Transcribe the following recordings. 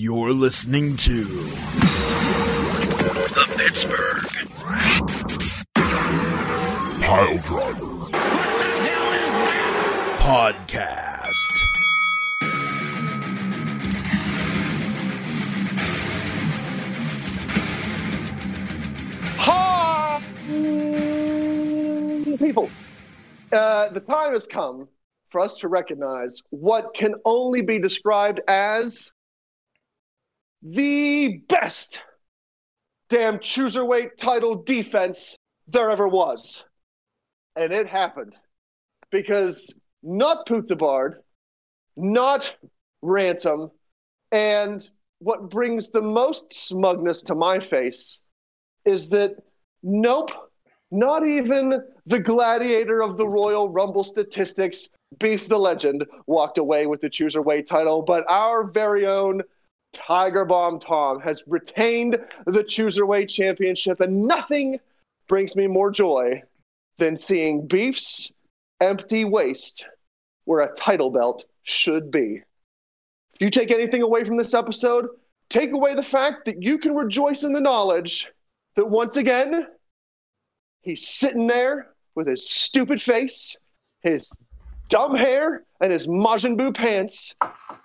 You're listening to the Pittsburgh Pile Driver. What the hell is that? Podcast. Ha! People, uh, the time has come for us to recognize what can only be described as the best damn cruiserweight title defense there ever was. And it happened because not Poot the Bard, not Ransom, and what brings the most smugness to my face is that nope, not even the gladiator of the Royal Rumble statistics, Beef the Legend, walked away with the Cruiserweight title, but our very own Tiger Bomb Tom has retained the Cruiserweight Championship, and nothing brings me more joy than seeing Beef's empty waist where a title belt should be. If you take anything away from this episode, take away the fact that you can rejoice in the knowledge that once again, he's sitting there with his stupid face, his dumb hair, and his Majin Buu pants,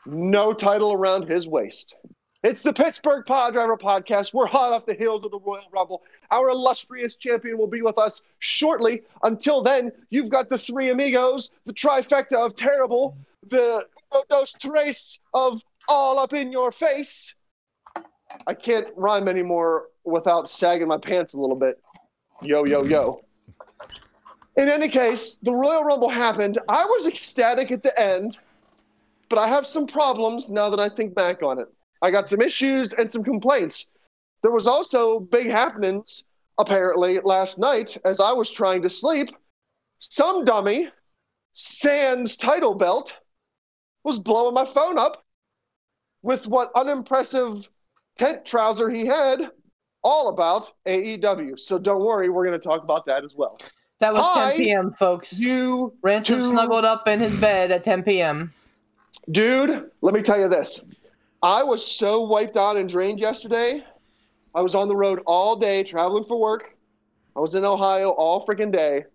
no title around his waist. It's the Pittsburgh Pod Driver Podcast. We're hot off the heels of the Royal Rumble. Our illustrious champion will be with us shortly. Until then, you've got the three amigos, the trifecta of terrible, the dos tres of all up in your face. I can't rhyme anymore without sagging my pants a little bit. Yo, yo, yo. In any case, the Royal Rumble happened. I was ecstatic at the end, but I have some problems now that I think back on it. I got some issues and some complaints. There was also big happenings apparently last night as I was trying to sleep. Some dummy, Sans title belt, was blowing my phone up with what unimpressive tent trouser he had all about AEW. So don't worry, we're going to talk about that as well. That was Hi, 10 p.m., folks. You Ransom two- snuggled up in his bed at 10 p.m. Dude, let me tell you this. I was so wiped out and drained yesterday. I was on the road all day traveling for work. I was in Ohio all freaking day.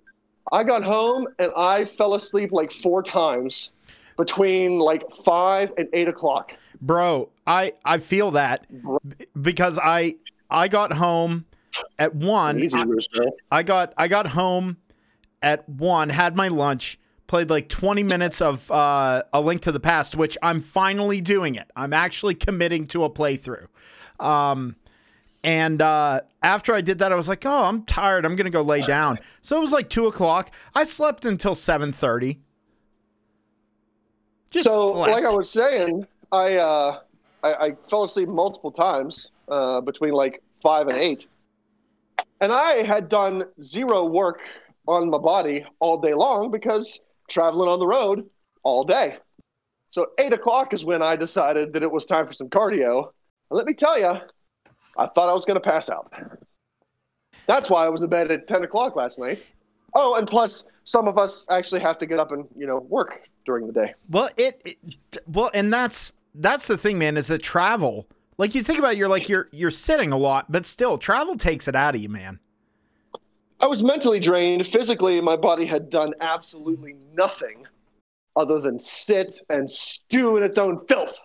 I got home and I fell asleep like four times between like five and eight o'clock. bro i i feel that b- because i i got home at one Easy, I, I got i got home at one had my lunch played like 20 minutes of uh, a link to the past which i'm finally doing it i'm actually committing to a playthrough um and uh, after I did that, I was like, "Oh, I'm tired. I'm gonna go lay down." So it was like two o'clock. I slept until seven thirty. Just so slept. like i was saying i uh i, I fell asleep multiple times uh between like five and eight and i had done zero work on my body all day long because traveling on the road all day so eight o'clock is when i decided that it was time for some cardio and let me tell you i thought i was going to pass out that's why i was in bed at 10 o'clock last night oh and plus some of us actually have to get up and you know work during the day Well, it, it well, and that's that's the thing, man. Is that travel? Like you think about, it, you're like you're you're sitting a lot, but still, travel takes it out of you, man. I was mentally drained. Physically, my body had done absolutely nothing other than sit and stew in its own filth.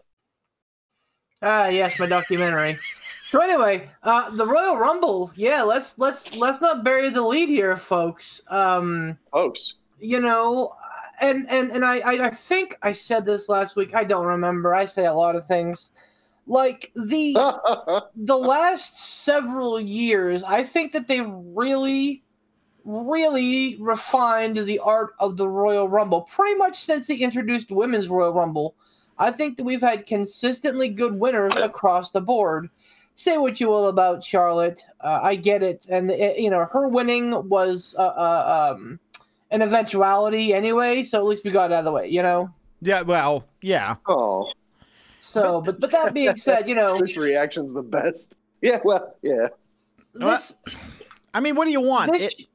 Ah, yes, my documentary. So anyway, uh, the Royal Rumble. Yeah, let's let's let's not bury the lead here, folks. Um, Folks, you know, and and and I I I think I said this last week. I don't remember. I say a lot of things. Like the the last several years, I think that they really, really refined the art of the Royal Rumble. Pretty much since they introduced Women's Royal Rumble, I think that we've had consistently good winners across the board. Say what you will about Charlotte, uh, I get it, and uh, you know her winning was uh, uh, um, an eventuality anyway. So at least we got it out of the way, you know. Yeah, well, yeah. oh, So, but but that being said, you know this reaction's the best. Yeah, well, yeah. this I mean, what do you want? this It-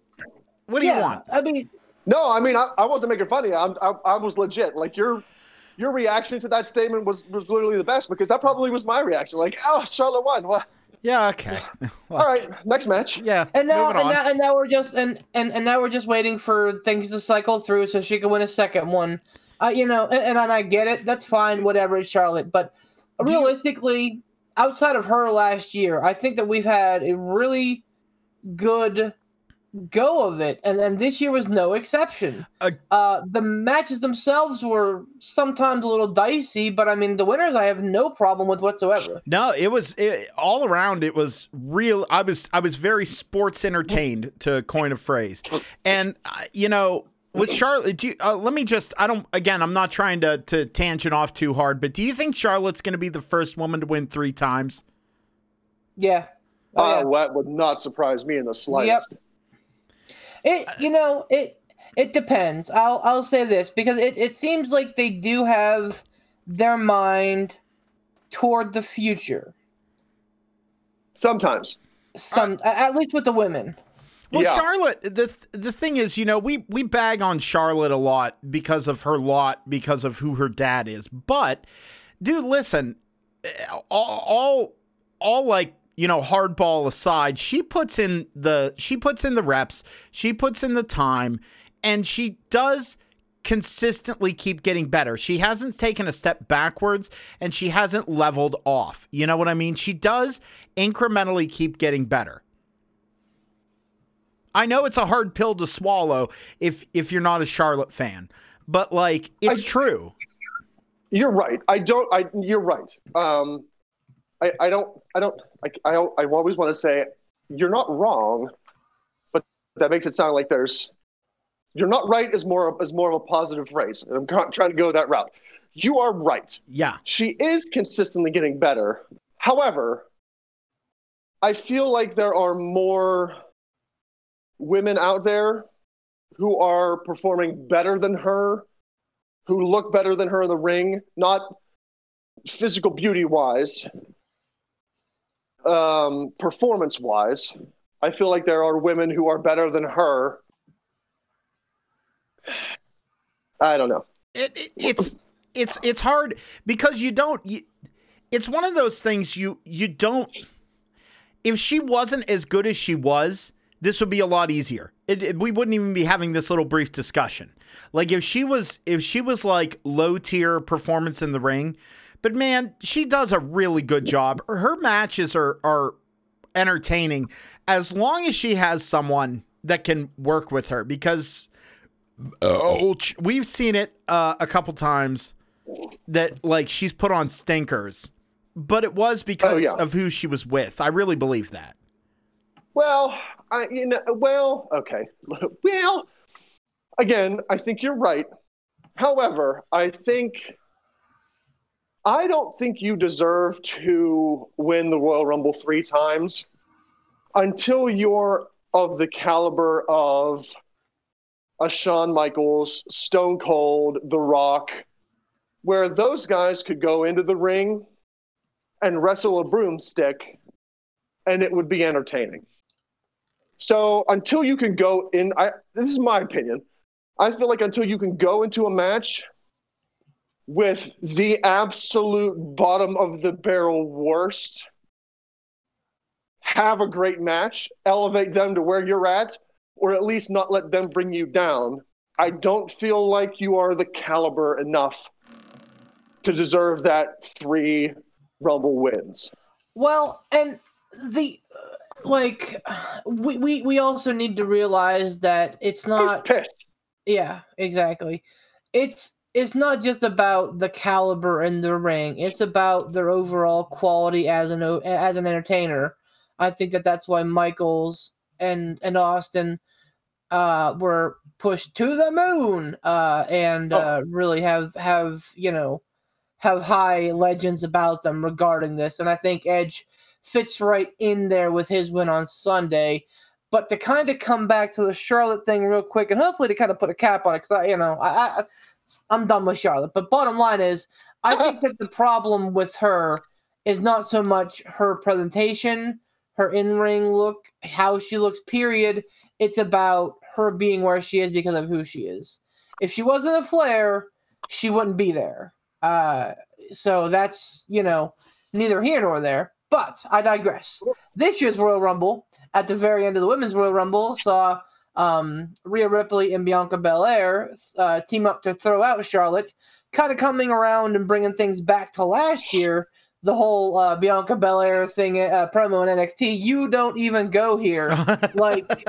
what do yeah, you want? I mean, No, I mean, I, I wasn't making fun of you. I'm, I, I was legit. Like, you're your reaction to that statement was was literally the best because that probably was my reaction. Like, oh, Charlotte won. Well, Yeah, okay. all right, next match. Yeah. And now, and now, and now we're just and, and and now we're just waiting for things to cycle through so she can win a second one. Uh, you know, and, and I get it. That's fine. Whatever, it's Charlotte. But realistically, outside of her last year, I think that we've had a really good go of it, and then this year was no exception. Uh, Uh, the matches themselves were sometimes a little dicey, but I mean, the winners I have no problem with whatsoever. No, it was it, all around. It was real. I was I was very sports entertained, to coin a phrase. And uh, you know, with Charlotte, do you, uh, let me just. I don't. Again, I'm not trying to to tangent off too hard, but do you think Charlotte's going to be the first woman to win three times? Yeah. Oh, Uh, yeah. that would not surprise me in the slightest. It you know it it depends. I'll I'll say this because it, it seems like they do have their mind toward the future. Sometimes. Some a- at least with the women. Well, Yeah. Charlotte, the th- the thing is, you know, we we bag on Charlotte a lot because of her lot, because of who her dad is. But, dude, listen, eh, all all, all like you know, hardball aside, she puts in the she puts in the reps, she puts in the time, and she does consistently keep getting better. She hasn't taken a step backwards and she hasn't leveled off. You know what I mean? She does incrementally keep getting better. I know it's a hard pill to swallow if if you're not a Charlotte fan, but like it's I- true. You're right. I don't. I. You're right. Um, I. I don't. I don't. I. I, don't, I always want to say you're not wrong, but that makes it sound like there's. You're not right is more is more of a positive phrase. and I'm trying to go that route. You are right. Yeah. She is consistently getting better. However, I feel like there are more women out there who are performing better than her, who look better than her in the ring, not physical beauty wise, um, performance wise. I feel like there are women who are better than her. I don't know. It, it it's it's it's hard because you don't you, it's one of those things you you don't if she wasn't as good as she was, this would be a lot easier. It, it- we wouldn't even be having this little brief discussion. Like if she was if she was like low tier performance in the ring, but man, she does a really good job. Her matches are are entertaining as long as she has someone that can work with her because oh, we've seen it uh, a couple times that like she's put on stinkers, but it was because Oh, yeah. of who she was with. I really believe that. Well, I you know well okay well again I think you're right. However, I think I don't think you deserve to win the Royal Rumble three times until you're of the caliber of a Shawn Michaels, Stone Cold, The Rock, where those guys could go into the ring and wrestle a broomstick and it would be entertaining. So until you can go in, I this is my opinion. I feel like until you can go into a match with the absolute bottom of the barrel worst, have a great match, elevate them to where you're at, or at least not let them bring you down. I don't feel like you are the caliber enough to deserve that three Rumble wins. Well, and the like we, we we also need to realize that it's not pissed. yeah, exactly. It's it's not just about the caliber in the ring. It's about their overall quality as an as an entertainer. I think that that's why Michaels and and Austin uh were pushed to the moon uh and Oh. uh really have have, you know, have high legends about them regarding this and I think Edge fits right in there with his win on Sunday. But to kind of come back to the Charlotte thing real quick, and hopefully to kind of put a cap on it, because I, you know, I, I, I'm done with Charlotte. But bottom line is, I think that the problem with her is not so much her presentation, her in-ring look, how she looks. Period. It's about her being where she is because of who she is. If she wasn't a Flair, she wouldn't be there. Uh, so that's you know neither here nor there. But I digress. This year's Royal Rumble, at the very end of the Women's Royal Rumble, saw um, Rhea Ripley and Bianca Belair uh, team up to throw out Charlotte, kind of coming around and bringing things back to last year. The whole uh, Bianca Belair thing, uh, promo in NXT. You don't even go here. like,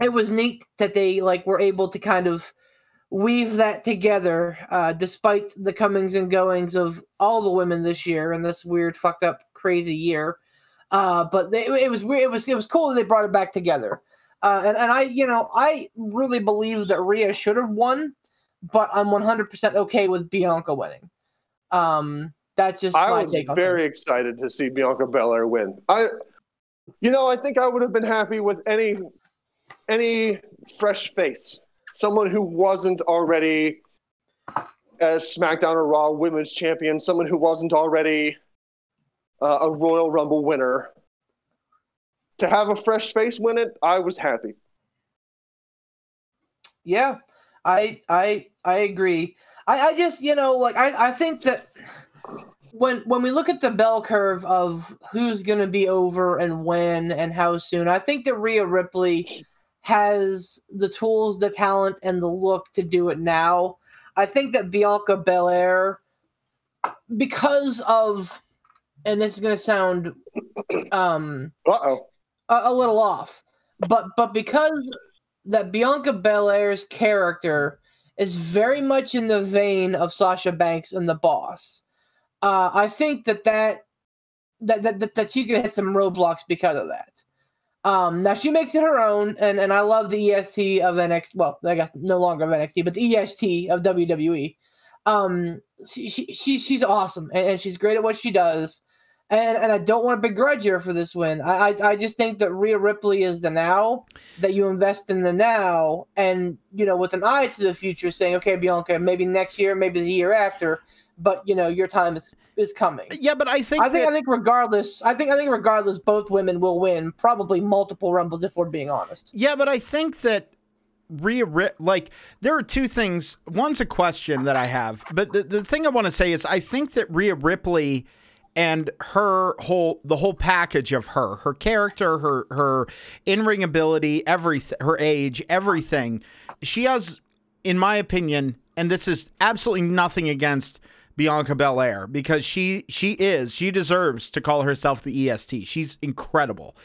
it was neat that they like were able to kind of weave that together, uh, despite the comings and goings of all the women this year in this weird, fucked up, crazy year. Uh, but they, it was weird. It was it was cool that they brought it back together. Uh, and and I you know I really believe that Rhea should have won, but I'm 100 percent okay with Bianca winning. Um, that's just I my was take on very things. excited to see Bianca Belair win. I, you know, I think I would have been happy with any any fresh face, someone who wasn't already as SmackDown or Raw Women's Champion, someone who wasn't already uh, a Royal Rumble winner. To have a fresh face win it, I was happy. Yeah, I I I agree. I, I just you know like I, I think that when when we look at the bell curve of who's going to be over and when and how soon, I think that Rhea Ripley has the tools, the talent, and the look to do it now. I think that Bianca Belair, because of, and this is going to sound um, Uh oh. a, a little off, but but because that Bianca Belair's character is very much in the vein of Sasha Banks and the Boss. Uh, I think that that that, that that that she's gonna hit some roadblocks because of that. Um, now she makes it her own, and, and I love the EST of NXT. Well, I guess no longer of NXT, but the EST of WWE. Um, she, she, she she's awesome, and, and she's great at what she does and and I don't want to begrudge her for this win. I, I I just think that Rhea Ripley is the now that you invest in the now, and you know with an eye to the future, saying, okay, Bianca, maybe next year, maybe the year after, but you know your time is is coming. Yeah, but I think I think that- I think regardless, I think I think regardless, both women will win, probably multiple rumbles if we're being honest. Yeah, but I think that Rhea, like, there are two things. One's a question that I have, but the, the thing I want to say is I think that Rhea Ripley and her whole the whole package of her her character her her in-ring ability everything her age everything she has in my opinion and this is absolutely nothing against Bianca Belair because she she is she deserves to call herself the EST she's incredible.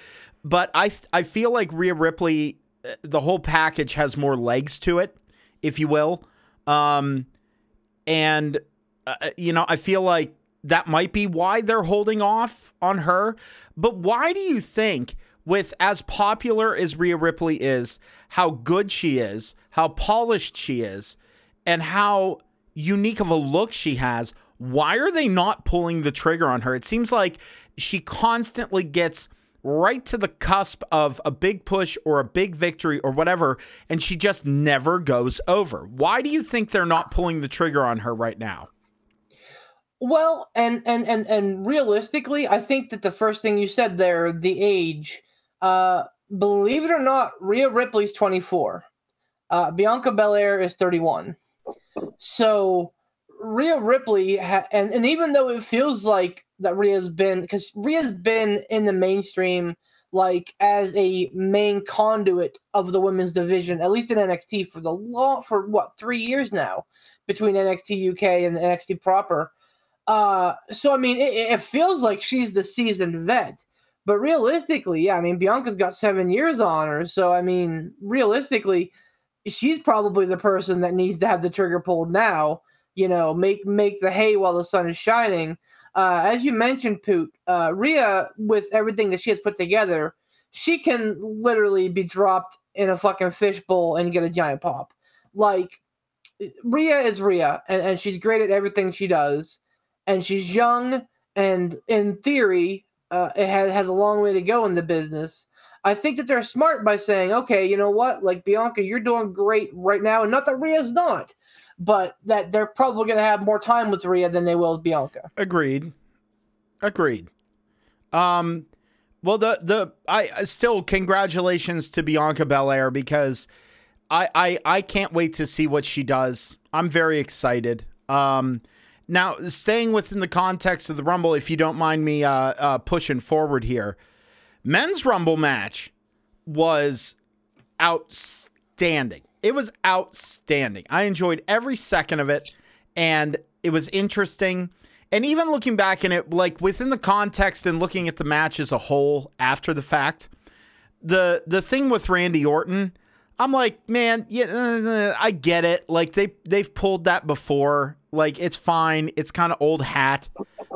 But I I feel like Rhea Ripley uh, the whole package has more legs to it if you will. Um and uh, you know I feel like that might be why they're holding off on her. But why do you think, with as popular as Rhea Ripley is, how good she is, how polished she is, and how unique of a look she has, why are they not pulling the trigger on her? It seems like she constantly gets right to the cusp of a big push or a big victory or whatever, and she just never goes over. Why do you think they're not pulling the trigger on her right now? Well, and and and and realistically, I think that the first thing you said there, the age, uh, believe it or not, Rhea Ripley's 24. Uh, Bianca Belair is 31. So Rhea Ripley, ha- and and even though it feels like that Rhea's been, because Rhea's been in the mainstream like as a main conduit of the women's division, at least in NXT for the law for what three years now between NXT UK and NXT proper. Uh, so I mean, it, it feels like she's the seasoned vet, but realistically, yeah, I mean, Bianca's got seven years on her, so I mean, realistically, she's probably the person that needs to have the trigger pulled now. You know, make make the hay while the sun is shining. Uh, as you mentioned, Poot, uh, Rhea, with everything that she has put together, she can literally be dropped in a fucking fishbowl and get a giant pop. Like, Rhea is Rhea, and, and she's great at everything she does and she's young and in theory uh, it has, has a long way to go in the business i think that they're smart by saying okay you know what like bianca you're doing great right now and not that rhea's not but that they're probably going to have more time with rhea than they will with bianca Agreed. Agreed. Um, well, the the I still congratulations to Bianca Belair because I I I can't wait to see what she does. I'm very excited. Um, now, staying within the context of the Rumble, if you don't mind me uh, uh, pushing forward here, men's Rumble match was outstanding. It was outstanding. I enjoyed every second of it, and it was interesting. And even looking back in it, like within the context and looking at the match as a whole after the fact, the the thing with Randy Orton, I'm like, man, yeah, I get it. Like they they've pulled that before. Like it's fine. It's kind of old hat.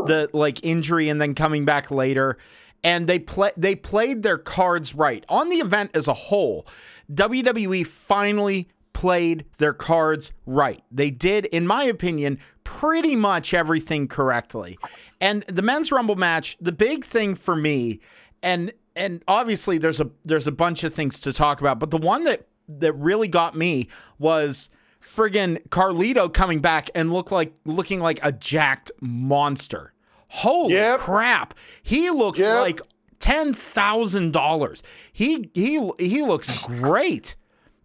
The like injury and then coming back later, and they play they played their cards right on the event as a whole. WWE finally played their cards right. They did, in my opinion, pretty much everything correctly. And the men's rumble match, the big thing for me, and and obviously there's a there's a bunch of things to talk about, but the one that that really got me was friggin' Carlito coming back and look like looking like a jacked monster. Holy Yep. crap. He looks Yep. like ten thousand dollars. He he he looks great.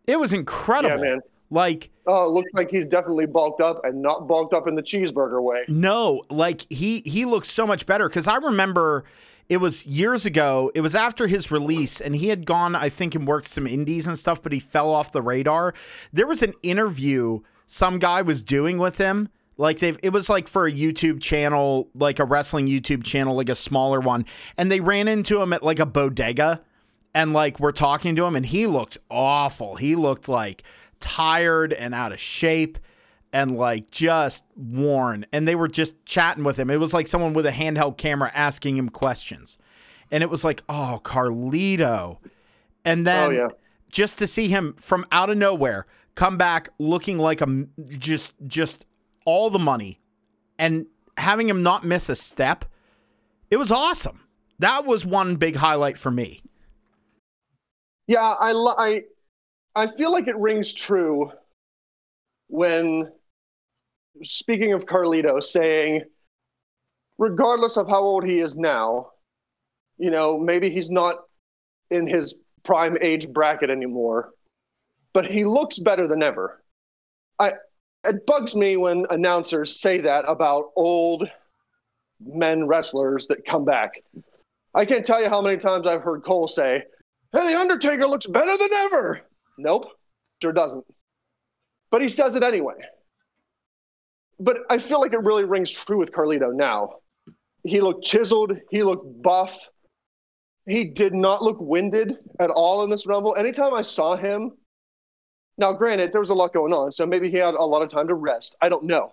It was incredible. Yeah, man. Like Oh, it looks like he's definitely bulked up and not bulked up in the cheeseburger way. no, like he he looks so much better because I remember it was years ago. It was after his release, and he had gone, I think, and worked some indies and stuff, but he fell off the radar. There was an interview some guy was doing with him. Like they've, it was like for a YouTube channel, like a wrestling YouTube channel, like a smaller one, and they ran into him at like a bodega, and like we're talking to him, and he looked awful. He looked like tired and out of shape and like just worn. And they were just chatting with him. It was like someone with a handheld camera asking him questions. And it was like, oh, Carlito. And then Oh, yeah. just to see him from out of nowhere come back looking like a just just all the money and having him not miss a step, it was awesome. That was one big highlight for me. Yeah, I, I, I feel like it rings true when speaking of Carlito saying, regardless of how old he is now, you know, maybe he's not in his prime age bracket anymore, but he looks better than ever. I, it bugs me when announcers say that about old men wrestlers that come back. I can't tell you how many times I've heard Cole say, Hey, the Undertaker looks better than ever. Nope, sure doesn't. But he says it anyway. But I feel like it really rings true with Carlito now. He looked chiseled, he looked buff. He did not look winded at all in this Rumble. Anytime I saw him, now granted, there was a lot going on, so maybe he had a lot of time to rest. I don't know.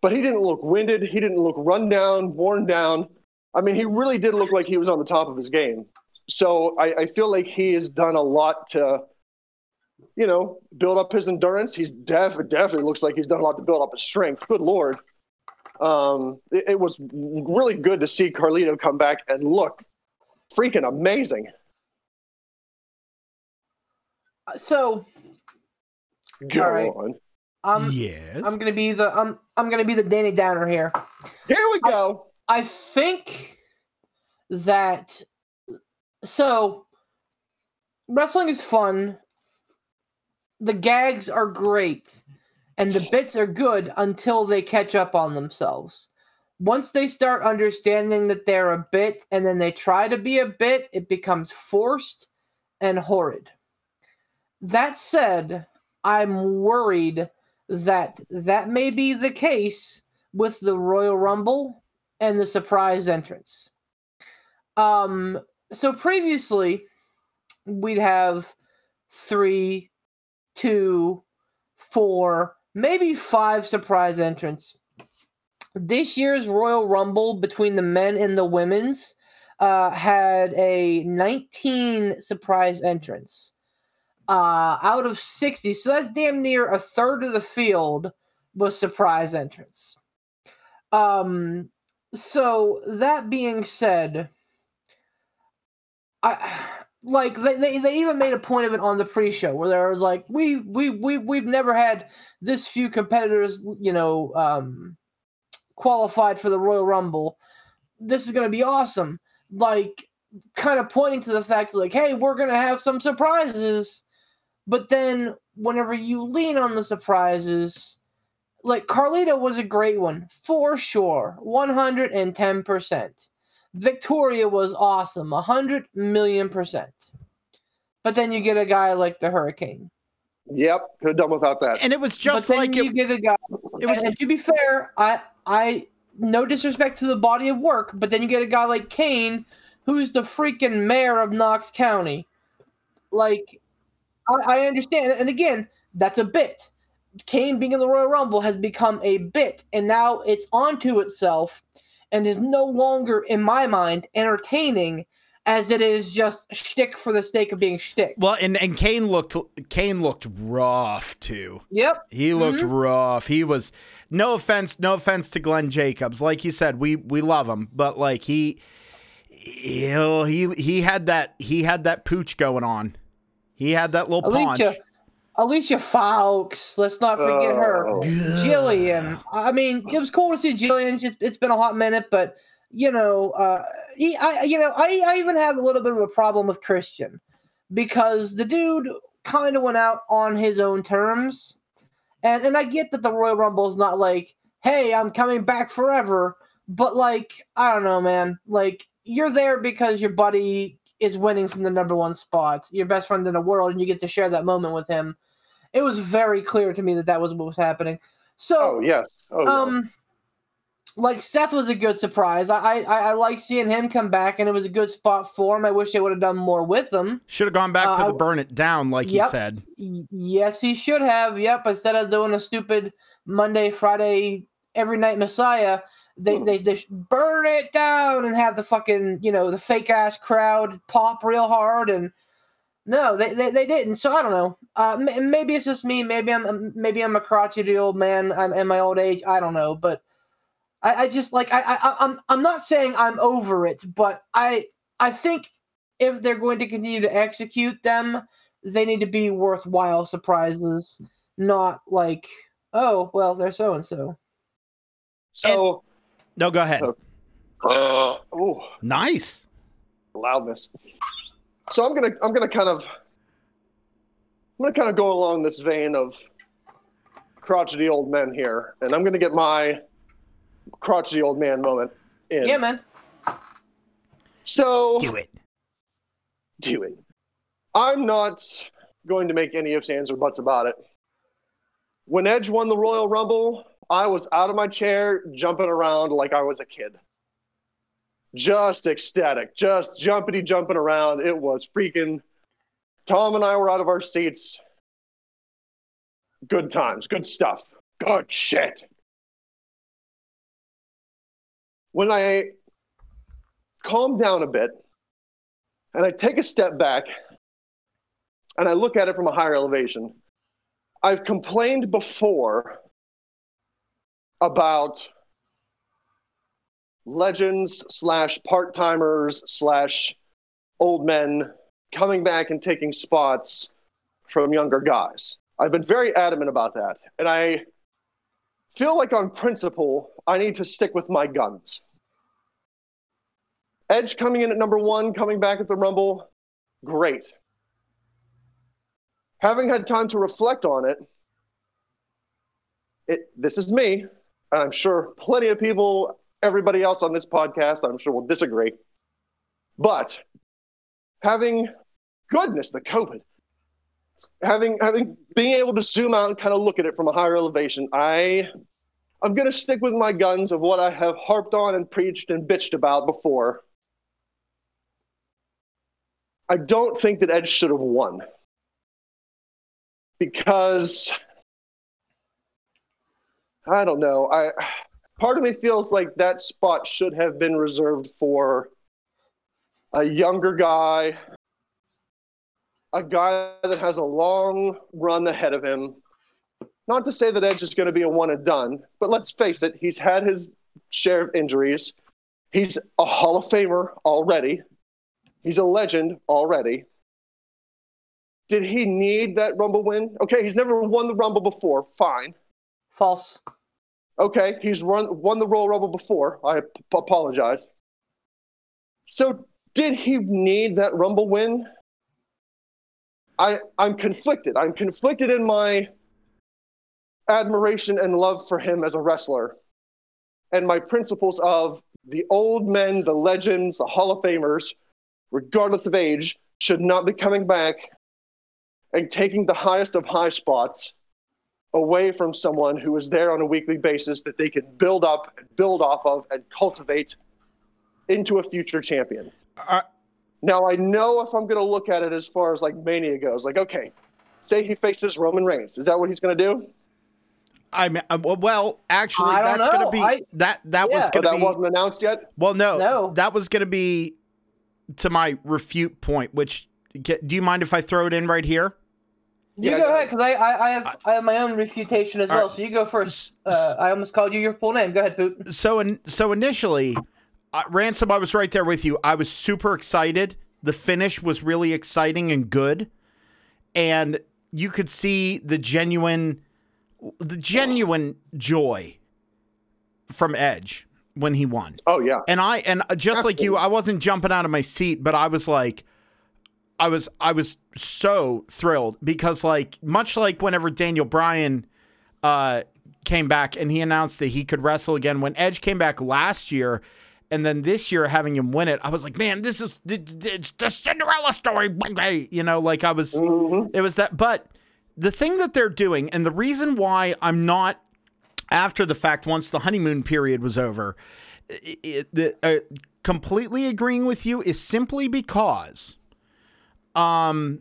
But he didn't look winded, he didn't look run down, worn down. I mean, he really did look like he was on the top of his game. So I, I feel like he has done a lot to, you know, build up his endurance. He's def- definitely looks like he's done a lot to build up his strength. Good lord. Um, it, it was really good to see Carlito come back and look freaking amazing. So Go All right. on. I'm yes. I'm gonna be the I'm I'm gonna be the Danny Downer here. Here we go. I think that so wrestling is fun. The gags are great and the bits are good until they catch up on themselves. Once they start understanding that they're a bit and then they try to be a bit, it becomes forced and horrid. That said, I'm worried that that may be the case with the Royal Rumble and the surprise entrance. Um, so previously, we'd have three, two, four, maybe five surprise entrants. This year's Royal Rumble between the men and the women's uh, had a 19 surprise entrants uh, out of 60. So that's damn near a third of the field was surprise entrance. Um, so that being said, I like they, they, they even made a point of it on the pre-show where they were like, we we we we've never had this few competitors, you know, um, qualified for the Royal Rumble. This is gonna be awesome. Like, kind of pointing to the fact, like, hey, we're gonna have some surprises. But then, whenever you lean on the surprises, like Carlito was a great one for sure, one hundred and ten percent. Victoria was awesome, a hundred million percent. But then you get a guy like the Hurricane. Yep, could have done without that. And it was just but then like you it, get a guy. it was and to be fair, I I no disrespect to the body of work, but then you get a guy like Kane, who's the freaking mayor of Knox County. Like, I, I understand, and again, that's a bit. Kane being in the Royal Rumble has become a bit, and now it's onto itself, and is no longer, in my mind, entertaining as it is just shtick for the sake of being shtick. well, and and Kane looked Kane looked rough too. Yep. He looked Mm-hmm. rough. He was no offense, no offense to Glenn Jacobs. Like you said, we we love him, but like he he he, he had that he had that pooch going on. He had that little paunch. Alicia, Alicia Fox. Let's not forget her. Oh. Jillian. I mean, it was cool to see Jillian. It's, it's been a hot minute, but you know, uh, he, I, you know, I, I even have a little bit of a problem with Christian because the dude kind of went out on his own terms, and and I get that the Royal Rumble is not like, hey, I'm coming back forever, but like, I don't know, man, like you're there because your buddy is winning from the number one spot, your best friend in the world, and you get to share that moment with him. It was very clear to me that that was what was happening. So, Oh yes. Oh, no. um, like Seth was a good surprise. I, I I like seeing him come back, and it was a good spot for him. I wish they would have done more with him. Should have gone back Uh, to the burn it down, like you Yep. said. Yes, he should have. Yep, instead of doing a stupid Monday, Friday, every night Messiah, they they they burn it down and have the fucking you know the fake ass crowd pop real hard and. No, they, they, they didn't. So I don't know. Uh, m- maybe it's just me. Maybe I'm maybe I'm a crotchety old man. I'm in my old age. I don't know, but I, I just like I, I I'm I'm not saying I'm over it, but I I think if they're going to continue to execute them, they need to be worthwhile surprises, not like oh well they're so and so. so. No, go ahead. Oh. Uh, ooh. Nice. loudness. So I'm gonna I'm gonna kind of I'm gonna kind of go along this vein of crotchety old men here, and I'm gonna get my crotchety old man moment in. Yeah, man. So Do it. do it. I'm not going to make any ifs, ands, or buts about it. When Edge won the Royal Rumble, I was out of my chair, jumping around like I was a kid. Just ecstatic, just jumpity jumping around. It was freaking. Tom and I were out of our seats. Good times, good stuff, good shit. When I calm down a bit, and I take a step back and I look at it from a higher elevation. I've complained before about legends slash part timers slash old men coming back and taking spots from younger guys. I've been very adamant about that. And I feel like, on principle, I need to stick with my guns. Edge coming in at number one, coming back at the Rumble, great. Having had time to reflect on it, it this is me, and I'm sure plenty of people, everybody else on this podcast, I'm sure will disagree. But having goodness, the COVID, having having being able to zoom out and kind of look at it from a higher elevation, I I'm gonna stick with my guns of what I have harped on and preached and bitched about before. I don't think that Edge should have won. Because I don't know. I part of me feels like that spot should have been reserved for a younger guy, a guy that has a long run ahead of him. Not to say that Edge is going to be a one and done, but let's face it, he's had his share of injuries. He's a Hall of Famer already. He's a legend already. Did he need that Rumble win? Okay, he's never won the Rumble before. Fine. False. Okay, he's run, won the Royal Rumble before. I p- apologize. So, did he need that Rumble win? I I'm conflicted. I'm conflicted in my admiration and love for him as a wrestler and my principles of the old men, the legends, the Hall of Famers, regardless of age, should not be coming back and taking the highest of high spots away from someone who is there on a weekly basis that they can build up and build off of and cultivate into a future champion. Uh, now I know if I'm going to look at it as far as like Mania goes, like okay, say he faces Roman Reigns, is that what he's going to do? I mean, uh, well, actually, I that's going to be I- that that Yeah. was Oh, going to that be wasn't announced yet. well, no, No. that was going to be to my refute point. Which get, do you mind if I throw it in right here? You Yeah, go go ahead, because I, I, I have I have my own refutation as All well. right. So you go first. Uh, I almost called you your full name. Go ahead, Poot. So, in, so initially, uh, ransom, I was right there with you. I was super excited. The finish was really exciting and good, and you could see the genuine, the genuine joy from Edge when he won. Oh yeah, And I and just like you, I wasn't jumping out of my seat, but I was like I was I was so thrilled because like much like whenever Daniel Bryan uh came back and he announced that he could wrestle again when Edge came back last year and then this year having him win it, I was like, man, this is it's the Cinderella story. You know, like I was it was that but the thing that they're doing and the reason why I'm not after the fact once the honeymoon period was over it, it- the, uh, completely agreeing with you is simply because um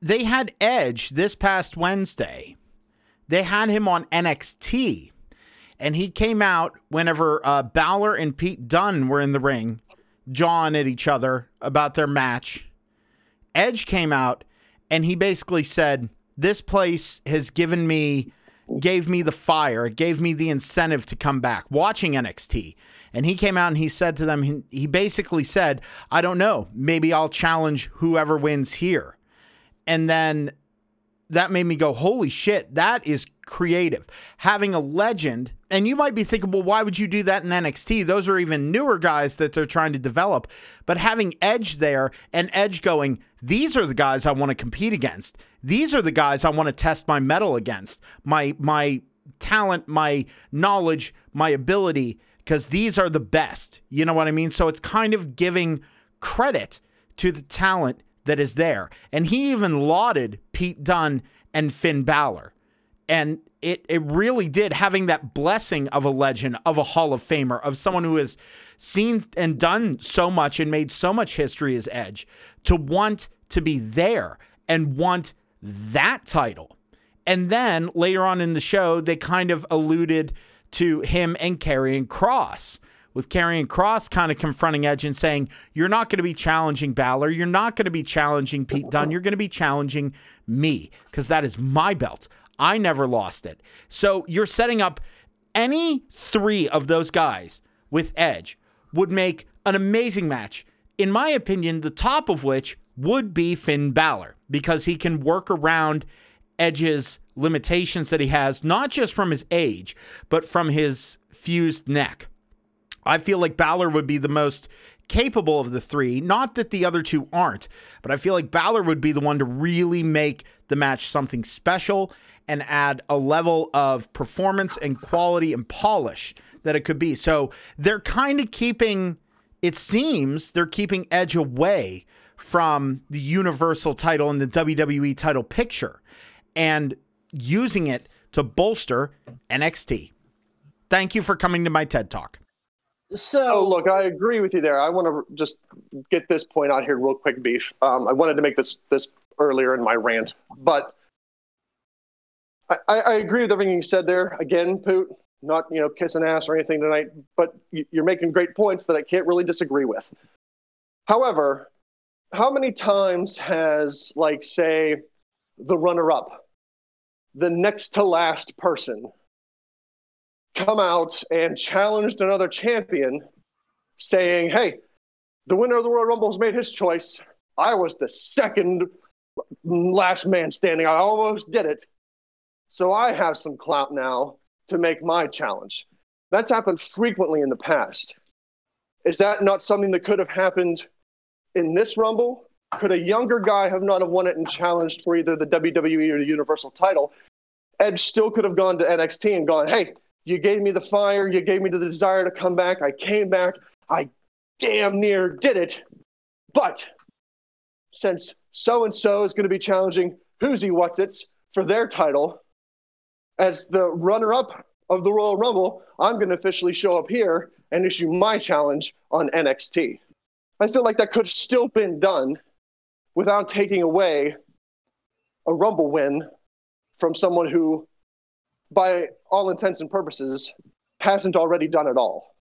they had edge this past wednesday they had him on nxt and he came out whenever uh, Balor and Pete Dunne were in the ring, jawing at each other about their match. Edge came out and he basically said, "This place has given me, gave me the fire, it gave me the incentive to come back." Watching NXT, and he came out and he said to them, he, basically said, "I don't know, maybe I'll challenge whoever wins here," and then that made me go, holy shit, that is creative. Having a legend, and you might be thinking, well, why would you do that in NXT? Those are even newer guys that they're trying to develop. But having Edge there and Edge going, these are the guys I want to compete against. These are the guys I want to test my metal against, my my talent, my knowledge, my ability, because these are the best. You know what I mean? So it's kind of giving credit to the talent that is there. And he even lauded Pete Dunne and Finn Balor. And it it really did having that blessing of a legend, of a Hall of Famer, of someone who has seen and done so much and made so much history as Edge, to want to be there and want that title. And then later on in the show, they kind of alluded to him and Karrion Kross, with Karrion Kross kind of confronting Edge and saying, You're not going to be challenging Balor. You're not going to be challenging Pete Dunne. You're going to be challenging me because that is my belt. I never lost it. So you're setting up any three of those guys with Edge would make an amazing match. In my opinion, the top of which would be Finn Balor because he can work around Edge's limitations that he has, not just from his age, but from his fused neck. I feel like Balor would be the most capable of the three. Not that the other two aren't, but I feel like Balor would be the one to really make the match something special and add a level of performance and quality and polish that it could be. So they're kind of keeping, it seems, they're keeping Edge away from the Universal title and the WWE title picture and using it to bolster NXT. Thank you for coming to my TED Talk. So Oh, look, I agree with you there. I want to just get this point out here real quick, Beef. Um, I wanted to make this this earlier in my rant, but I, I, I agree with everything you said there. Again, Poot, not you know kissing ass or anything tonight, but you're making great points that I can't really disagree with. However, how many times has like say the runner-up, the next to last person, come out and challenged another champion saying, Hey, the winner of the Royal Rumble has made his choice. I was the second last man standing. I almost did it. So I have some clout now to make my challenge. That's happened frequently in the past. Is that not something that could have happened in this Rumble? Could a younger guy have not have won it and challenged for either the WWE or the Universal title Edge still could have gone to NXT and gone, hey, you gave me the fire, you gave me the desire to come back. I came back. I damn near did it. But since so and so is going to be challenging Who's he What's It's for their title as the runner up of the Royal Rumble, I'm going to officially show up here and issue my challenge on NXT. I feel like that could have still been done without taking away a Rumble win from someone who, by all intents and purposes, hasn't already done it all.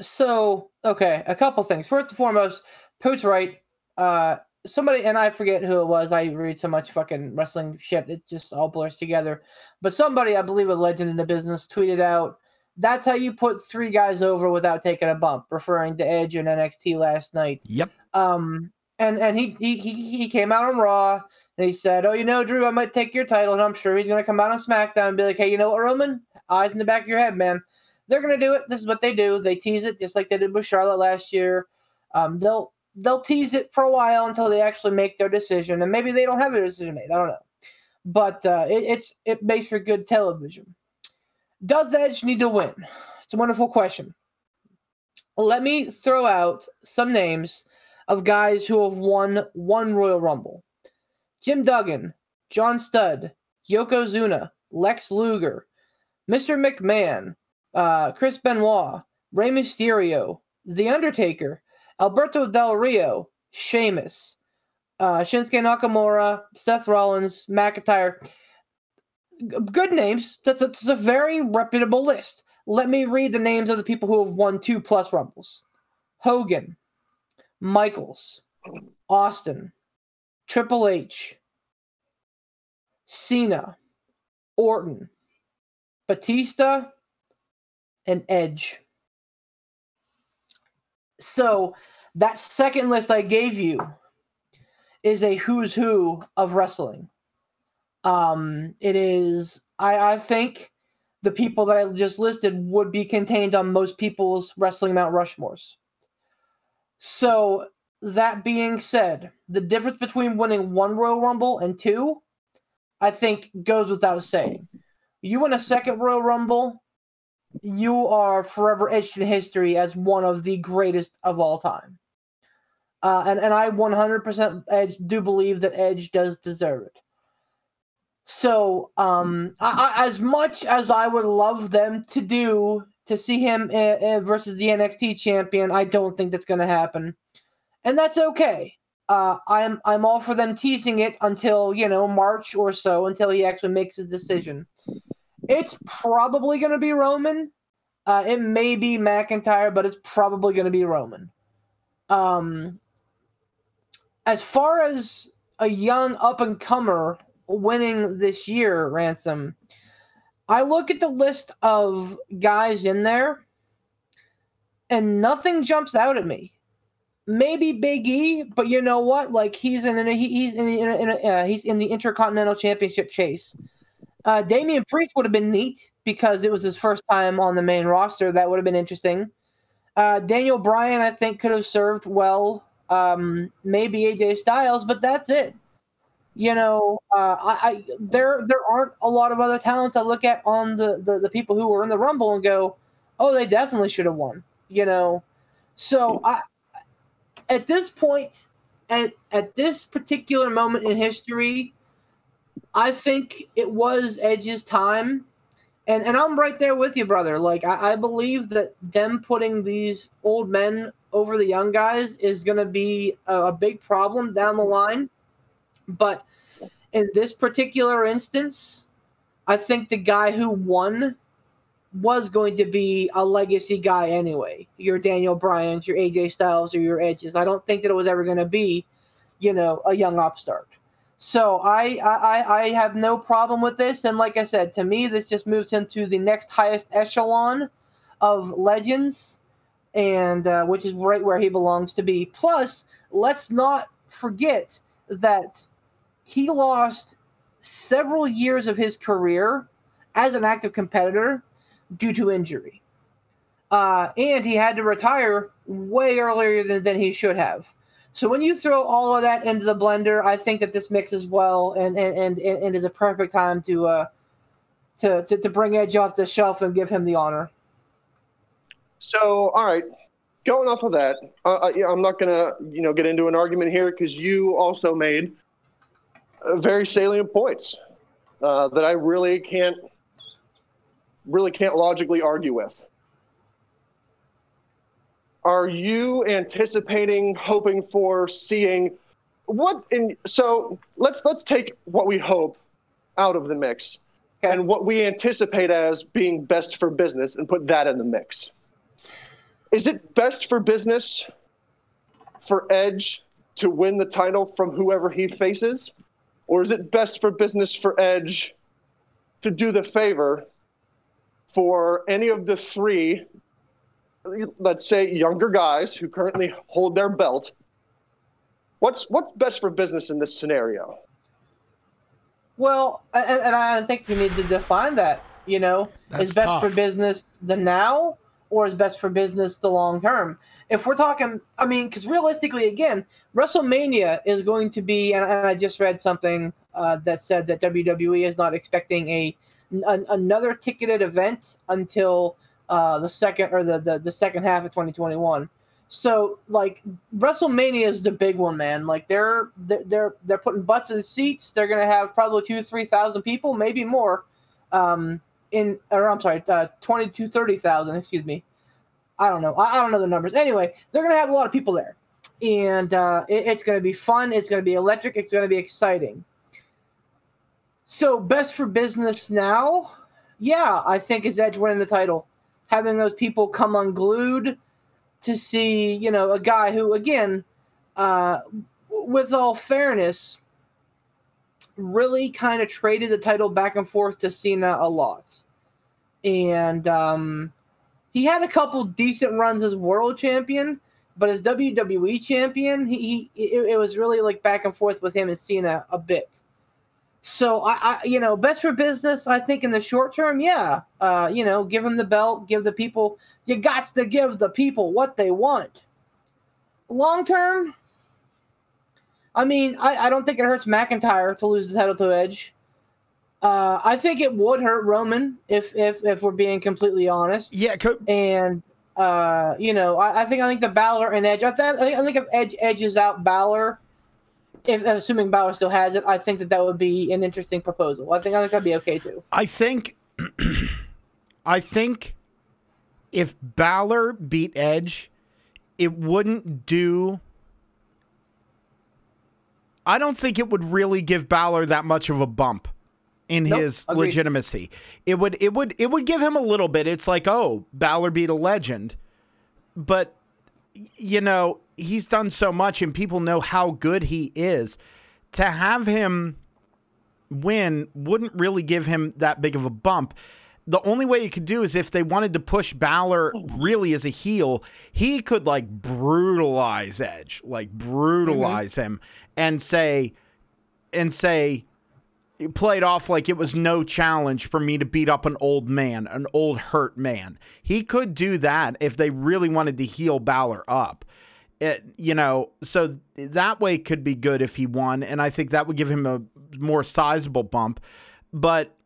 So, okay, a couple things. First and foremost, Poot's right. Uh, somebody and I forget who it was. I read so much fucking wrestling shit; it just all blurs together. But somebody, I believe, a legend in the business, tweeted out, "That's how you put three guys over without taking a bump," referring to Edge and NXT last night. Yep. Um, and and he he he, came out on Raw and he said, "Oh, you know, Drew, I might take your title," and I'm sure he's gonna come out on SmackDown and be like, "Hey, you know what, Roman? Eyes in the back of your head, man." They're gonna do it. This is what they do. They tease it just like they did with Charlotte last year. Um, they'll they'll tease it for a while until they actually make their decision, and maybe they don't have a decision made. I don't know, but uh, it, it's it makes for good television. Does Edge need to win? It's a wonderful question. Let me throw out some names of guys who have won one Royal Rumble: Jim Duggan, John Studd, Yokozuna, Lex Luger, Mr. McMahon, uh, Chris Benoit, Rey Mysterio, The Undertaker, Alberto Del Rio, Sheamus, uh, Shinsuke Nakamura, Seth Rollins, McIntyre. Good names. That's a, that's a very reputable list. Let me read the names of the people who have won two plus Rumbles Hogan, Michaels, Austin, Triple H, Cena, Orton, Batista, and Edge. So that second list I gave you is a who's who of wrestling. Um, it is I, I think the people that I just listed would be contained on most people's wrestling Mount Rushmores. So that being said, the difference between winning one Royal Rumble and two, I think goes without saying. You win a second Royal Rumble, you are forever etched in history as one of the greatest of all time. Uh, and, and I 100% Edge do believe that Edge does deserve it. So, um, I, I, as much as I would love them to do to see him uh, uh, versus the NXT champion, I don't think that's going to happen, and that's okay. Uh, I'm I'm all for them teasing it until you know March or so until he actually makes his decision. It's probably going to be Roman. Uh, it may be McIntyre, but it's probably going to be Roman. Um, as far as a young up and comer winning this year, Ransom, I look at the list of guys in there, and nothing jumps out at me. Maybe Big E, but you know what? Like he's in, a, he's in, in, a, in a, uh, he's in the Intercontinental Championship chase. Uh, Damian Priest would have been neat because it was his first time on the main roster. That would have been interesting. Uh, Daniel Bryan, I think, could have served well. Um, maybe AJ Styles, but that's it. You know, uh, I, I, there there aren't a lot of other talents I look at on the, the the people who were in the Rumble and go, oh, they definitely should have won. You know, so I at this point, at at this particular moment in history, I think it was Edge's time. And and I'm right there with you, brother. Like I, I believe that them putting these old men over the young guys is gonna be a, a big problem down the line. But in this particular instance, I think the guy who won was going to be a legacy guy anyway. Your Daniel Bryan's, your AJ Styles, or your Edges. I don't think that it was ever going to be, you know, a young upstart. So I, I I have no problem with this, and like I said, to me, this just moves him to the next highest echelon of legends, and uh, which is right where he belongs to be. Plus, let's not forget that he lost several years of his career as an active competitor due to injury, uh, and he had to retire way earlier than, than he should have. So when you throw all of that into the blender, I think that this mixes well and and and, and is a perfect time to uh, to, to, to bring Edge off the shelf and give him the honor. So, all right, going off of that, uh, uh yeah, I'm not gonna you know get into an argument here because you also made uh, very salient points uh, that I really can't really can't logically argue with. Are you anticipating, hoping for, seeing what in so let's let's take what we hope out of the mix okay. and what we anticipate as being best for business and put that in the mix. Is it best for business for Edge to win the title from whoever he faces? Or is it best for business for Edge to do the favor for any of the three, let's say, younger guys who currently hold their belt? What's what's best for business in this scenario? Well, and, and I think we need to define that. You know, That's is best tough. for business the now or is best for business the long term? If we're talking, I mean, because realistically, again, WrestleMania is going to be, and, and I just read something uh, that said that WWE is not expecting a an, another ticketed event until uh, the second or the, the the second half of 2021. So like WrestleMania is the big one, man. Like they're they're they're putting butts in seats. They're gonna have probably two three thousand people, maybe more. Um, in or I'm sorry, uh, twenty to thirty thousand. Excuse me. I don't know. I, I, don't know the numbers. Anyway, they're gonna have a lot of people there, and uh, it, it's gonna be fun. It's gonna be electric. It's gonna be exciting. So best for business now, yeah, I think is Edge winning the title, having those people come unglued to see, you know, a guy who, again, uh, with all fairness, really kind of traded the title back and forth to Cena a lot. And um, he had a couple decent runs as world champion, but as WWE champion, he, he it, it, was really like back and forth with him and Cena a bit. So I, I, you know, best for business. I think in the short term, yeah. Uh, you know, give him the belt, give the people. You got to give the people what they want. Long term, I mean, I, I don't think it hurts McIntyre to lose the title to Edge. Uh, I think it would hurt Roman if if if we're being completely honest. Yeah, co- and uh, you know, I, I, think I think the Balor and Edge. I think I think if Edge edges out Balor, if assuming Balor still has it, I think that that would be an interesting proposal. I think I think that'd be okay too. I think, I think, if Balor beat Edge, it wouldn't do I don't think it would really give Balor that much of a bump in nope, his agreed. legitimacy. It would it would it would give him a little bit. It's like, oh, Balor beat a legend. But you know, he's done so much and people know how good he is. To have him win wouldn't really give him that big of a bump. The only way you could do is if they wanted to push Balor really as a heel, he could like brutalize Edge, like brutalize mm-hmm. him and say and say played off like it was no challenge for me to beat up an old man, an old hurt man. He could do that if they really wanted to heal Balor up. It, you know, so that way could be good if he won, and I think that would give him a more sizable bump. But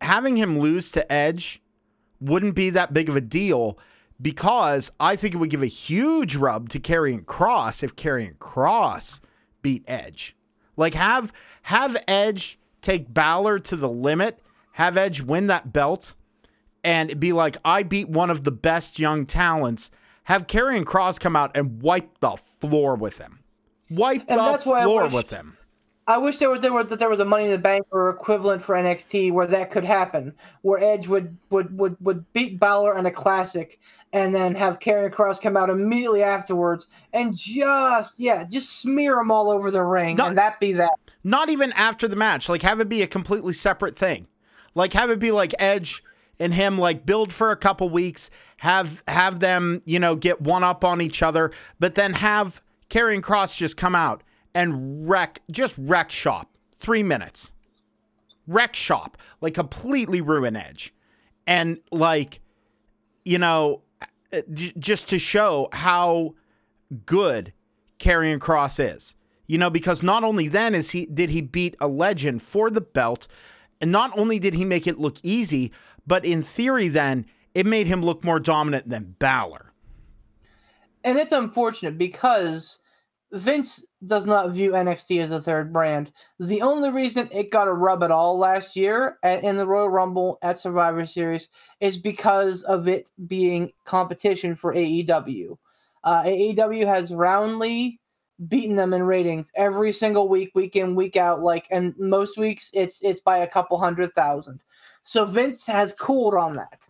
having him lose to Edge wouldn't be that big of a deal because I think it would give a huge rub to Karrion Kross if Karrion Kross beat Edge. Like have have Edge take Balor to the limit, have Edge win that belt, and be like, I beat one of the best young talents. Have Karrion Kross come out and wipe the floor with him. Wipe and the floor wish, with him. I wish there was there were that there was a Money in the Bank or equivalent for NXT where that could happen, where Edge would would would would beat Balor in a classic, and then have Karrion Kross come out immediately afterwards and just yeah, just smear him all over the ring, not, and that be that. Not even after the match, like have it be a completely separate thing, like have it be like Edge and him like build for a couple weeks, have have them you know get one up on each other, but then have Karrion Kross just come out and wreck just wreck shop. Three minutes, wreck shop. Like completely ruin Edge, and like you know uh, just to show how good Karrion Kross is. You know, because not only then is he did he beat a legend for the belt, And not only did he make it look easy, but in theory, then it made him look more dominant than Balor. And it's unfortunate because Vince does not view NXT as a third brand. The only reason it got a rub at all last year at, in the Royal Rumble at Survivor Series is because of it being competition for AEW. Uh, AEW has roundly beaten them in ratings every single week, week in, week out. Like, and most weeks it's it's by a couple hundred thousand. So Vince has cooled on that.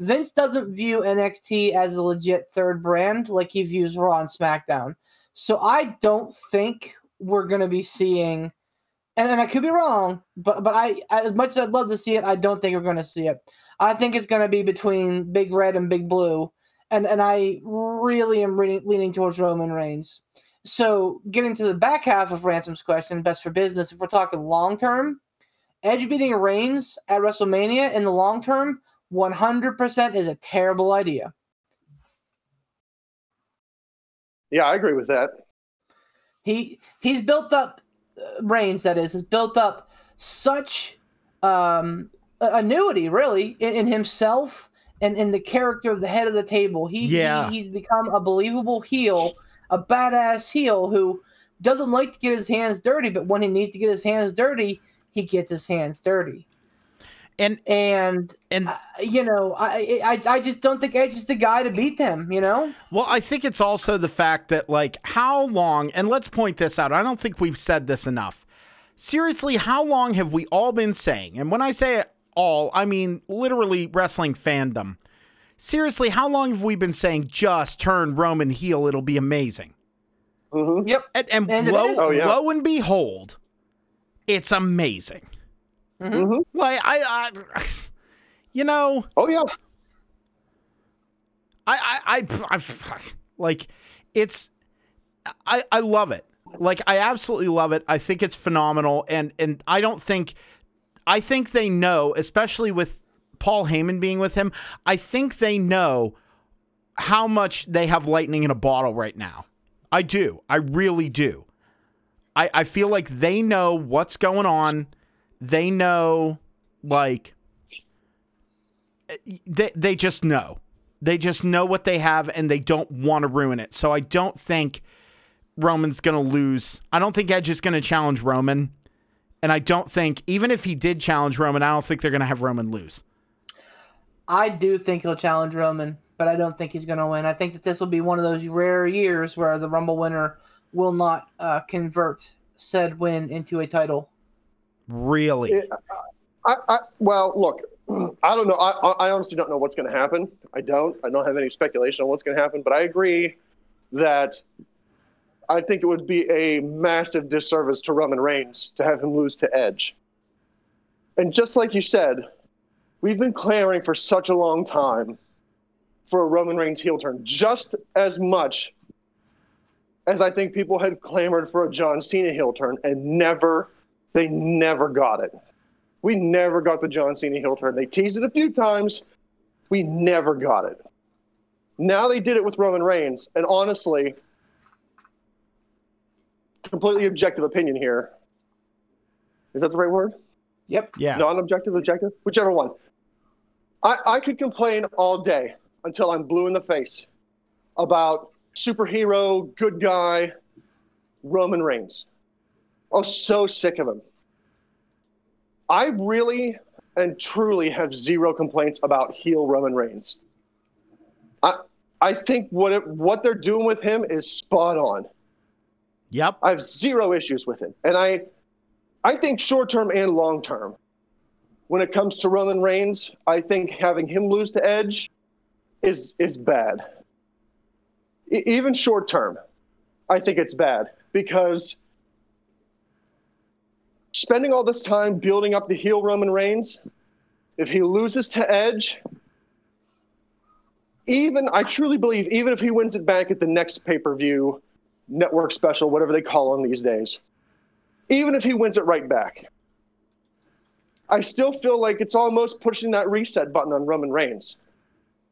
Vince doesn't view NXT as a legit third brand like he views Raw and SmackDown. So I don't think we're to be seeing, and, and I could be wrong, but but I as much as I'd love to see it, I don't think we're to see it. I think it's to be between Big Red and Big Blue, and and I really am leaning, leaning towards Roman Reigns. So getting to the back half of Ransom's question, best for business. If we're talking long term, Edge beating Reigns at WrestleMania in the long term, 100% is a terrible idea. Yeah, I agree with that. He he's built up uh, Reigns that is has built up such um annuity really in, in himself and in the character of the head of the table. He, Yeah. he he's become a believable heel, a badass heel who doesn't like to get his hands dirty, but when he needs to get his hands dirty, he gets his hands dirty. And And and uh, you know, I, I I just don't think Edge is the guy to beat them. You know, Well, I think it's also the fact that, like, how long, and let's point this out. I don't think we've said this enough. Seriously, how long have we all been saying? And when I say all, I mean literally wrestling fandom. Seriously, how long have we been saying just turn Roman heel? It'll be amazing. hmm yep. And, and, And lo. Oh, yeah. lo and behold, it's amazing. hmm Like, I, I you know, Oh yeah. I, I, I, I, like, it's, I, I love it. Like, I absolutely love it. I think it's phenomenal, and and I don't think, I think they know, especially with Paul Heyman being with him. I think they know how much they have lightning in a bottle right now. I do. I really do. I, I feel like they know what's going on. They know, like, they, they just know. They just know what they have and they don't want to ruin it. So I don't think Roman's going to lose. I don't think Edge is going to challenge Roman. And I don't think, even if he did challenge Roman, I don't think they're going to have Roman lose. I do think he'll challenge Roman, but I don't think he's going to win. I think that this will be one of those rare years where the Rumble winner will not uh, convert said win into a title. Really? Yeah. I, I well, look, I don't know. I, I I honestly don't know what's going to happen. I don't. I don't have any speculation on what's going to happen. But I agree that I think it would be a massive disservice to Roman Reigns to have him lose to Edge. And just like you said, we've been clamoring for such a long time for a Roman Reigns heel turn, just as much as I think people had clamored for a John Cena heel turn, and never, they never got it. We never got the John Cena heel turn. They teased it a few times. We never got it. Now they did it with Roman Reigns, and honestly, completely objective opinion here. Is that the right word? Yep. Yeah. Non-objective, objective, whichever one. I, I could complain all day until I'm blue in the face about superhero, good guy, Roman Reigns. Oh, so sick of him. I really and truly have zero complaints about heel Roman Reigns. I I think what it, what they're doing with him is spot on. Yep. I have zero issues with it. And I I think short term and long term, when it comes to Roman Reigns, I think having him lose to Edge is is bad. Even short term, I think it's bad because spending all this time building up the heel Roman Reigns, if he loses to Edge, even I truly believe even if he wins it back at the next pay-per-view network special, whatever they call them these days, even if he wins it right back, I still feel like it's almost pushing that reset button on Roman Reigns.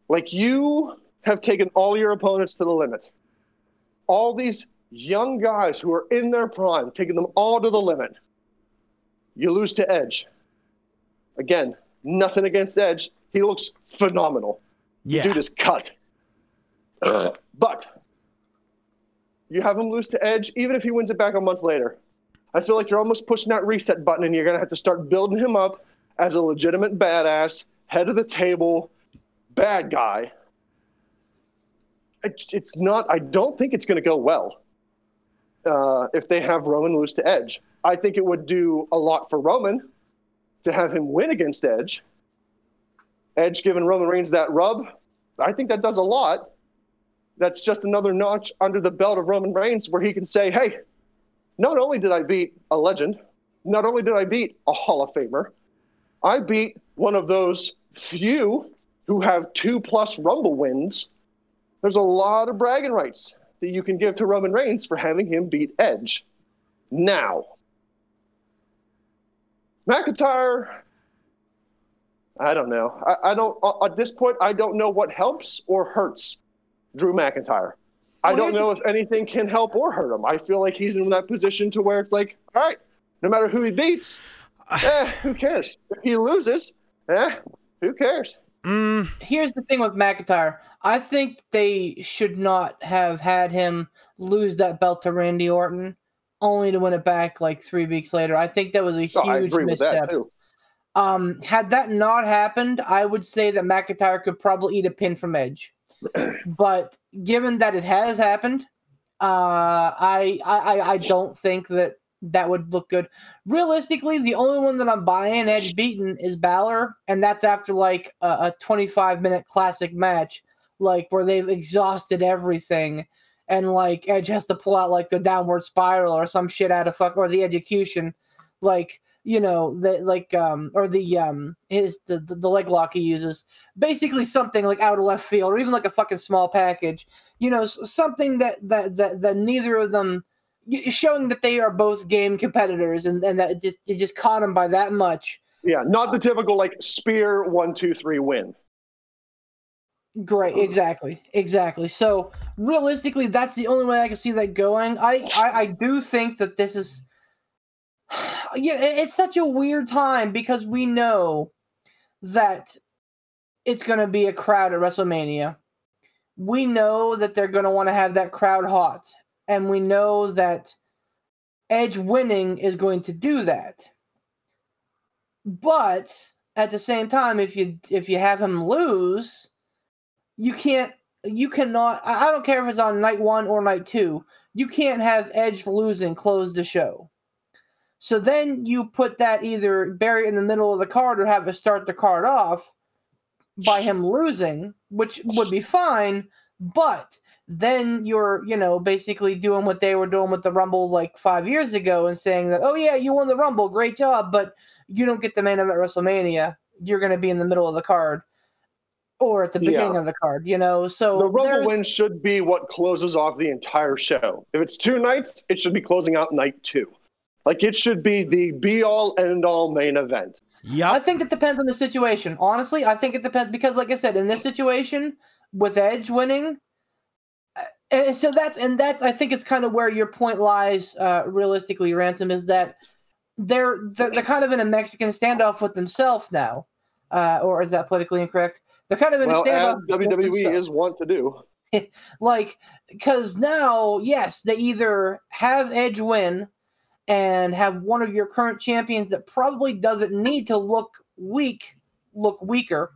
Like you have taken all your opponents to the limit. All these young guys who are in their prime, taking them all to the limit. You lose to Edge. Again, nothing against Edge. He looks phenomenal. Yeah. Dude is cut. but you have him lose to Edge, even if he wins it back a month later. I feel like you're almost pushing that reset button, and you're gonna have to start building him up as a legitimate badass, head of the table, bad guy. It, it's not. I don't think it's gonna go well uh, if they have Roman lose to Edge. I think it would do a lot for Roman to have him win against Edge. Edge giving Roman Reigns that rub, I think that does a lot. That's just another notch under the belt of Roman Reigns where he can say, hey, not only did I beat a legend, not only did I beat a Hall of Famer, I beat one of those few who have two plus Rumble wins. There's a lot of bragging rights that you can give to Roman Reigns for having him beat Edge. Now, McIntyre, I don't know. I, I don't, uh, at this point, I don't know what helps or hurts Drew McIntyre. I don't know if anything can help or hurt him. I feel like he's in that position to where it's like, all right, no matter who he beats, eh, who cares? If he loses, eh, who cares? Mm, Here's the thing with McIntyre. I think they should not have had him lose that belt to Randy Orton, only to win it back like three weeks later. I think that was a huge No, I agree with misstep. that too. Um, had that not happened, I would say that McIntyre could probably eat a pin from Edge. But given that it has happened, uh, I, I I- don't think that that would look good. Realistically, the only one that I'm buying Edge beaten is Balor, and that's after like a, a 25 minute classic match, like where they've exhausted everything. And like Edge has to pull out like the downward spiral or some shit out of fuck or the execution, like you know the like um or the um his the, the the leg lock he uses basically something like out of left field or even like a fucking small package you know something that that that, that neither of them showing that they are both game competitors and, and that it just it just caught him by that much Yeah, not the typical like spear one, two, three win. Great, exactly, exactly. So realistically, that's the only way I can see that going. I, I, I do think that this is, yeah, it's such a weird time because we know that it's going to be a crowd at WrestleMania. We know that they're going to want to have that crowd hot, and we know that Edge winning is going to do that. But at the same time, if you if you have him lose you can't you cannot I don't care if it's on night one or night two. You can't have Edge losing close the show. So then you put that either bury it in the middle of the card or have it start the card off by him losing, which would be fine, but then you're, you know, basically doing what they were doing with the Rumble like five years ago and saying that, oh yeah, you won the Rumble, great job, but you don't get the main event at WrestleMania. You're gonna be in the middle of the card or at the Yeah. beginning of the card, you know. So The Rumble there's- win should be what closes off the entire show. If it's two nights, it should be closing out night two. Like it should be the be all end all main event. Yeah. I think it depends on the situation. Honestly, I think it depends because, like I said, in this situation with Edge winning, uh, and so that's and that's I think it's kind of where your point lies. Uh, realistically, ransom is that they're they're, they're kind of in a Mexican standoff with themselves now, uh, or is that politically incorrect? They're kind of in Well, a standoff. WWE themselves. is want to do. like because now yes they either have edge win and have one of your current champions that probably doesn't need to look weak look weaker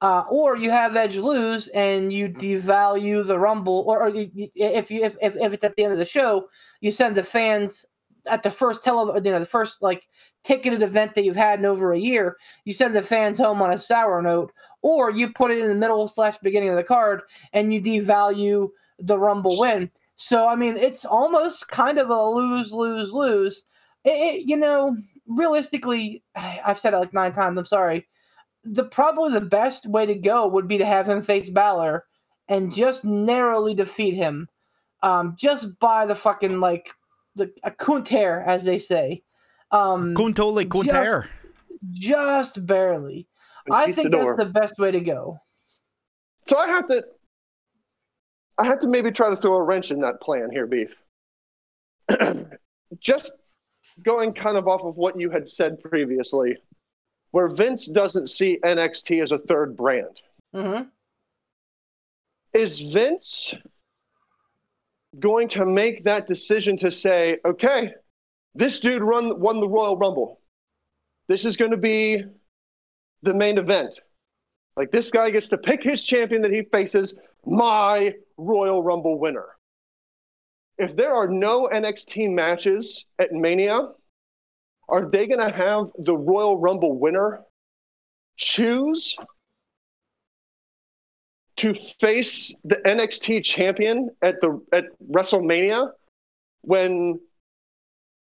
uh, or you have edge lose and you devalue the rumble or, or you, you- if you if, if, if it's at the end of the show you send the fans at the first tele you know the first like ticketed event that you've had in over a year you send the fans home on a sour note or you put it in the middle slash beginning of the card and you devalue the Rumble win. So I mean, it's almost kind of a lose, lose, lose. It, it- you know, realistically, I've said it like nine times. I'm sorry. The probably the best way to go would be to have him face Balor and just narrowly defeat him, um, just by the fucking like the a kunter, as they say, um, Kuntole Kunter. just barely. I think that's the best way to go. So I have to I have to maybe try to throw a wrench in that plan here, Beef. Just going kind of off of what you had said previously, where Vince doesn't see NXT as a third brand. hmm Is Vince going to make that decision to say, okay, this dude run, won the Royal Rumble. This is going to be the main event. Like this guy gets to pick his champion that he faces, my Royal Rumble winner. If there are no NXT matches at Mania, are they going to have the Royal Rumble winner choose to face the NXT champion at the at WrestleMania when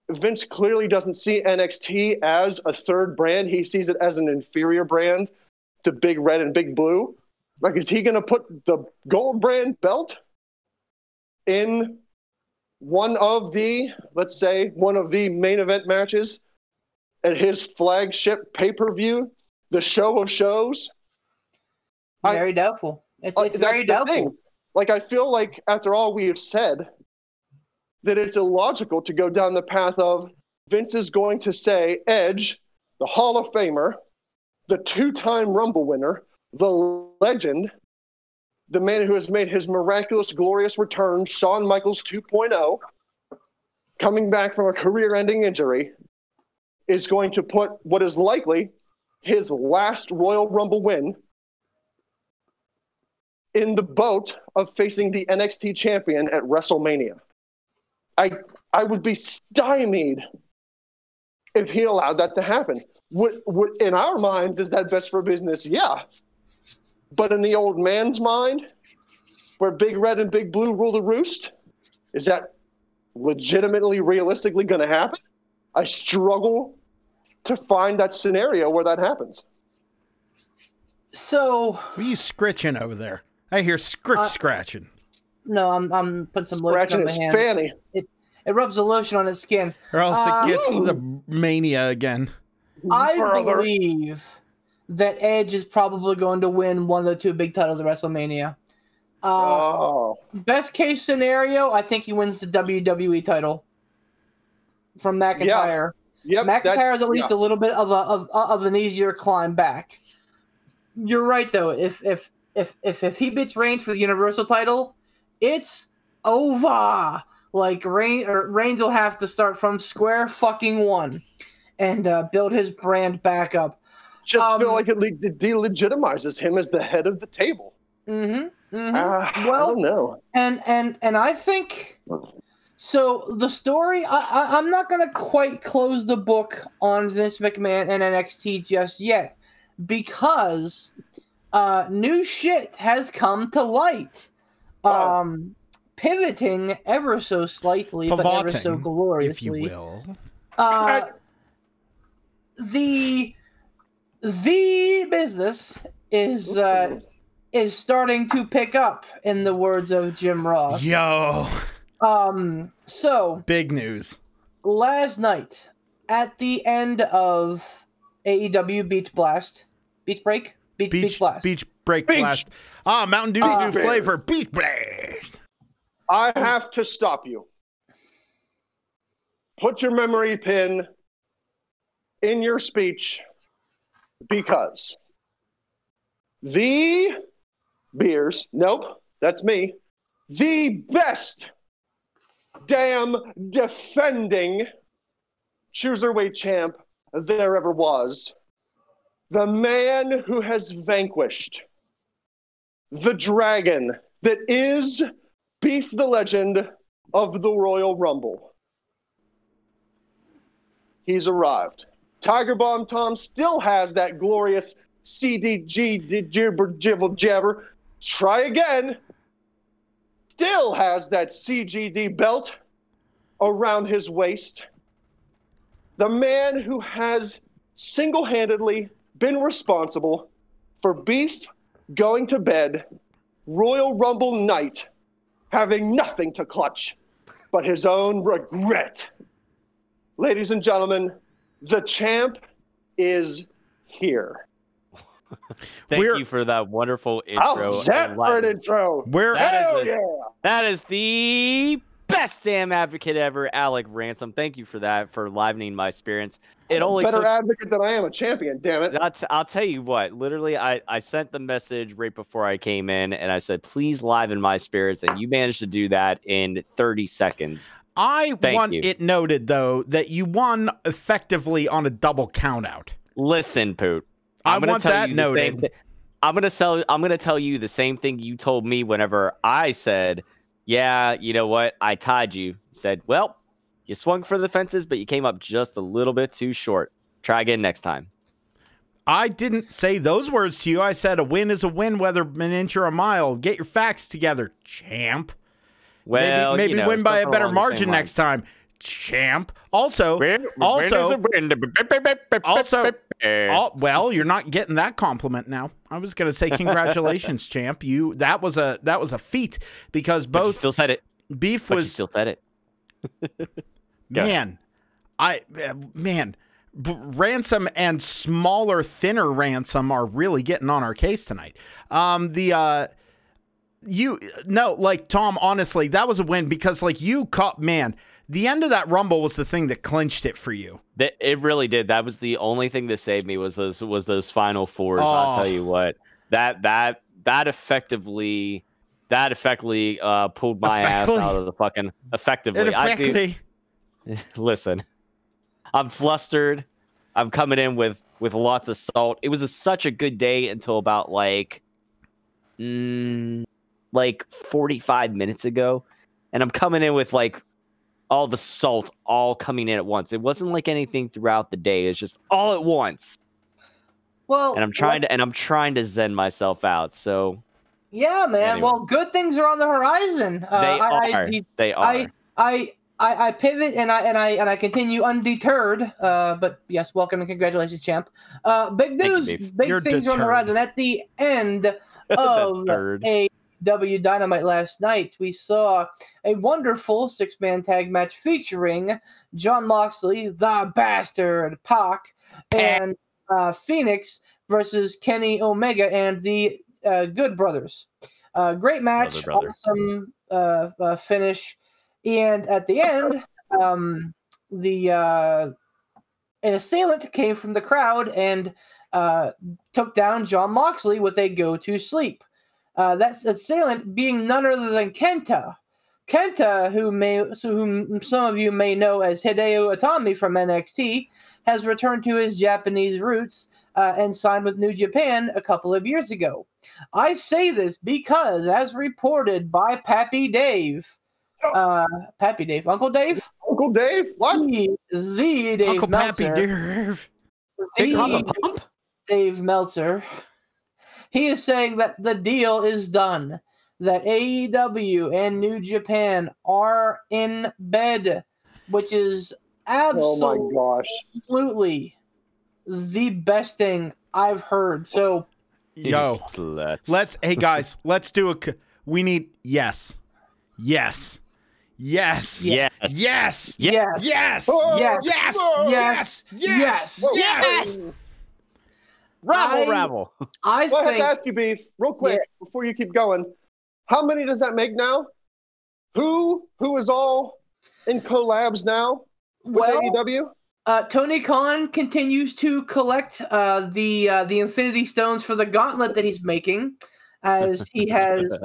Vince clearly doesn't see NXT as a third brand. He sees it as an inferior brand to Big Red and Big Blue. Like, is he going to put the gold brand belt in one of the, let's say, one of the main event matches at his flagship pay per view, the show of shows? I- Very doubtful. It's, uh, it's that's very doubtful. thing. Like I feel like after all we have said, that it's illogical to go down the path of Vince is going to say Edge, the Hall of Famer, the two-time Rumble winner, the legend, the man who has made his miraculous, glorious return, Shawn Michaels 2.0, coming back from a career-ending injury, is going to put what is likely his last Royal Rumble win in the boat of facing the NXT champion at WrestleMania. I I would be stymied if he allowed that to happen. Would, would, in our minds, is that best for business? Yeah. But in the old man's mind, where Big Red and Big Blue rule the roost, is that legitimately, realistically going to happen? I struggle to find that scenario where that happens. So What are you scritching over there? I hear scritch Uh, scratching. no, I'm I'm putting some lotion Scratching on my his hand. fanny. It it rubs the lotion on his skin. Or else uh, it gets the mania again. I Brother. believe that Edge is probably going to win one of the two big titles at WrestleMania. Uh, Oh. best case scenario, I think he wins the WWE title from McIntyre. Yep. McIntyre is at least yeah. a little bit of a of, of an easier climb back. You're right though. If if if if if he beats Reigns for the Universal title, it's over. Like Reigns, or Reigns will have to start from square fucking one, and uh, build his brand back up. Just um, feel like it le- it delegitimizes him as the head of the table. Mm-hmm. mm-hmm. I Well- don't and and and I think so. The story, I, I I'm not gonna quite close the book on Vince McMahon and NXT just yet because uh, new shit has come to light. Wow. Um, pivoting ever so slightly, but ever so gloriously. if you will. Uh, the the business is uh, is starting to pick up, in the words of Jim Ross. Yo, Um, so big news. last night at the end of AEW Beach Blast, Beach Break, Beach, Beach, Beach, Blast. beach break Beach. blast. Ah, Mountain Dew's Uh, new flavor, beach blast. I have to stop you. Put your memory pin in your speech because the beers, nope, that's me, the best damn defending cruiserweight champ there ever was, the man who has vanquished the dragon that is Beef the Legend of the Royal Rumble. He's arrived. Tiger Bomb Tom still has that glorious CDG jibber jibble jabber. Try again. Still has that CGD belt around his waist. The man who has single handedly been responsible for Beast going to bed Royal Rumble night having nothing to clutch but his own regret. Ladies and gentlemen, the champ is here. Thank We're- you for that wonderful intro. How's that and for an intro? Where That is the- yeah! That is the best damn advocate ever, Alec Ransom. Thank you for that, for livening my spirits. It only better took advocate than I am a champion. Damn it! I'll, tell you what. Literally, I, I sent the message right before I came in, and I said, "Please liven my spirits," and you managed to do that in 30 seconds. I Thank want you. it noted though that you won effectively on a double countout. Listen, Poot. I I'm gonna want tell that you the same noted. thi- I'm gonna sell. I'm gonna tell you the same thing you told me whenever I said, "Yeah, you know what? I tied you." Said, "Well, you swung for the fences, but you came up just a little bit too short. Try again next time." I didn't say those words to you. I said a win is a win, whether an inch or a mile. Get your facts together, champ. Well, maybe maybe you know, win by a better along the same margin next time, champ. Also, Win- win also- is also, all, well, you're not getting that compliment now. I was gonna say congratulations, champ. You that was a that was a feat because But you both still said it. beef But you was still said it. Man, I uh, man, B- ransom and smaller, thinner ransom are really getting on our case tonight. Um, the uh, you no, like Tom, honestly, that was a win because like you caught man. The end of that rumble was the thing that clinched it for you. That it really did. That was the only thing that saved me was those was those final fours. I'll Oh. tell you what. That that that effectively that effectively uh pulled my Effectively? ass out of the fucking effectively. It I do- listen. I'm flustered. I'm coming in with with lots of salt. It was a, such a good day until about like mm, like 45 minutes ago and I'm coming in with like all the salt all coming in at once. It wasn't like anything throughout the day. It's just all at once. Well, And I'm trying to and I'm trying to zen myself out. So Yeah, man. Anyway. Well, good things are on the horizon. Uh, they I, are. I, they are. I, I, I, I pivot and I and I and I continue undeterred. Uh, but yes, welcome and congratulations, champ. Uh, big Thank you, news, big You're things are on the deterred. horizon. At the end The of third. AEW Dynamite last night, we saw a wonderful six-man tag match featuring Jon Moxley, the Bastard, Pac, and uh, Fenix versus Kenny Omega and the uh, Good Brothers. Uh, great match, Brother, awesome uh, uh, finish, and at the end, um, the uh, an assailant came from the crowd and uh, took down Jon Moxley with a go to sleep. Uh, that assailant being none other than Kenta. Kenta, who may so whom some of you may know as Hideo Itami from NXT, has returned to his Japanese roots uh, and signed with New Japan a couple of years ago. I say this because, as reported by Pappy Dave, uh, Pappy Dave, Uncle Dave, Uncle Dave, what? the, the Dave Uncle Pappy, Meltzer, dear. Big the Papa Pump? Dave Meltzer, he is saying that the deal is done, that AEW and New Japan are in bed, which is Oh my absolutely gosh. the best thing I've heard. So Yo, Sluts. let's. Hey guys, let's do a. c- We need yes, yes, yes, Yes. yes, Yeah. yes, yes, Oh, Yes. yes, whoa. yes, yes, Yes. Whoa, yes. Whoa. Rabble, I- rabble. I Well, I have to ask you, Beef, real quick before you keep going. How many does that make now? Who who is all in collabs now with well, AEW? Uh, Tony Khan continues to collect uh, the uh, the Infinity Stones for the gauntlet that he's making, as he has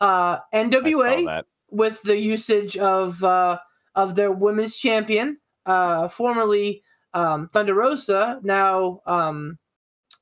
uh, NWA with the usage of uh, of their women's champion, uh, formerly um, Thunder Rosa, now um,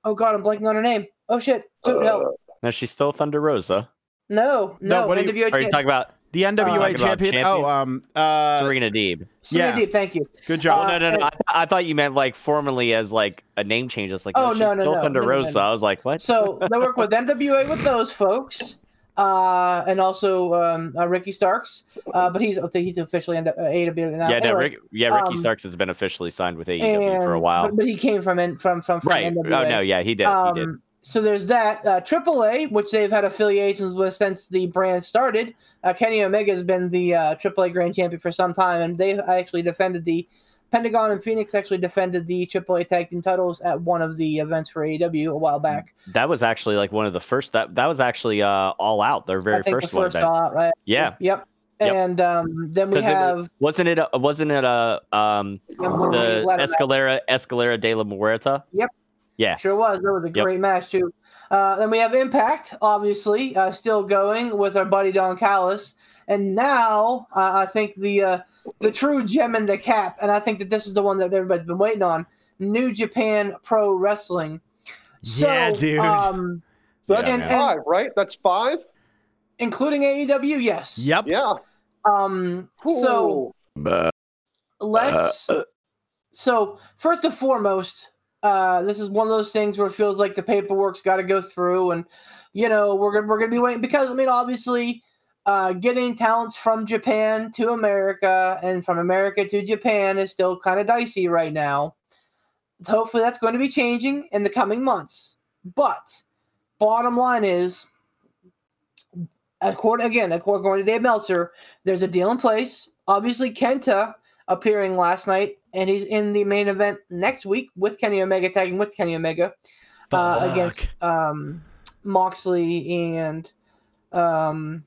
oh god, I'm blanking on her name. Oh shit, Who- no, No, she's still Thunder Rosa. no, No, no, what do you- NWA Are you talking about The NWA Talking about champion. champion? Oh, um, uh, Serena Deeb? Serena yeah. Deeb, thank you. good job. Uh, Oh, no, no, no. I, I thought you meant like formally as like a name change. It's like, Oh, no, she's no, no, still no, Thunder no, no, no, Rosa. no. I was like, what? So they work with NWA with those folks, uh, and also um, uh, Ricky Starks. Uh, but he's he's officially in uh, AEW now. yeah, no, Rick, yeah, Ricky um, Starks has been officially signed with AEW for a while. But, but he came from in, from from, from right. NWA. Oh no, yeah, he did. he did. Um, so there's that. Uh, AAA, which they've had affiliations with since the brand started. Uh, Kenny Omega has been the uh, AAA Grand Champion for some time, and they actually defended the Pentagon and Fenix actually defended the AAA Tag Team titles at one of the events for AEW a while back. That was actually like one of the first. That that was actually uh all out. Their very I think first, the first one. all out, right? Yeah. Yep. Yep. and um, then we 'Cause it have wasn't it? A, wasn't it a um yeah, when we the Escalera Escalera de la Muerta? Yep. Yeah. Sure was. That was a Yep. great match too. Uh, then we have Impact, obviously, uh, still going with our buddy Don Callis, and now uh, I think the uh, the true gem in the cap, and I think that this is the one that everybody's been waiting on: New Japan Pro Wrestling. So, Yeah, dude. Um, So that's Yeah, man. five, right? That's five. including AEW, yes. Yep. Yeah. Um, so Ooh. let's. So first and foremost, uh, this is one of those things where it feels like the paperwork's got to go through, and you know we're gonna we're gonna be waiting because I mean obviously, uh, getting talents from Japan to America and from America to Japan is still kind of dicey right now. Hopefully, that's going to be changing in the coming months. But bottom line is, according again according to Dave Meltzer, there's a deal in place. Obviously, Kenta appearing last night, and he's in the main event next week with Kenny Omega, tagging with Kenny Omega uh, against um, Moxley and um,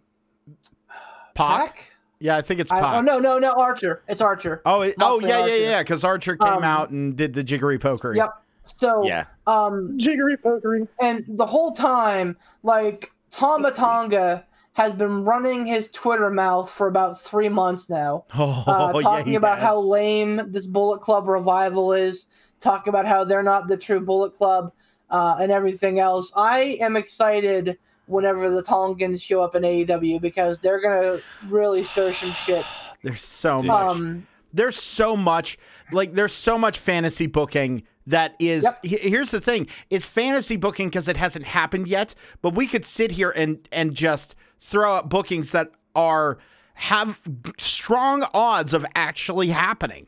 Pac? Pac. Yeah, I think it's I, oh no, no, no, Archer. It's Archer. Oh, it, oh Moxley yeah, yeah, Archer. yeah. Because Archer came Um, out and did the jiggery pokery. Yep. So, Yeah. um, Jiggery pokery. and the whole time, like Tama Tonga has been running his Twitter mouth for about three months now. Oh, uh, talking he about has. how lame this Bullet Club revival is, talking about how they're not the true Bullet Club, uh, and everything else. I am excited whenever the Tongans show up in AEW because they're gonna really stir some shit. There's so Dude. much. Um, there's so much like there's so much fantasy booking that is Yep. he- here's the thing it's fantasy booking because it hasn't happened yet but we could sit here and and just throw out bookings that are have strong odds of actually happening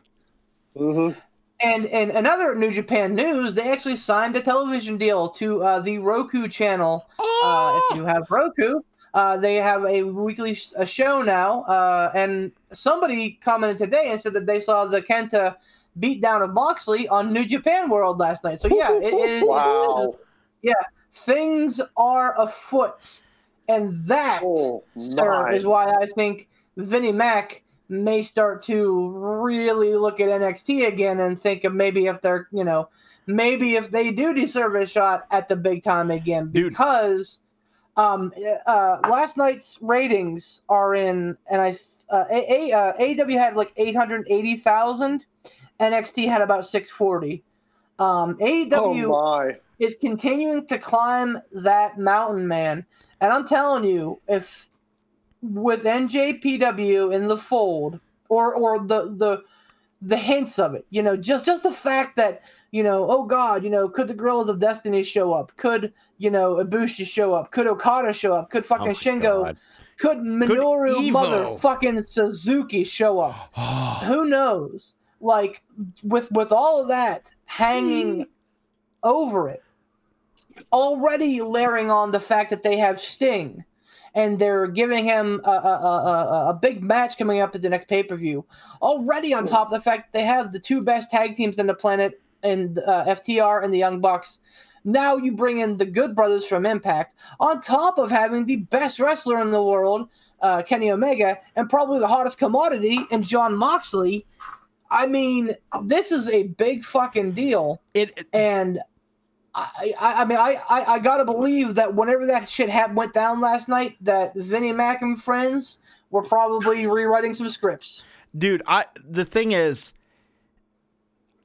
Mm-hmm. And and another New Japan news, they actually signed a television deal to uh, the Roku channel. Uh, if you have Roku, uh, they have a weekly sh- a show now. Uh, and somebody commented today and said that they saw the Kenta beatdown of Moxley on New Japan World last night. So yeah, it is. Wow. things are afoot, and that, Oh, sir, is why I think Vinnie Mac may start to really look at NXT again and think of maybe if they're, you know, maybe if they do deserve a shot at the big time again Dude. because. Um, uh, last night's ratings are in, and I uh, a, a, uh, AEW had like eight hundred eighty thousand, NXT had about six forty. Um, AEW Oh is continuing to climb that mountain, man. And I'm telling you, if with NJPW in the fold, or or the the the hints of it, you know, just just the fact that you know, oh God, you know, could the Gorillas of Destiny show up? Could you know Ibushi show up? Could Okada show up? Could oh fucking Oh Shingo? God. Could Minoru Evo. motherfucking Suzuki show up? Oh. who knows like with with all of that hanging over it already layering on the fact that they have sting and they're giving him a, a, a, a- big match coming up at the next pay-per-view. Already on top of the fact they have the two best tag teams on the planet and uh, ftr and the young bucks. Now you bring in the good brothers from impact on top of having the best wrestler in the world uh, Kenny Omega, and probably the hottest commodity in Jon Moxley. I mean, this is a big fucking deal, it and I, I, I mean, I, I, I gotta believe that whenever that shit hap- went down last night, that Vinnie Mac and friends were probably rewriting some scripts. dude i the thing is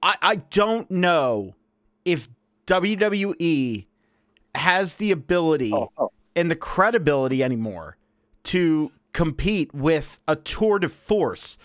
i i don't know if wwe has the ability Oh, oh. and the credibility anymore to compete with a tour de force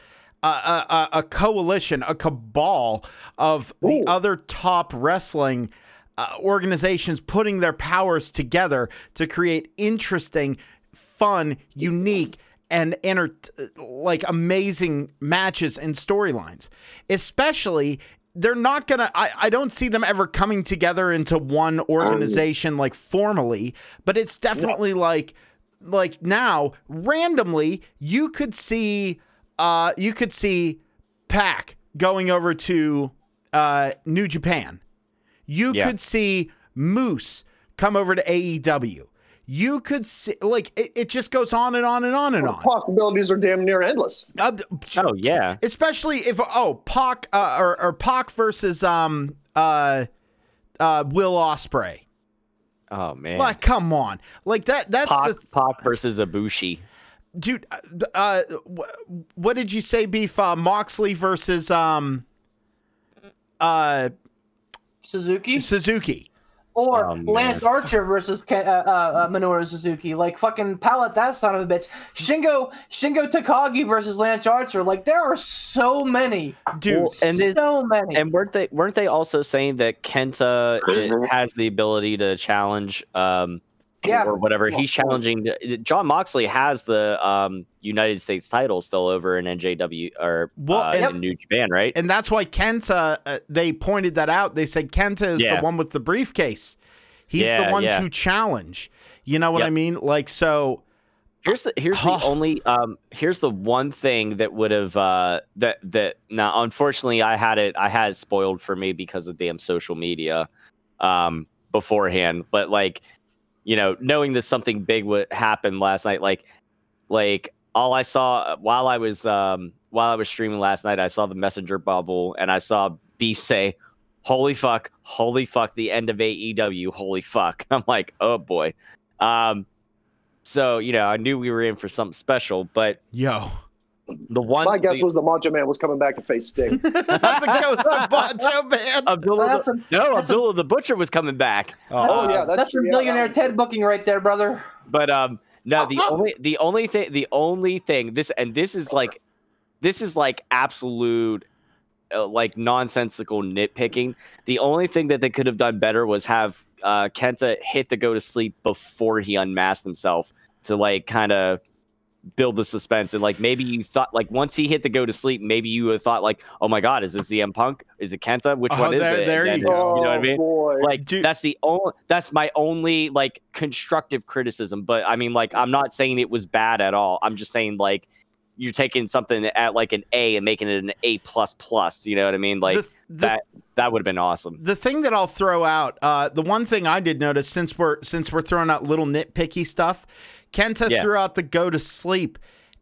a, a, a- a coalition a cabal of the Ooh. other top wrestling uh, organizations putting their powers together to create interesting fun unique and enter like amazing matches and storylines. Especially they're not gonna I, I don't see them ever coming together into one organization like formally but it's definitely like like now randomly you could see uh you could see pac going over to uh new japan you Yeah. could see moose come over to aew you could see like it, it just goes on and on and on and The on. possibilities are damn near endless. Uh, Oh yeah. especially if oh Pac uh, or or Pac versus um uh uh Will Ospreay. Oh man. Like, come on, like that. That's Pac, the Pac versus Ibushi. dude. uh, Uh, what did you say? Beef uh, Moxley versus um uh Suzuki Suzuki. or Oh. Lance Archer versus Ke- uh, uh, uh, Minoru Suzuki. Like fucking pallet that son of a bitch. Shingo Shingo Takagi versus Lance Archer. Like there are so many, Dude, Well, and it- so many. And weren't they weren't they also saying that Kenta has the ability to challenge um Yeah. or whatever. He's challenging Jon Moxley has the um United States title still over in NJW or Well, uh, and- in New Japan, right? and that's why Kenta. Uh, they pointed that out. They said Kenta is Yeah. the one with the briefcase. He's the one yeah. to challenge. You know what Yep. I mean? Like so. Here's the here's Huh. the only um here's the one thing that would have uh that that now unfortunately I had it I had it spoiled for me because of damn social media um beforehand but like you know knowing that something big would happen last night like like all I saw while I was um while I was streaming last night I saw the messenger bubble and I saw Beef say holy fuck holy fuck the end of AEW holy fuck. I'm like oh boy. Um so you know, I knew we were in for something special, but Yo, the one My guess the, was the Macho Man was coming back to face Sting. the ghost of Macho Man. Abdullah, That's the, a- no, that's a- Abdullah the Butcher was coming back. Oh, yeah, that's that's true. a Yeah, billionaire Ted booking right there, brother. But um, no, the only the only thing the only thing this and this is like this is like absolute uh, like nonsensical nitpicking. The only thing that they could have done better was have uh, Kenta hit the go to sleep before he unmasked himself to like kind of build the suspense and like maybe you thought like once he hit the go to sleep maybe you would have thought like oh my god is this CM Punk is it Kenta which Oh, one is there- it there And you then, go. you know what I Oh, mean Boy. like Dude. that's the only that's my only like constructive criticism but i mean like i'm not saying it was bad at all i'm just saying like you're taking something at like an a and making it an a plus plus you know what i mean like the, the, that that would have been awesome the thing that I'll throw out, uh, the one thing I did notice since we're since we're throwing out little nitpicky stuff, Kenta Yeah. threw out the go to sleep.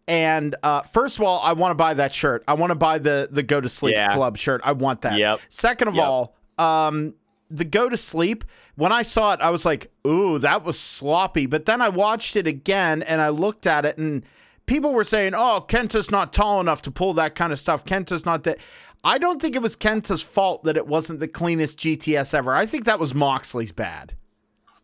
And uh, first of all, I want to buy that shirt. I want to buy the the go to sleep Yeah. club shirt. I want that. Yep. Second of Yep. all, um, the go to sleep. When I saw it, I was like, "Ooh, that was sloppy." But then I watched it again and I looked at it, and people were saying, "Oh, Kenta's not tall enough to pull that kind of stuff. Kenta's not that." I don't think it was Kenta's fault that it wasn't the cleanest GTS ever. I think that was Moxley's bad.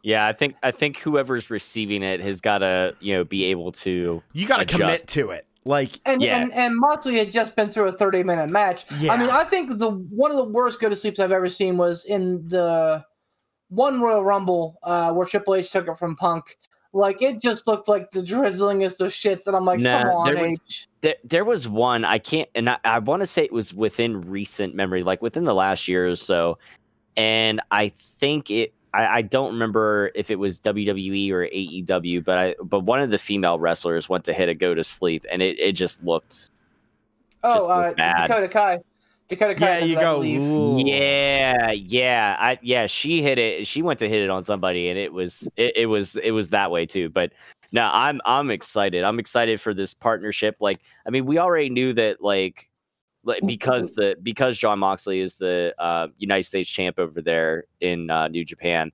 Yeah i think i think whoever's receiving it has got to you know be able to You got to commit to it. Like, And, Yeah. and and Moxley had just been through a 30 minute match. Yeah. I mean, I think the one of the worst go to sleeps I've ever seen was in the one Royal Rumble uh, where Triple H took it from Punk. Like it just looked like the drizzlingest of shits, and I'm like, Nah, come on, there was- H. there, there was one I can't and I, I want to say it was within recent memory, like within the last year or so, and I think it. I, I don't remember if it was WWE or AEW, but I but one of the female wrestlers went to hit a go to sleep, and it, it just looked Oh, just uh, looked bad. Dakota Kai. Dakota Kai. yeah, you go. yeah yeah I yeah she hit it she went to hit it on somebody and it was it, it was it was that way too but no I'm I'm excited I'm excited for this partnership like I mean we already knew that like like because the because Jon Moxley is the uh, United States champ over there in uh, New Japan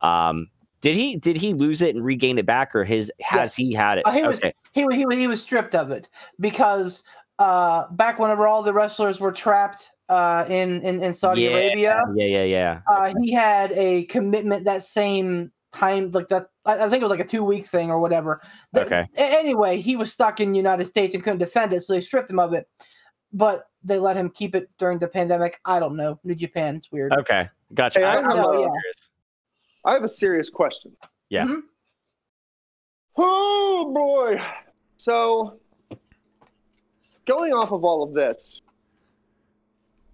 um did he did he lose it and regain it back or his has he had it Uh, he was- he he he was stripped of it because uh, back whenever all the wrestlers were trapped uh, in, in in Saudi Yeah, Arabia, yeah yeah yeah uh, he had a commitment that same time, like that. I I think it was like a two week thing or whatever. Okay. Anyway, he was stuck in the United States and couldn't defend it, so they stripped him of it. But they let him keep it during the pandemic. I don't know. New Japan, it's weird. okay gotcha Hey, I I'm have a- curious. I have a serious question. Yeah. Mhm. Oh boy. So going off of all of this,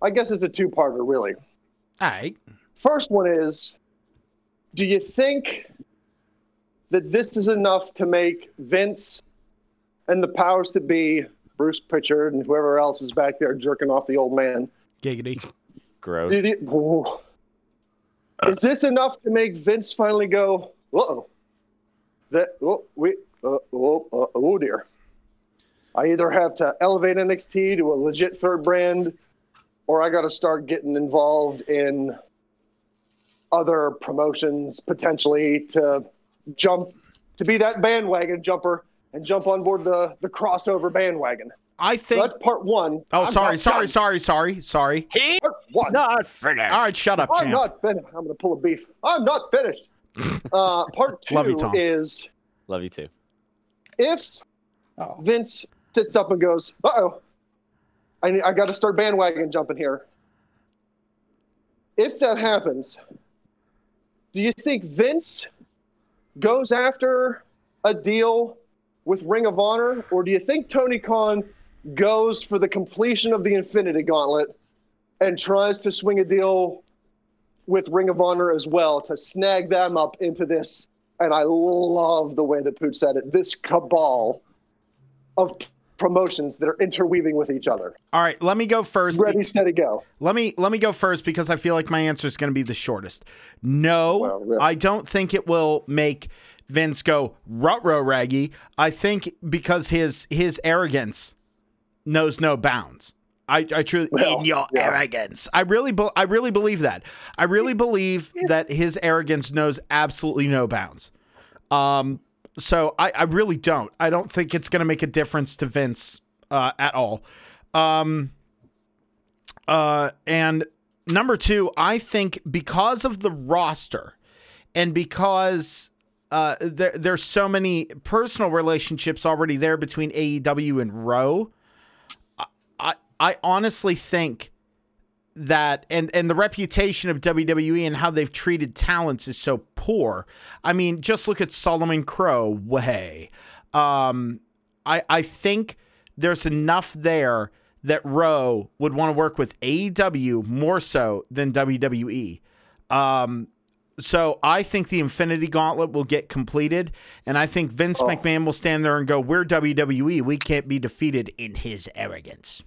I guess it's a two-parter really. All right. First one is do you think that this is enough to make Vince and the powers that be, Bruce Pritchard and whoever else is back there jerking off the old man? Giggity. gross do you- Ooh. Is this enough to make Vince finally go, uh oh, that oh we uh, oh, uh, oh dear. I either have to elevate NXT to a legit third brand, or I got to start getting involved in other promotions potentially to jump to be that bandwagon jumper and jump on board the the crossover bandwagon. I So think. that's part one. Oh, I'm sorry, sorry, done. sorry, sorry, sorry. He's Part one. not finished. All right, shut up, I'm champ. not finished. I'm going to pull a beef. I'm not finished. uh, part two Love you, Tom. is Love you too. if Oh. Vince sits up and goes, "Uh oh, I I got to start bandwagon jumping here." If that happens, do you think Vince goes after a deal with Ring of Honor, or do you think Tony Khan goes for the completion of the Infinity Gauntlet and tries to swing a deal with Ring of Honor as well to snag them up into this? And I love the way that Pooch said it. This cabal of promotions that are interweaving with each other. All right, let me go first. Ready, steady, go. Let me let me go first because I feel like my answer is going to be the shortest. No, Well, really. I don't think it will make Vince go rutro raggy. I think because his his arrogance knows no bounds. I, I truly Well, in your yeah. arrogance. I really be, I really believe that. I really believe that his arrogance knows absolutely no bounds. Um, so I, I really don't. I don't think it's going to make a difference to Vince uh, at all. Um, uh, and number two, I think because of the roster and because uh, there, there's so many personal relationships already there between AEW and Row, I, I, I honestly think that and and the reputation of WWE and how they've treated talents is so poor. I mean, just look at Solomon Crowe way. Um, I I think there's enough there that Rowe would want to work with AEW more so than WWE. Um, so I think the Infinity Gauntlet will get completed, and I think Vince McMahon will stand there and go, "We're WWE. We can't be defeated in his arrogance."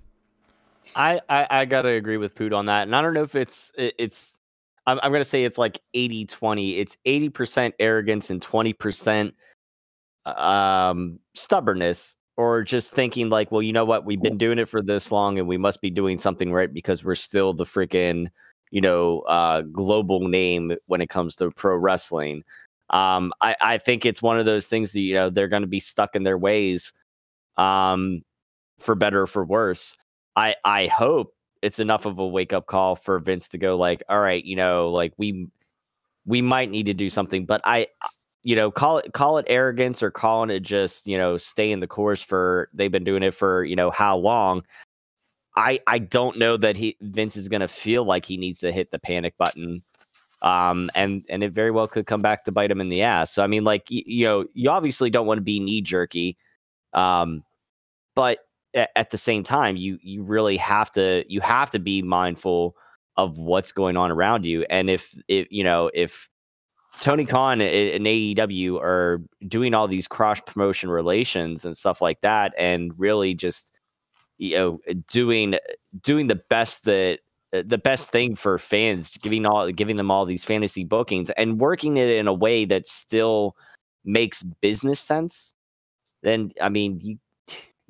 I, I I gotta agree with Poot on that, and I don't know if it's it- it's. I'm, I'm gonna say it's like 80 20. It's 80 percent arrogance and 20 percent um stubbornness, or just thinking like, well, you know what, we've been doing it for this long, and we must be doing something right because we're still the freaking you know uh global name when it comes to pro wrestling. Um, I I think it's one of those things that you know they're gonna be stuck in their ways, um, for better or for worse. I I hope it's enough of a wake up call for Vince to go like, all right, you know, like we we might need to do something, but I you know, call it call it arrogance or calling it just, you know, stay in the course for they've been doing it for, you know, how long. I I don't know that he Vince is going to feel like he needs to hit the panic button. Um and and it very well could come back to bite him in the ass. So I mean like y- you know, you obviously don't want to be knee jerky. Um but a- at the same time you you really have to you have to be mindful of what's going on around you and if if you know if Tony Khan and AEW are doing all these cross promotion relations and stuff like that and really just you know doing doing the best that uh, the best thing for fans giving all giving them all these fantasy bookings and working it in a way that still makes business sense then i mean you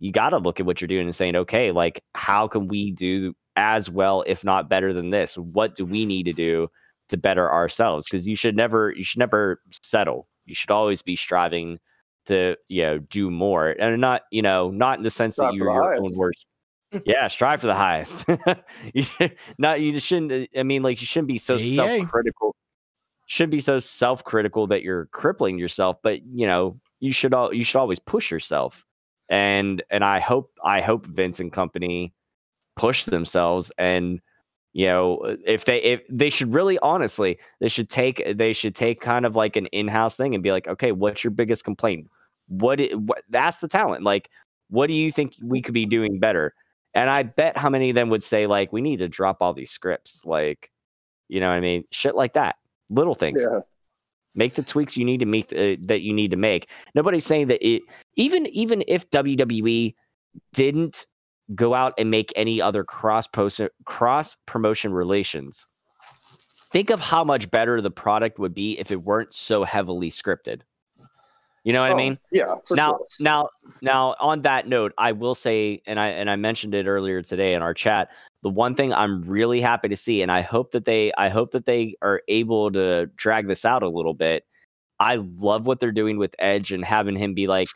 you got to look at what you're doing and saying, okay, like how can we do as well, if not better than this? What do we need to do to better ourselves? Because you should never, you should never settle. You should always be striving to, you know, do more, and not, you know, not in the sense Strive that you're your highest. own worst. yeah, strive for the highest. you should, not, you just shouldn't. Uh, I mean, like you shouldn't be so Yay. self-critical. Shouldn't be so self-critical that you're crippling yourself. But you know, you should all you should always push yourself and and I hope I hope Vince and company push themselves and you know if they if they should really honestly they should take they should take kind of like an in-house thing and be like okay what's your biggest complaint? What, what that's the talent like what do you think we could be doing better? And I bet how many of them would say like we need to drop all these scripts like you know what I mean? Shit like that. Little things. Yeah. make the tweaks you need to make uh, that you need to make. Nobody's saying that it even even if WWE didn't go out and make any other cross post cross promotion relations think of how much better the product would be if it weren't so heavily scripted You know what Oh, I mean? Yeah. now sure. now now on that note i will say and i and i mentioned it earlier today in our chat the one thing i'm really happy to see and i hope that they i hope that they are able to drag this out a little bit i love what they're doing with edge and having him be like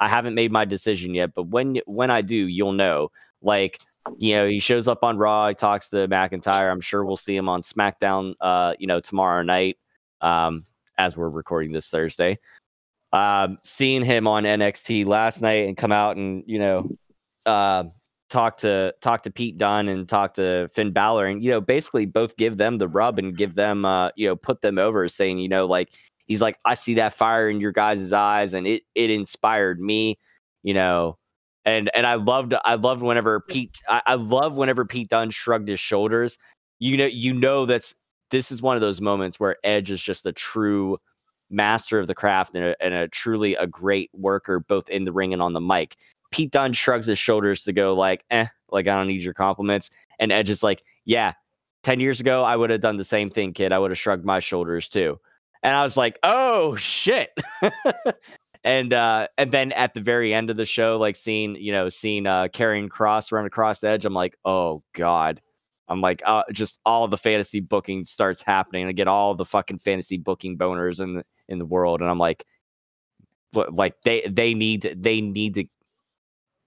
i haven't made my decision yet but when when i do you'll know. Like you know he shows up on raw he talks to mcintyre. I'm sure we'll see him on smackdown uh you know tomorrow night um as we're recording this thursday. Um, seeing him on NXT last night and come out and you know uh, talk to talk to Pete Dunne and talk to Finn Balor and you know basically both give them the rub and give them uh, you know put them over saying you know like he's like I see that fire in your guys' eyes and it it inspired me you know and and I loved I loved whenever Pete I, I love whenever Pete Dunne shrugged his shoulders you know you know that's this is one of those moments where Edge is just a true master of the craft and a, and a truly a great worker both in the ring and on the mic. Pete Dunne shrugs his shoulders to go like, eh, like I don't need your compliments. And Edge is like, yeah, 10 years ago, I would have done the same thing, kid. I would have shrugged my shoulders too. And I was like, oh shit. and uh and then at the very end of the show, like seeing, you know, seeing uh Karrion Kross run across the edge, I'm like, oh God. I'm like, uh, just all the fantasy booking starts happening. I get all the fucking fantasy booking boners in the in the world, and I'm like, like they they need to, they need to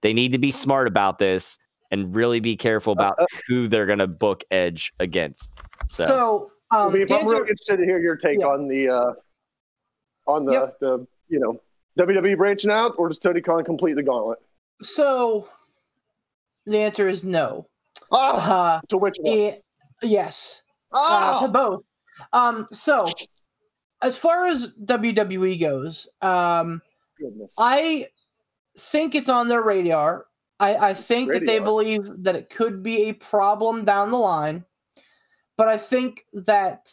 they need to be smart about this and really be careful about who they're gonna book Edge against. So, So, um, I'm really interested to hear your take Yeah. on the uh, on the Yep. the you know WWE branching out, or does Tony Khan complete the gauntlet? so the answer is no. Ah, Uh, to which one? it, yes. uh, Ah, to both. Um, so as far as WWE goes, um, goodness. I think it's on their radar. I, I think that they believe that it could be a problem down the line, but I think that,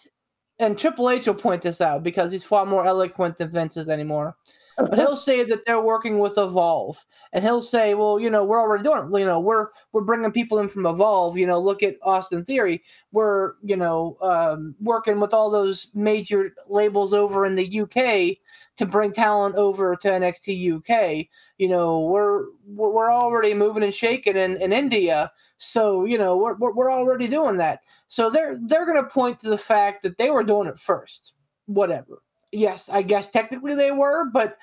and Triple H will point this out because he's far more eloquent than Vince is anymore. But he'll say that they're working with Evolve, and he'll say, "Well, you know, we're already doing it. You know, we're we're bringing people in from Evolve. You know, look at Austin Theory. We're you know um, working with all those major labels over in the UK to bring talent over to NXT UK. You know, we're we're already moving and shaking in, in India, so you know we're we're already doing that. So they're they're going to point to the fact that they were doing it first. Whatever. Yes, I guess technically they were, but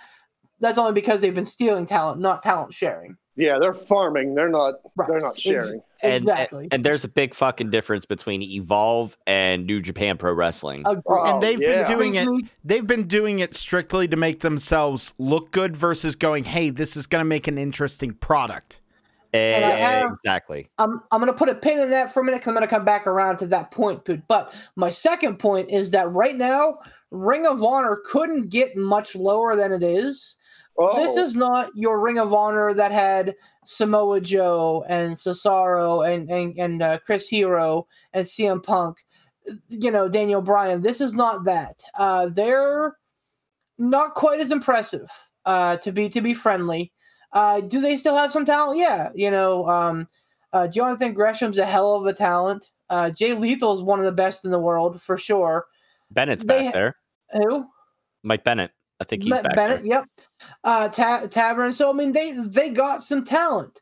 that's only because they've been stealing talent, not talent sharing. yeah, they're farming. They're not. Right. They're not sharing. and, exactly. and and there's a big fucking difference between Evolve and New Japan Pro Wrestling. Agreed. Oh, and they've yeah. been doing it. They've been doing it strictly to make themselves look good versus going, "Hey, this is going to make an interesting product." And I have- exactly. I'm I'm gonna put a pin in that for a minute. Cause I'm gonna come back around to that point, Poot. But my second point is that right now, Ring of Honor couldn't get much lower than it is. Oh, This is not your Ring of Honor that had Samoa Joe and Cesaro and and and uh, Chris Hero and CM Punk, you know Daniel Bryan. This is not that. Uh, they're not quite as impressive. Uh, to be to be friendly. Uh, do they still have some talent? Yeah, you know, um, uh, Jonathan Gresham's a hell of a talent. Uh, Jay Lethal is one of the best in the world for sure. Bennett's they- back there. Who? Mike Bennett. I think he's Me- back Bennett, there. yep. Uh, Ta- Tavern. So I mean, they they got some talent,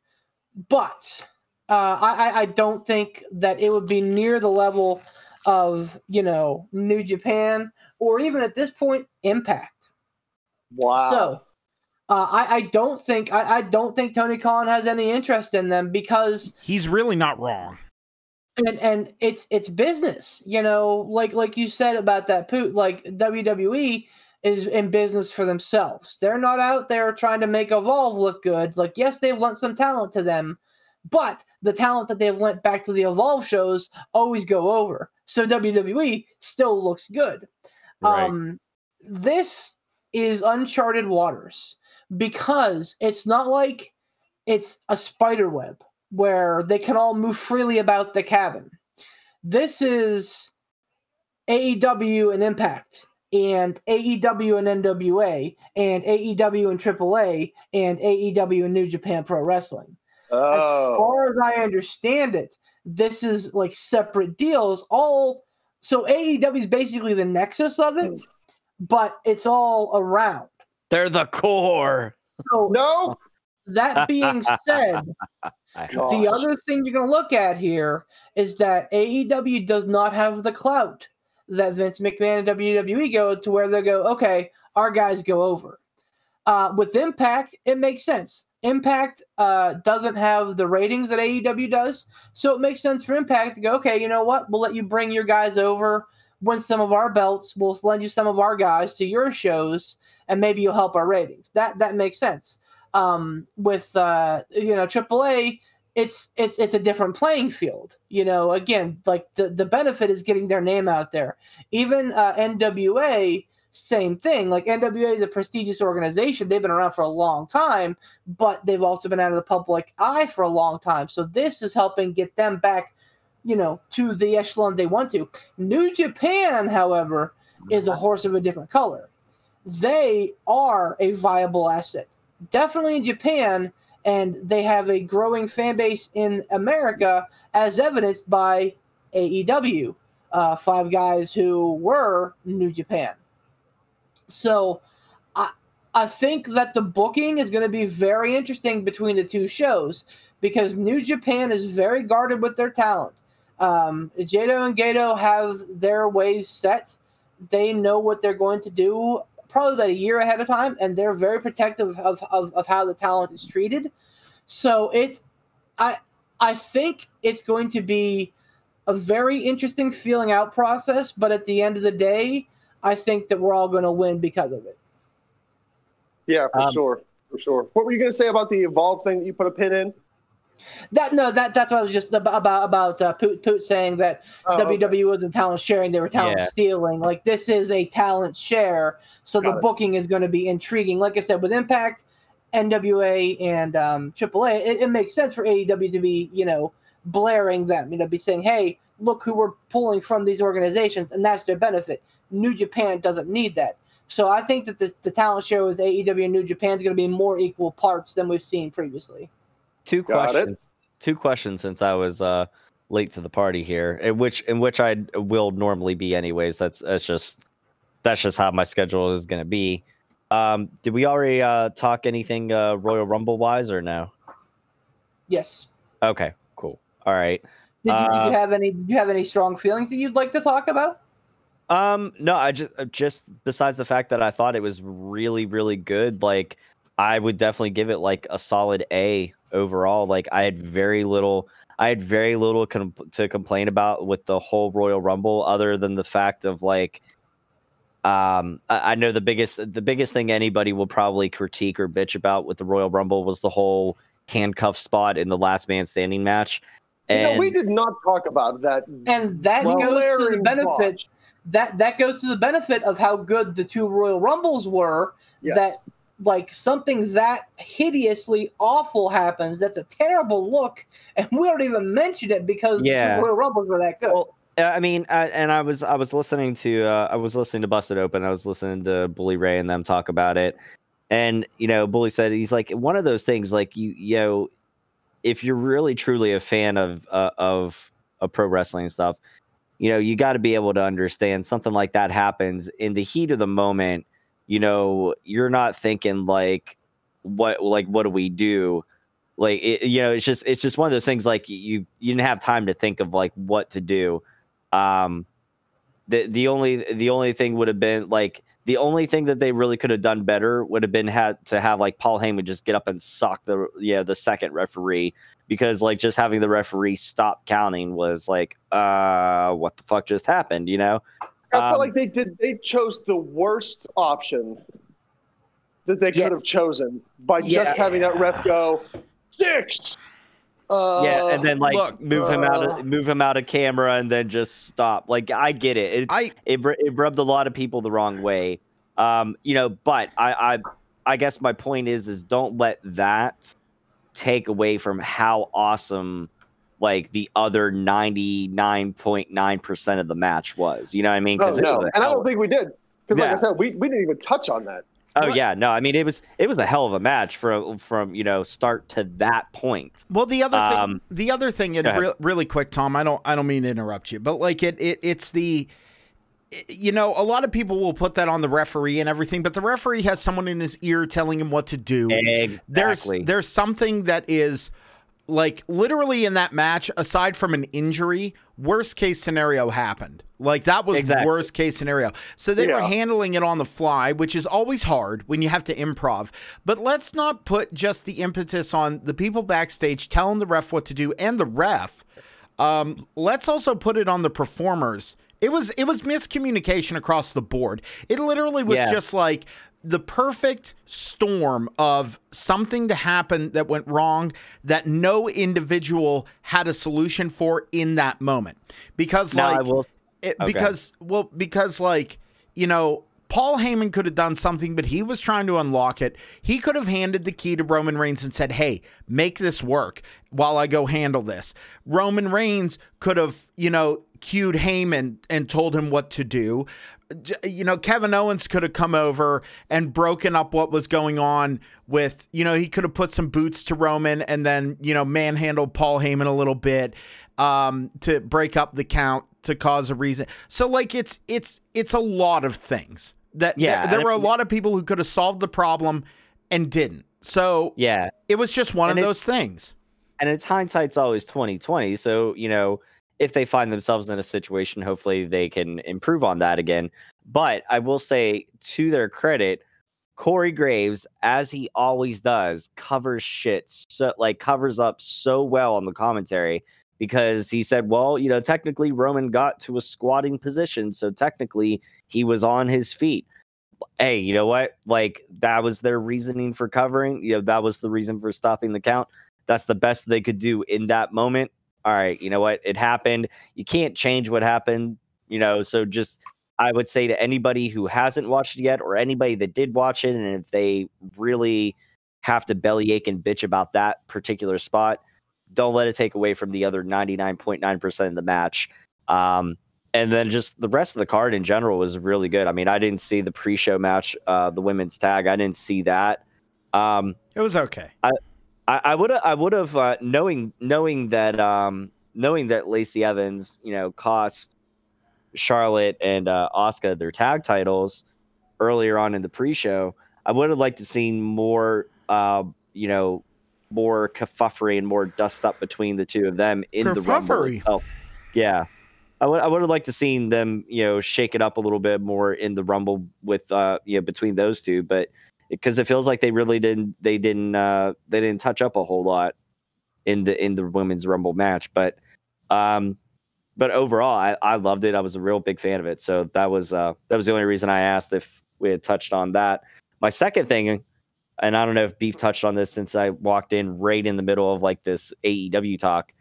but uh, I I- I don't think that it would be near the level of you know New Japan or even at this point Impact. wow. So uh, I I don't think I, I don't think Tony Khan has any interest in them because He's really not wrong. and and it's it's business you know like like you said about that poot like wwe is in business for themselves. They're not out there trying to make evolve look good. Like yes they've lent some talent to them but the talent that they've lent back to the evolve shows always go over. So wwe still looks good. Right. um this is uncharted waters because it's not like it's a spider web where they can all move freely about the cabin. This is AEW and Impact, and AEW and NWA, and AEW and AAA, and AEW and New Japan Pro Wrestling. As oh, far as I understand it, this is like separate deals. All so AEW is basically the nexus of it, hmm. but it's all around. They're the core. So No. that being said, I- the other thing you're going to look at here is that AEW does not have the clout that Vince McMahon and WWE go to where they go, okay, our guys go over. Uh, with Impact, it makes sense. Impact uh, doesn't have the ratings that AEW does, so it makes sense for Impact to go, okay, you know what? We'll let you bring your guys over, win some of our belts. We'll lend you some of our guys to your shows, and maybe you'll help our ratings. That that makes sense. Um, with uh, you know AAA, it's it's it's a different playing field. You know, again, like the the benefit is getting their name out there. Even uh, NWA, same thing. Like NWA is a prestigious organization; they've been around for a long time, but they've also been out of the public eye for a long time. So this is helping get them back, you know, to the echelon they want to. New Japan, however, is a horse of a different color. They are a viable asset, definitely in Japan and they have a growing fan base in America, as evidenced by AEW, uh, five guys who were New Japan. So, I I think that the booking is going to be very interesting between the two shows because New Japan is very guarded with their talent. Um, Jado and Gedo have their ways set. They know what they're going to do probably about a year ahead of time, and they're very protective of, of, of how the talent is treated. So it's I I think it's going to be a very interesting feeling out process, but at the end of the day, I think that we're all going to win because of it. Yeah, for Um, sure, for sure. What were you going to say about the evolve thing that you put a pin in? That no, that that's what I was just about about uh, Poot, Poot saying that Oh, okay. WWE wasn't talent sharing; they were talent Yeah. stealing. Like this is a talent share, so the it. booking is going to be intriguing. Like I said, with Impact, NWA, and um, AAA, it, it makes sense for AEW to be you know blaring them, you know, be saying, "Hey, look who we're pulling from these organizations," and that's their benefit. New Japan doesn't need that. So I think that the, the talent share with AEW and New Japan is going to be more equal parts than we've seen previously. Two Got it. questions. Two questions since I was uh late to the party here, in which in which I will normally be anyways. That's that's just that's just how my schedule is going to be. Um, did we already uh talk anything uh Royal Rumble wise or no? Yes. Okay, cool. All right. Did you, did Uh, you have any? Did you have any strong feelings that you'd like to talk about? Um, no, I just just besides the fact that I thought it was really, really good, like I would definitely give it like a solid A overall. Like I had very little, I had very little com- to complain about with the whole Royal Rumble, other than the fact of like, um, I, I know the biggest, the biggest thing anybody will probably critique or bitch about with the Royal Rumble was the whole handcuff spot in the Last Man Standing match. You know, And we did not talk about that. And that Well, goes to the benefit. Botch. That that goes to the benefit of how good the two Royal Rumbles were. Yes. That like something that hideously awful happens. That's a terrible look, and we don't even mention it because Yeah. the Royal Rumbles were that good. Well, uh, I mean, I, and I was I was listening to uh, I was listening to Busted Open. I was listening to Bully Ray and them talk about it, and you know, Bully said he's like one of those things. Like you, you know, if you're really truly a fan of uh, of of pro wrestling stuff, you know, you got to be able to understand something like that happens in the heat of the moment. You know, you're not thinking like, what like what do we do? Like it, you know, it's just it's just one of those things. Like you you didn't have time to think of like what to do. Um, the the only the only thing would have been like the only thing that they really could have done better would have been had to have like Paul Heyman just get up and sock the yeah the second referee because like just having the referee stop counting was like uh what the fuck just happened you know I Um, felt like they did. They chose the worst option that they could have chosen by Yeah. just having that ref go six. Uh, yeah and then like look, move him out uh, of move him out of camera and then just stop like I get it it's I it, it rubbed a lot of people the wrong way um you know but i i i guess my point is is don't let that take away from how awesome like the other 99.9% of the match was you know what i mean no, it was no. and I don't think we did because, like I said, we, we didn't even touch on that. oh What? yeah no i mean it was it was a hell of a match from from you know start to that point Well, the other thing, Um, the other thing, and go re- really quick, Tom. I don't, I don't mean to interrupt you, but like it, it, it's the you know, a lot of people will put that on the referee and everything, but the referee has someone in his ear telling him what to do. Exactly. There's there's something that is like literally in that match, aside from an injury, worst case scenario happened. Like that was Exactly. worst case scenario. So they were handling it on the fly, which is always hard when you have to improv. But let's not put just the impetus on the people backstage telling the ref what to do and the ref. Um, let's also put it on the performers. It was it was miscommunication across the board. It literally was Yeah. just like the perfect storm of something to happen that went wrong that no individual had a solution for in that moment. Because like will- it, Okay. because well because like you know Paul Heyman could have done something, but he was trying to unlock it. He could have handed the key to Roman Reigns and said, "Hey, make this work while I go handle this." Roman Reigns could have, you know, cued Heyman and told him what to do. You know, Kevin Owens could have come over and broken up what was going on with, you know, he could have put some boots to Roman and then, you know, manhandled Paul Heyman a little bit um, to break up the count to cause a reason. So like it's it's it's a lot of things that Yeah, there, there were a lot of people who could have solved the problem and didn't. So yeah. it was just one And of it- those things. and it's hindsight's always 2020 so you know if they find themselves in a situation hopefully they can improve on that again. But i will say to their credit corey graves as he always does covers shit so like covers up so well on the commentary because he said well you know technically roman got to a squatting position so technically he was on his feet. Hey you know what? Like that was their reasoning for covering. You know that was the reason for stopping the count. That's the best they could do in that moment. All right, you know what? It happened. You can't change what happened, you know. So just I would say to anybody who hasn't watched it yet or anybody that did watch it and if they really have to bellyache and bitch about that particular spot, don't let it take away from the other 99.9% of the match. Um and then just the rest of the card in general was really good. I mean, I didn't see the pre-show match, uh, the women's tag. I didn't see that. Um, It was okay. I would I would have uh, knowing knowing that um knowing that Lacey Evans you know cost Charlotte and uh, Asuka their tag titles earlier on in the pre-show. I would have liked to seen more uh you know more kerfuffle and more dust up between the two of them in the rumble itself. Yeah. I would I would have liked to seen them, you know, shake it up a little bit more in the rumble with uh you know between those two, but because it feels like they really didn't they didn't uh they didn't touch up a whole lot in the in the women's rumble match but um but overall I, I loved it. I was a real big fan of it. So that was uh that was the only reason i asked if we had touched on that. My second thing and i don't know if beef touched on this since i walked in right in the middle of like this aew talk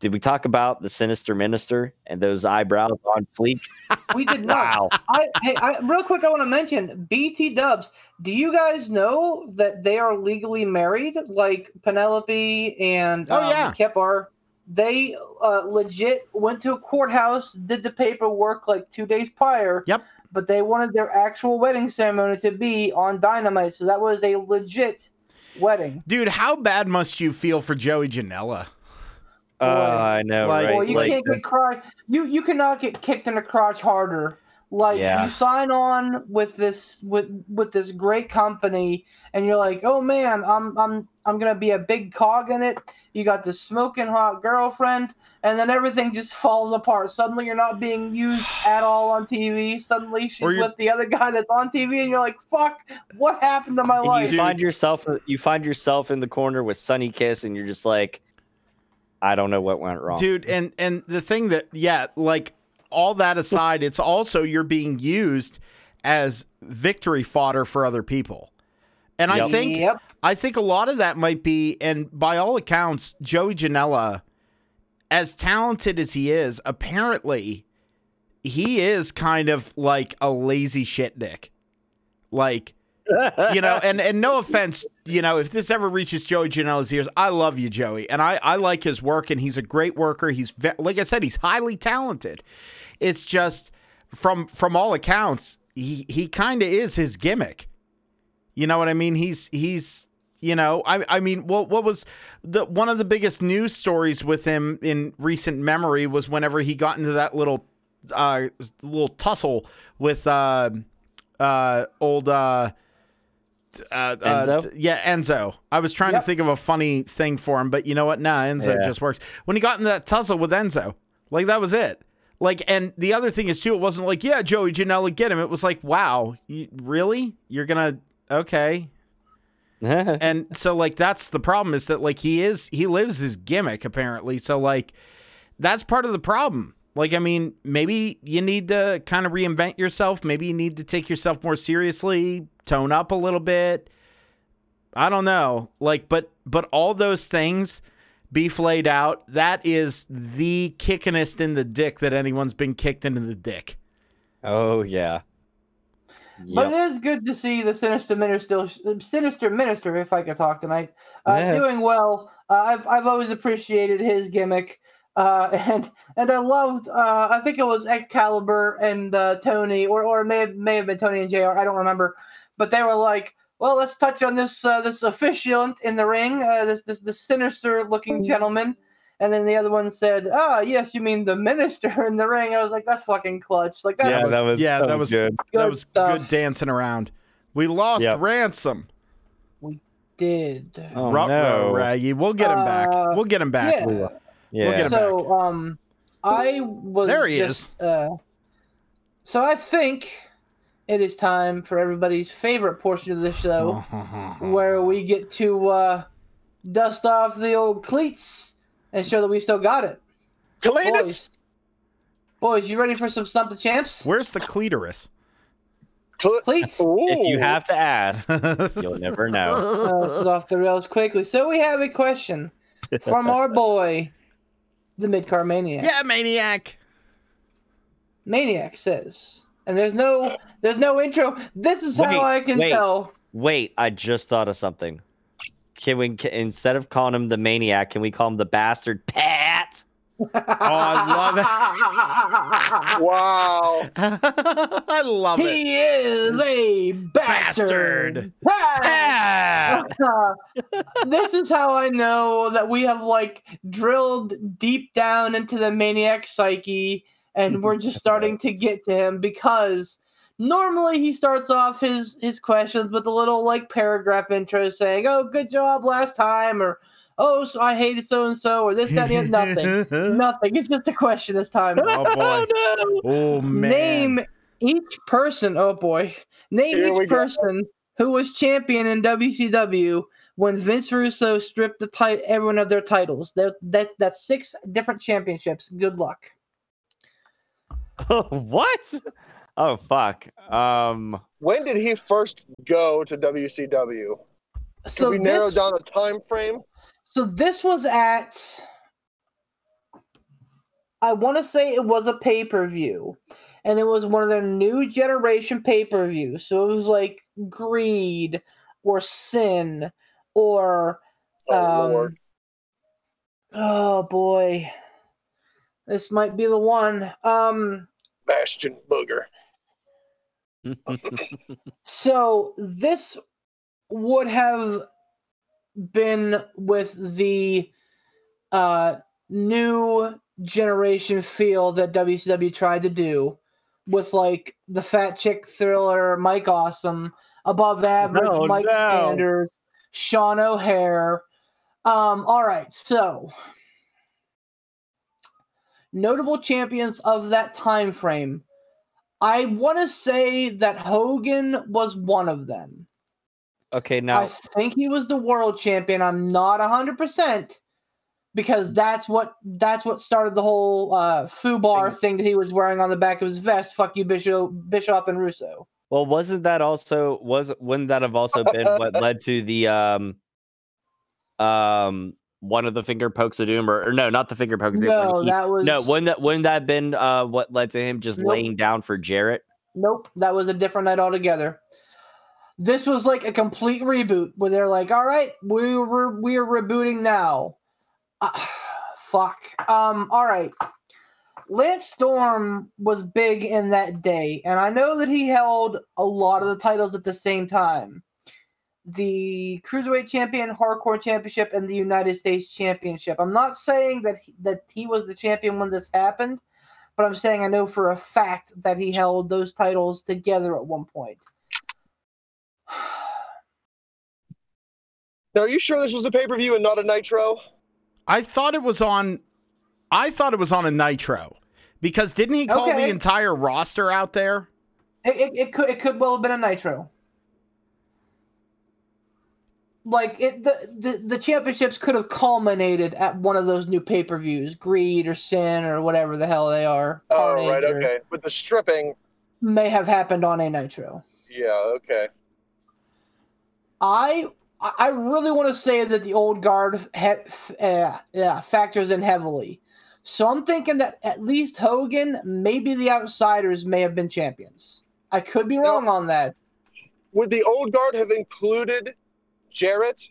did we talk about the sinister minister and those eyebrows on fleek We did not. wow I, hey, I, real quick, I want to mention BT Dubs. Do you guys know that they are legally married? Like Penelope and Oh, um, yeah. Kip are. They uh, legit went to a courthouse, did the paperwork like two days prior. Yep. But they wanted their actual wedding ceremony to be on Dynamite, so that was a legit wedding. Dude, how bad must you feel for Joey Janela? Uh, i know Like- right Well, you Like, can't get crotch. You you cannot get kicked in the crotch harder. Like Yeah. you sign on with this with with this great company, and you're like, oh man, I'm I'm I'm gonna be a big cog in it. You got this smoking hot girlfriend, and then everything just falls apart. Suddenly, you're not being used at all on TV. Suddenly, she's with the other guy that's on TV, and you're like, fuck, what happened to my and life? you find yourself you find yourself in the corner with Sonny Kiss, and you're just like, I don't know what went wrong. Dude, and and the thing that yeah, like all that aside, it's also you're being used as victory fodder for other people. And I think Yep. I think a lot of that might be, and by all accounts, Joey Janela, as talented as he is, apparently he is kind of like a lazy shit dick. Like, you know, and and no offense, you know, if this ever reaches Joey Janela's ears, I love you, Joey, and I I like his work, and he's a great worker. He's ve- like I said, he's highly talented. It's just from from all accounts, he he kind of is his gimmick. You know what I mean? He's he's you know I I mean what what was the one of the biggest news stories with him in recent memory was whenever he got into that little uh, little tussle with uh, uh, old uh, uh, uh, Enzo? t- yeah, Enzo. I was trying Yep. to think of a funny thing for him, but you know what? Nah, Enzo Yeah. just works. When he got in that tussle with Enzo, like that was it. Like, and the other thing is too, it wasn't like, yeah, Joey Janela, get him. It was like, wow, you, really? You're gonna okay? and so like that's the problem is that like he is he lives his gimmick apparently. So like that's part of the problem. Like I mean, maybe you need to kind of reinvent yourself. Maybe you need to take yourself more seriously, tone up a little bit. I don't know. Like but but all those things beef laid out, that is the kickingest in the dick that anyone's been kicked into the dick. oh yeah. But it is good to see the sinister minister, sinister minister, if I could talk tonight, uh, Yeah. doing well. Uh, I've I've always appreciated his gimmick, uh, and and I loved. Uh, I think it was Excalibur and uh, Tony, or or may have, may have been Tony and Jr. I don't remember, but they were like, "Well, let's touch on this uh, this officiant in the ring, uh, this this this sinister looking gentleman." And then the other one said, "Ah, yes, you mean the minister in the ring." I was like, "That's fucking clutch!" Like that's yeah, that was yeah, that, that was, was- good. that was stuff. good dancing around. We lost Yep. ransom. We did. Oh Ruh-roh, no. Raggy. We'll get him back. Uh, We'll get him back. yeah. We'll get him so um i was There he just, uh so i think it is time for everybody's favorite portion of the show where we get to uh dust off the old cleats and show that we still got it. Cletus, boys. Boys you ready for some stump the champs? Where's the clitoris? Cle- cleats. If you have to ask, you'll never know. uh, this is off the rails quickly. So we have a question from our boy the midcar maniac yeah, maniac. Maniac says, and there's no there's no intro. This is Wait, how I can wait. tell. Wait, I just thought of something. Can we ca- instead of calling him the maniac, can we call him the bastard Pat? Oh, I love it. Wow. I love it. he is a bastard. Pat! Uh, this is how I know that we have like drilled deep down into the maniac psyche, and we're just starting to get to him because normally he starts off his his questions with a little like paragraph intro saying, "Oh, good job last time," or "Oh, so I hated so and so," or this, that, and nothing. Nothing. It's just a question this time. Oh boy. Oh man. Name each person. Oh boy. Name Here we each go. person who was champion in WCW when Vince Russo stripped the tit- everyone of their titles. That that that's six different championships. Good luck. what? Oh fuck. Um When did he first go to WCW? Can So we narrow this, down a time frame? So this was at. I want to say it was a pay per view, and it was one of their new generation pay per views. So it was like Greed or Sin or Oh, um, Lord. Oh boy. This might be the one. Um Bastion Booger. so this would have been with the uh new generation feel that WCW tried to do with like the fat chick thriller Mike Awesome, above average No, Mike no. Sanders, Sean O'Haire. Um all right, so notable champions of that time frame. I want to say that Hogan was one of them. Okay, now I think he was the world champion. I'm not 100% because that's what that's what started the whole uh FUBAR Thing. thing that he was wearing on the back of his vest. Fuck you Bischoff Bischoff and Russo. well wasn't that also was wouldn't that have also been what led to the um um one of the finger pokes of doom or, or no, not the finger pokes doom. No, he- that was no, wouldn't that wouldn't that have been uh what led to him just Nope. laying down for Jarrett? Nope, that was a different night altogether. This was like a complete reboot where they're like, "All right, we we're we're rebooting now." Uh, fuck. Um. All right. Lance Storm was big in that day, and I know that he held a lot of the titles at the same time. The Cruiserweight Champion, Hardcore Championship, and the United States Championship. I'm not saying that he, that he was the champion when this happened, but I'm saying I know for a fact that he held those titles together at one point. Now, are you sure this was a pay per view and not a Nitro? I thought it was on. I thought it was on a Nitro because didn't he call Okay. the entire roster out there? It, it, it could it could well have been a Nitro. Like it, the, the the championships could have culminated at one of those new pay per views, Greed or Sin or whatever the hell they are. Oh, right, Carnage or- okay. With the stripping, May have happened on a Nitro. yeah, okay. I I really want to say that the old guard f- uh, yeah, factors in heavily. So I'm thinking that at least Hogan, maybe the Outsiders may have been champions. I could be wrong on that. Would the old guard have included Jarrett?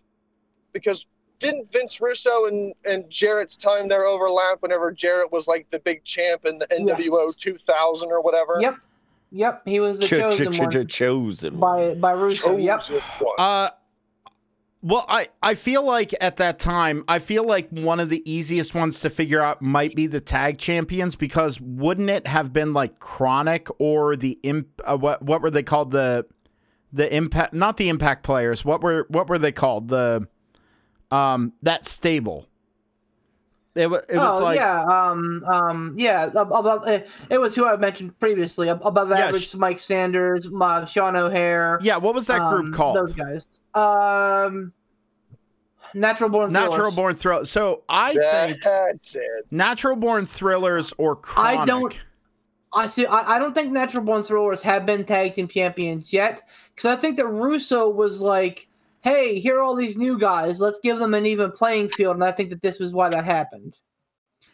Because didn't Vince Russo and, and Jarrett's time there overlap whenever Jarrett was like the big champ in the NWO Yes. 2000 or whatever? Yep, yep, he was the Ch- ch- chosen ch- one ch- chosen. by by Russo. Yep. Chosen one. Uh, well, I, I feel like at that time, I feel like one of the easiest ones to figure out might be the tag champions because wouldn't it have been like Chronic or the imp? Uh, what what were they called? The the impact, not the impact players. What were what were they called? The um that stable. It, wa- it was oh like yeah, um, um, yeah. ab- Above, uh, it was who I mentioned previously. ab- Above Yeah, average, sh- Mike Sanders, Sean O'Haire. yeah. What was that um, group called? Those guys. Um, Natural Born. Natural Born Thrill. So I think That's it. Natural Born Thrillers or Chronic. I don't- I see. I, I don't think Natural Born Thrillers have been tagged in champions yet, because I think that Russo was like, "Hey, here are all these new guys. Let's give them an even playing field." And I think that this was why that happened.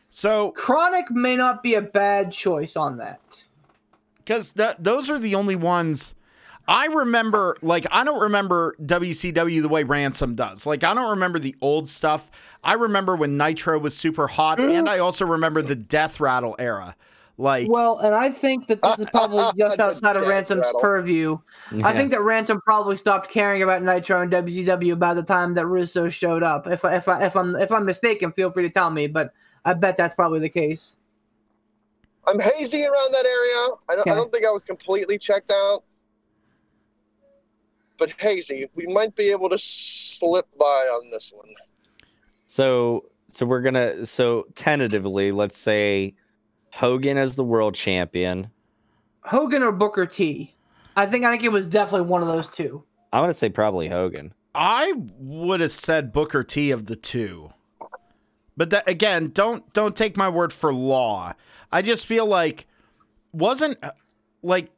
So Chronic may not be a bad choice on that. because that those are the only ones I remember. Like I don't remember WCW the way Ransom does. Like I don't remember the old stuff. I remember when Nitro was super hot, mm. and I also remember the Death Rattle era. Like Well, and I think that this is probably just outside of Ransom's rattle. purview. I think that Ransom probably stopped caring about Nitro and WCW by the time that Russo showed up. If I, if I, if I'm if I'm mistaken, feel free to tell me. But I bet that's probably the case. I'm hazy around that area. I don't, Okay. I don't think I was completely checked out. But hazy. We might be able to slip by on this one. So so we're gonna so tentatively let's say Hogan as the world champion. Hogan or Booker T. I think I think it was definitely one of those two. I'm gonna say probably Hogan. I would have said Booker T of the two. But that again, don't don't take my word for law. I just feel like wasn't like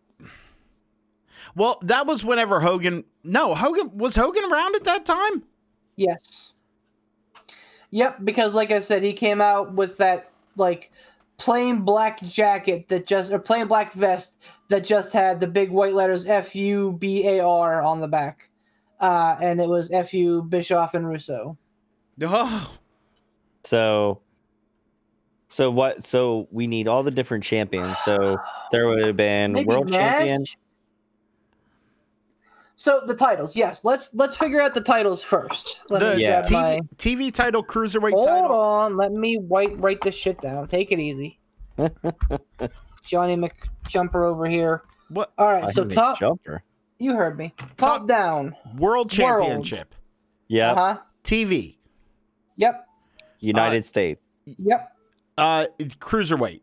well, that was whenever Hogan No, Hogan was Hogan around at that time? Yes. Yep, because like I said, he came out with that like plain black jacket that just or plain black vest that just had the big white letters F U B A R on the back. Uh, and it was F U Bischoff and Russo. Oh, So so what so we need all the different champions. So there would have been Maybe world champion. Nash? So the titles, yes. Let's let's figure out the titles first. Let the me Yeah. grab TV, my TV title, cruiserweight Hold title. on, let me write write this shit down. Take it easy. Johnny McJumper over here. What All right, I so top jumper. you heard me. Top, Top- down. World Championship. Yeah. Uh-huh. TV. Yep. United States. Yep. Uh cruiserweight.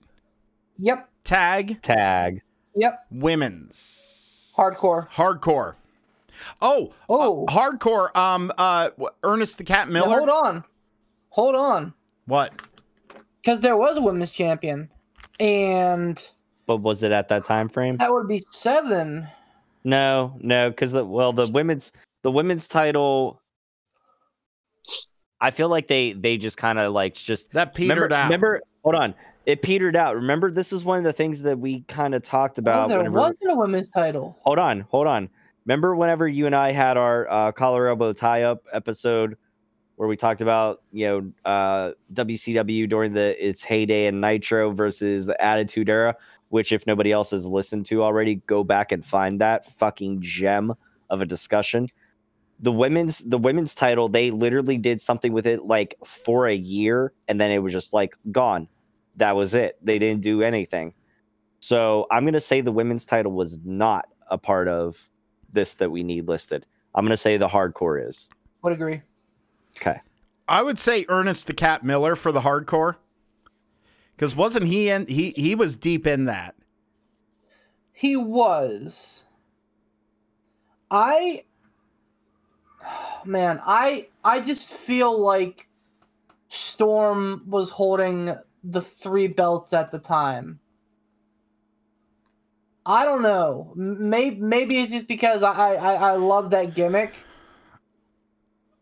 Yep. Tag. Tag. Yep. Women's. Hardcore. Hardcore. Oh, Oh. uh, hardcore. Um, uh, Ernest the Cat Now, Miller. hold on. Hold on. What? Because there was a women's champion. And But was it at that time frame? that would be seven. No, no, because the well, the women's the women's title. I feel like they they just kind of like just That petered remember, out. Remember, hold on, it petered out. Remember, this is one of the things that we kind of talked Oh, about. there whenever, wasn't a women's title. hold on, hold on. Remember whenever you and I had our uh, elbow tie up episode where we talked about you know uh, WCW during the its heyday in Nitro versus the Attitude Era, which if nobody else has listened to already, go back and find that fucking gem of a discussion. The women's the women's title, they literally did something with it like for a year, and then it was just like gone. that was it. They didn't do anything. So I'm gonna say the women's title was not a part of this that we need listed. I'm gonna say the hardcore is. Would agree. Okay. I would say Ernest the Cat Miller for the hardcore. Because wasn't he in he he was deep in that. He was. I man, I I just feel like Storm was holding the three belts at the time. I don't know. Maybe maybe it's just because I I, I love that gimmick.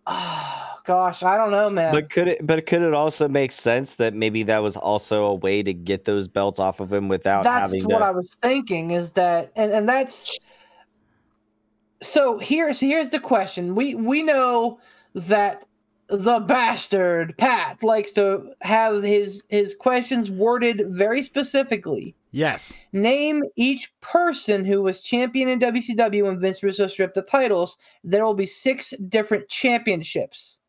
Oh, gosh, I don't know, man. But could it but could it also make sense that maybe that was also a way to get those belts off of him without that's having what to I was thinking is that and and that's so here's here's the question. We we know that the bastard Pat likes to have his his questions worded very specifically. Yes. Name each person who was champion in WCW when Vince Russo stripped the titles. There will be six different championships.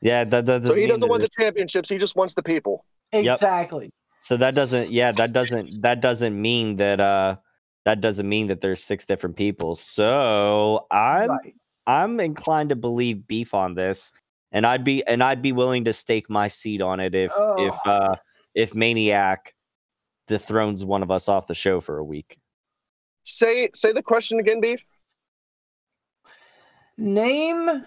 Yeah, that, that doesn't So he doesn't want the championships. He just wants the people. Yep. Exactly. So that doesn't yeah, that doesn't that doesn't mean that uh that doesn't mean that there's six different people. So I'm Right. I'm inclined to believe beef on this, and I'd be and I'd be willing to stake my seat on it if if Oh. uh if Maniac dethrones one of us off the show for a week. Say say the question again, Beef. Name.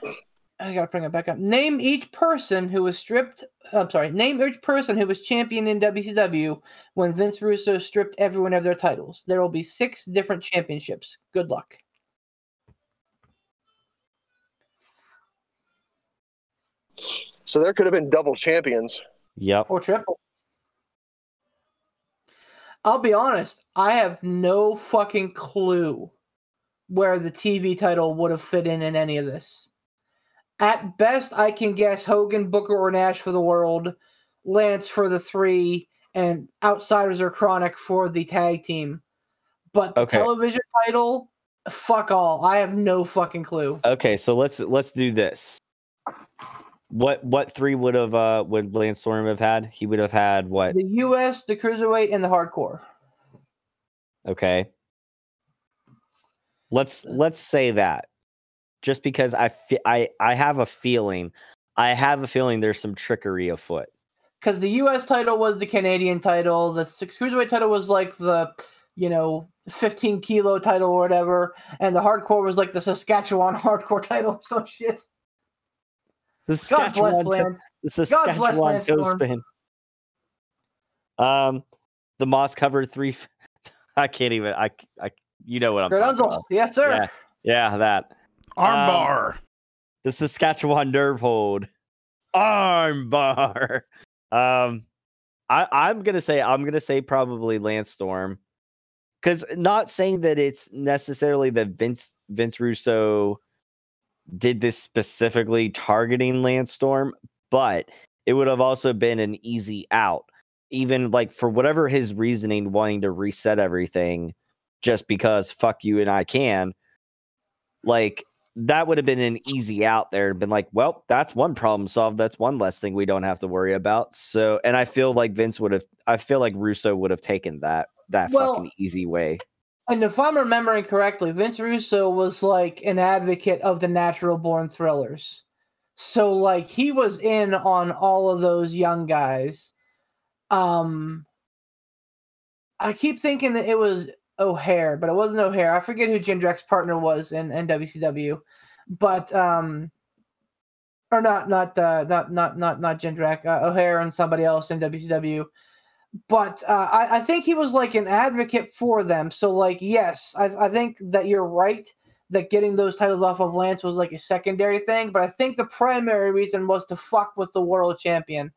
I gotta bring it back up. Name each person who was stripped. I'm sorry. Name each person who was champion in WCW when Vince Russo stripped everyone of their titles. There will be six different championships. Good luck. So there could have been double champions. Yep. Or triple. I'll be honest. I have no fucking clue where the TV title would have fit in in any of this. At best, I can guess Hogan, Booker, or Nash for the world, Lance for the three, and Outsiders or Chronic for the tag team. But the Okay. television title, fuck all. I have no fucking clue. Okay, so let's let's do this. What what three would have uh would Lance Storm have had? He would have had what? The US, the Cruiserweight, and the Hardcore. Okay. Let's let's say that. Just because I fe- I I have a feeling I have a feeling there's some trickery afoot. because the U.S. title was the Canadian title, the six cruiserweight title was like the, you know, 15 kilo title or whatever, and the hardcore was like the Saskatchewan hardcore title or some shit. The Saskatchewan, land. the Saskatchewan Lance spin. Um, the moss covered three. f- I can't even. I I you know what I'm Kurt talking Unzel. about. Yes, sir. Yeah, yeah, that. Armbar. the Saskatchewan nerve hold. Armbar. Um I, I'm gonna say I'm gonna say probably Lance Storm. Cause not saying that it's necessarily the Vince Vince Russo did this specifically targeting Lance Storm, but it would have also been an easy out. Even like for whatever his reasoning wanting to reset everything just because fuck you and I can. Like that would have been an easy out there and been like, well, that's one problem solved. That's one less thing we don't have to worry about. So, and I feel like Vince would have, I feel like Russo would have taken that, that Well- fucking easy way. And if I'm remembering correctly, Vince Russo was like an advocate of the natural born thrillers. So like he was in on all of those young guys. Um I keep thinking that it was O'Haire, but it wasn't O'Haire. I forget who Jindrak's partner was in, in WCW. But um or not not uh not not not not Jindrak, uh, O'Haire and somebody else in WCW but uh, I, I think he was like an advocate for them. So, like, yes, I, I think that you're right that getting those titles off of Lance was like a secondary thing. But I think the primary reason was to fuck with the world champion,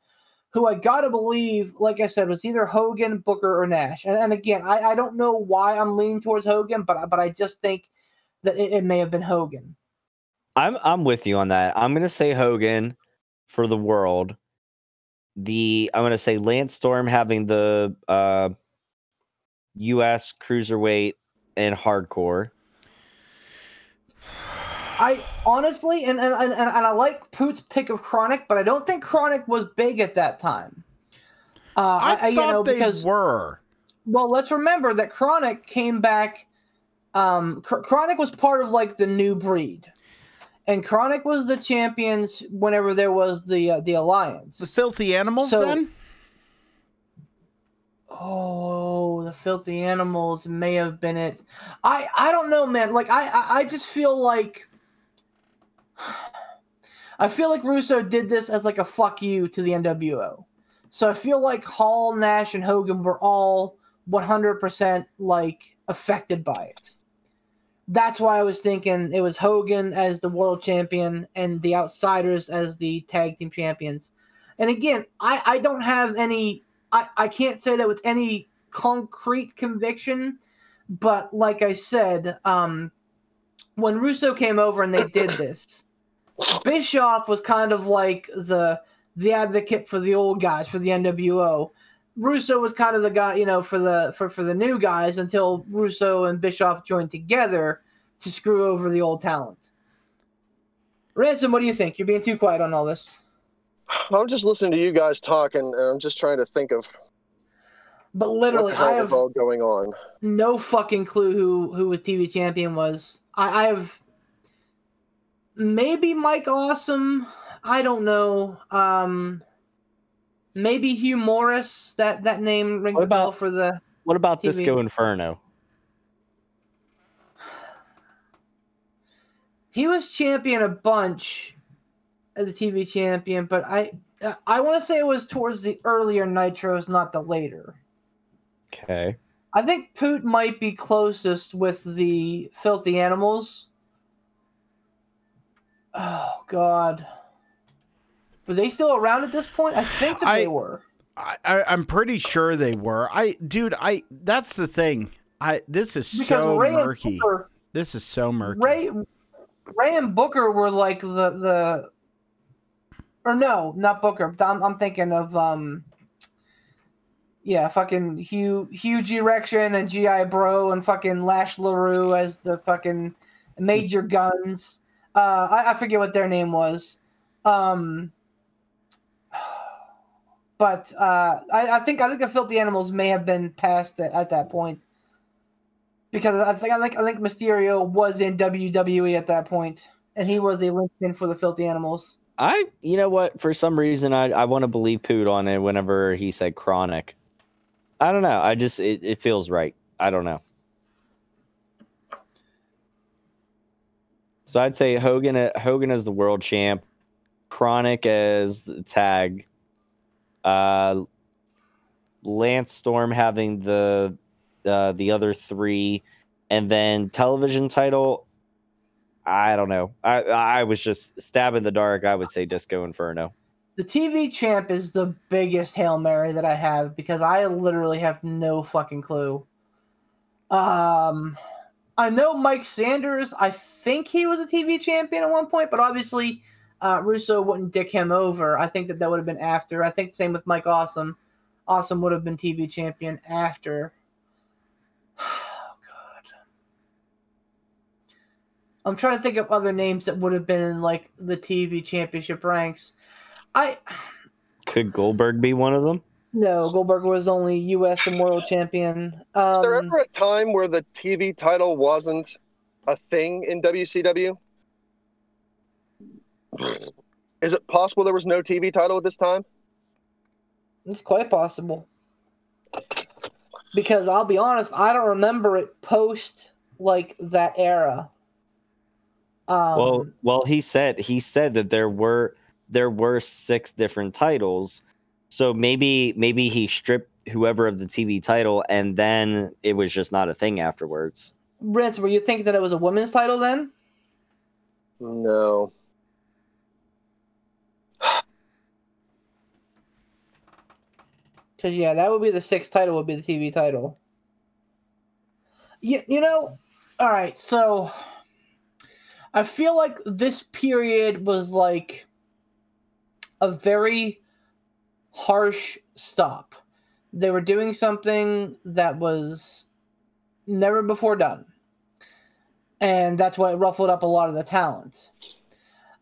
who I gotta believe, like I said, was either Hogan, Booker, or Nash. And, and again, I, I don't know why I'm leaning towards Hogan, but but I just think that it, it may have been Hogan. I'm, I'm with you on that. I'm to say Hogan for the world. The, I'm going to say Lance Storm having the, uh, US cruiserweight and hardcore. I honestly, and and, and, and I like Poot's pick of Chronic, but I don't think Chronic was big at that time. Uh, I, I, I, thought you know, they because were. well, let's remember that Chronic came back. Um, Chronic was part of like the new breed, and Chronic was the champions whenever there was the uh, the alliance. The filthy animals So- then? Oh, the filthy animals may have been it. I I don't know, man. Like I I, I just feel like I feel like Russo did this as like a fuck you to the NWO. So I feel like Hall, Nash, and Hogan were all 100% like affected by it. That's why I was thinking it was Hogan as the world champion and the Outsiders as the tag team champions. And again, I, I don't have any I, I can't say that with any concrete conviction, but like I said, um, when Russo came over and they did this, Bischoff was kind of like the the advocate for the old guys for the NWO. Russo was kind of the guy, you know, for the for, for the new guys until Russo and Bischoff joined together to screw over the old talent. Ransom, what do you think? You're being too quiet on all this. I'm just listening to you guys talk, and, and I'm just trying to think of But literally, I have all going on. no fucking clue who who was TV champion was. I, I have maybe Mike Awesome. I don't know. Um, maybe Hugh Morris. That that name rings What a bell about- for the. What about TV. Disco Inferno? He was champion a bunch as a TV champion, but I I want to say it was towards the earlier Nitros, not the later. Okay. I think Poot might be closest with the filthy animals. Oh God. Were they still around at this point? I think that I- they were. I, I, I'm pretty sure they were. I, dude, I. That's the thing. I. This is Because so Ray murky. Booker, This is so murky. Ray, Ray and Booker were like the the, or no, not Booker. I'm, I'm thinking of um. Yeah, fucking Hugh, huge erection and GI Bro and fucking Lash LeRoux as the fucking Major Guns. Uh, I, I forget what their name was. Um, but uh, I, I think I think the Filthy Animals may have been passed at, at that point because I think I think I think Mysterio was in WWE at that point, and he was a linchpin for the Filthy Animals. I, you know what? For some reason, I, I want to believe Poot on it whenever he said chronic. I don't know. I just, it, it feels right. I don't know. So I'd say Hogan, uh, Hogan as the world champ, Chronic as tag, uh, Lance Storm having the uh, the other three, and then television title. I don't know. I I was just stab in the dark. I would say Disco Inferno. The TV champ is the biggest hail mary that I have because I literally have no fucking clue. Um, I know Mike Sanders. I think he was a TV champion at one point, but obviously, uh, Russo wouldn't dick him over. I think that that would have been after. I think same with Mike Awesome. Awesome would have been TV champion after. Oh God. I'm trying to think of other names that would have been in like the TV championship ranks. I Could Goldberg be one of them? no Goldberg was only U.S. and world champion. Um, Is there ever a time where the TV title wasn't a thing in WCW? Is it possible there was no TV title at this time? It's quite possible. Because I'll be honest, I don't remember it post like that era. Um, well, well, he said he said that there were there were six different titles. So maybe maybe he stripped whoever of the TV title and then it was just not a thing afterwards. Rance, were you thinking that it was a women's title then? No. Because yeah, that would be the sixth title. Would be the TV title. You, you know, all right. So I feel like this period was like a very harsh stop. They were doing something that was never before done. and that's what ruffled up a lot of the talent.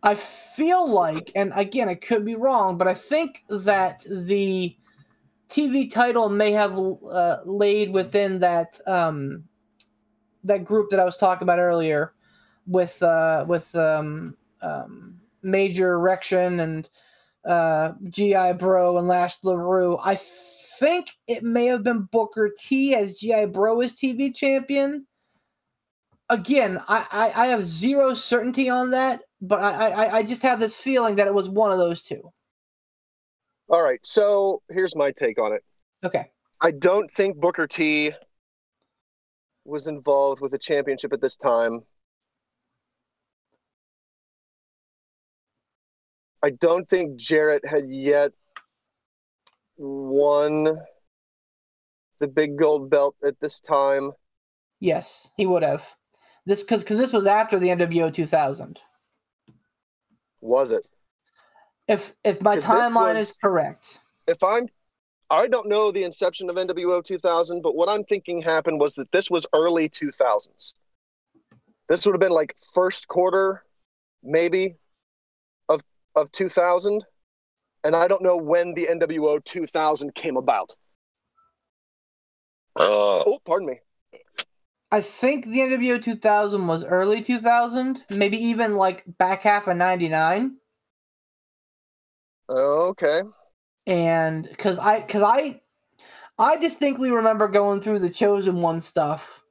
I feel like, and again, I could be wrong, but I think that the TV title may have uh, laid within that um, that group that I was talking about earlier, with uh, with um, um, Major Erection and uh, GI Bro and Lash LeRoux. I think it may have been Booker T as GI Bro as TV champion. Again, I, I, I have zero certainty on that, but I, I, I just have this feeling that it was one of those two. All right, so here's my take on it. Okay. I don't think Booker T was involved with the championship at this time. I don't think Jarrett had yet won the big gold belt at this time. Yes, he would have. This because because this was after the NWO 2000. Was it? If if my 'Cause this timeline was- is correct. If I'm I don't know the inception of NWO 2000, but what I'm thinking happened was that this was early 2000s. This would have been like first quarter maybe of of 2000 and I don't know when the NWO 2000 came about. Uh. oh, pardon me. I think the NWO 2000 was early 2000, maybe even like back half of 99. Oh, okay. and because I because I I distinctly remember going through the chosen one stuff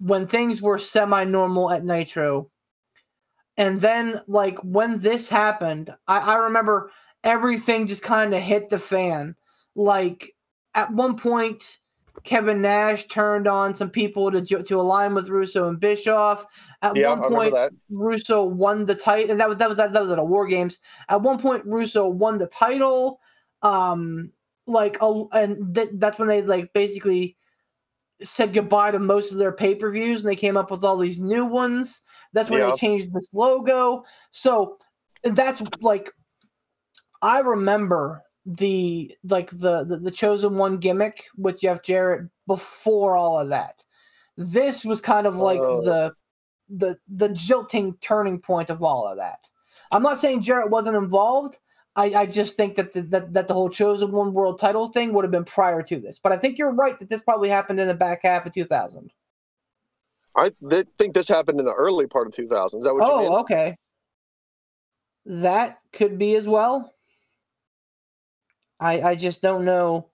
when things were semi normal at Nitro, and then like when this happened, I, I remember everything just kind of hit the fan. Like at one point, Kevin Nash turned on some people to to align with Russo and Bischoff. At Yeah, one point. Russo won the title, and that was that was that, that was at a War Games. At one point, Russo won the title. Um, like, a, and th- that's when they like basically said goodbye to most of their pay per views, and they came up with all these new ones. That's when Yeah. they changed this logo. So that's like, I remember the like the, the the chosen one gimmick with Jeff Jarrett before all of that. This was kind of like Oh. the the the jilting turning point of all of that. I'm not saying Jarrett wasn't involved. I, I just think that the, that that the whole chosen one world title thing would have been prior to this. But I think you're right that this probably happened in the back half of 2000. I th- think this happened in the early part of 2000. Is that what? Oh, okay. That could be as well. I I just don't know.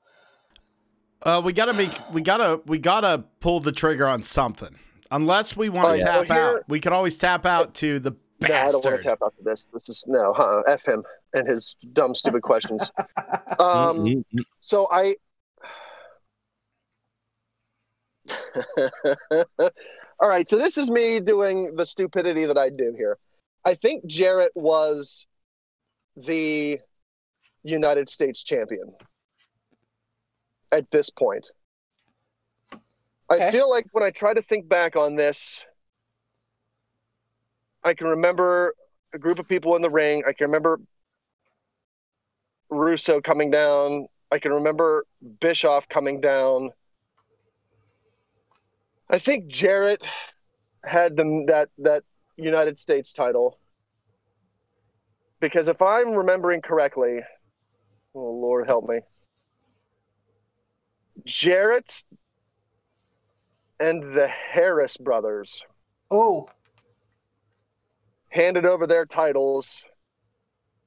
Uh, we gotta make we gotta we gotta pull the trigger on something. Unless we want Oh, to yeah. tap So here- out, we could always tap out to the No, I don't want to tap out to this. This is no, huh? F him and his dumb, stupid questions. Um, Mm, mm, mm. so I. All right, so this is me doing the stupidity that I do here. I think Jarrett was the United States champion at this point. I feel like when I try to think back on this, I can remember a group of people in the ring. I can remember Russo coming down. I can remember Bischoff coming down. I think Jarrett had the, that that United States title because if I'm remembering correctly, oh Lord help me, Jarrett and the Harris brothers Oh, handed over their titles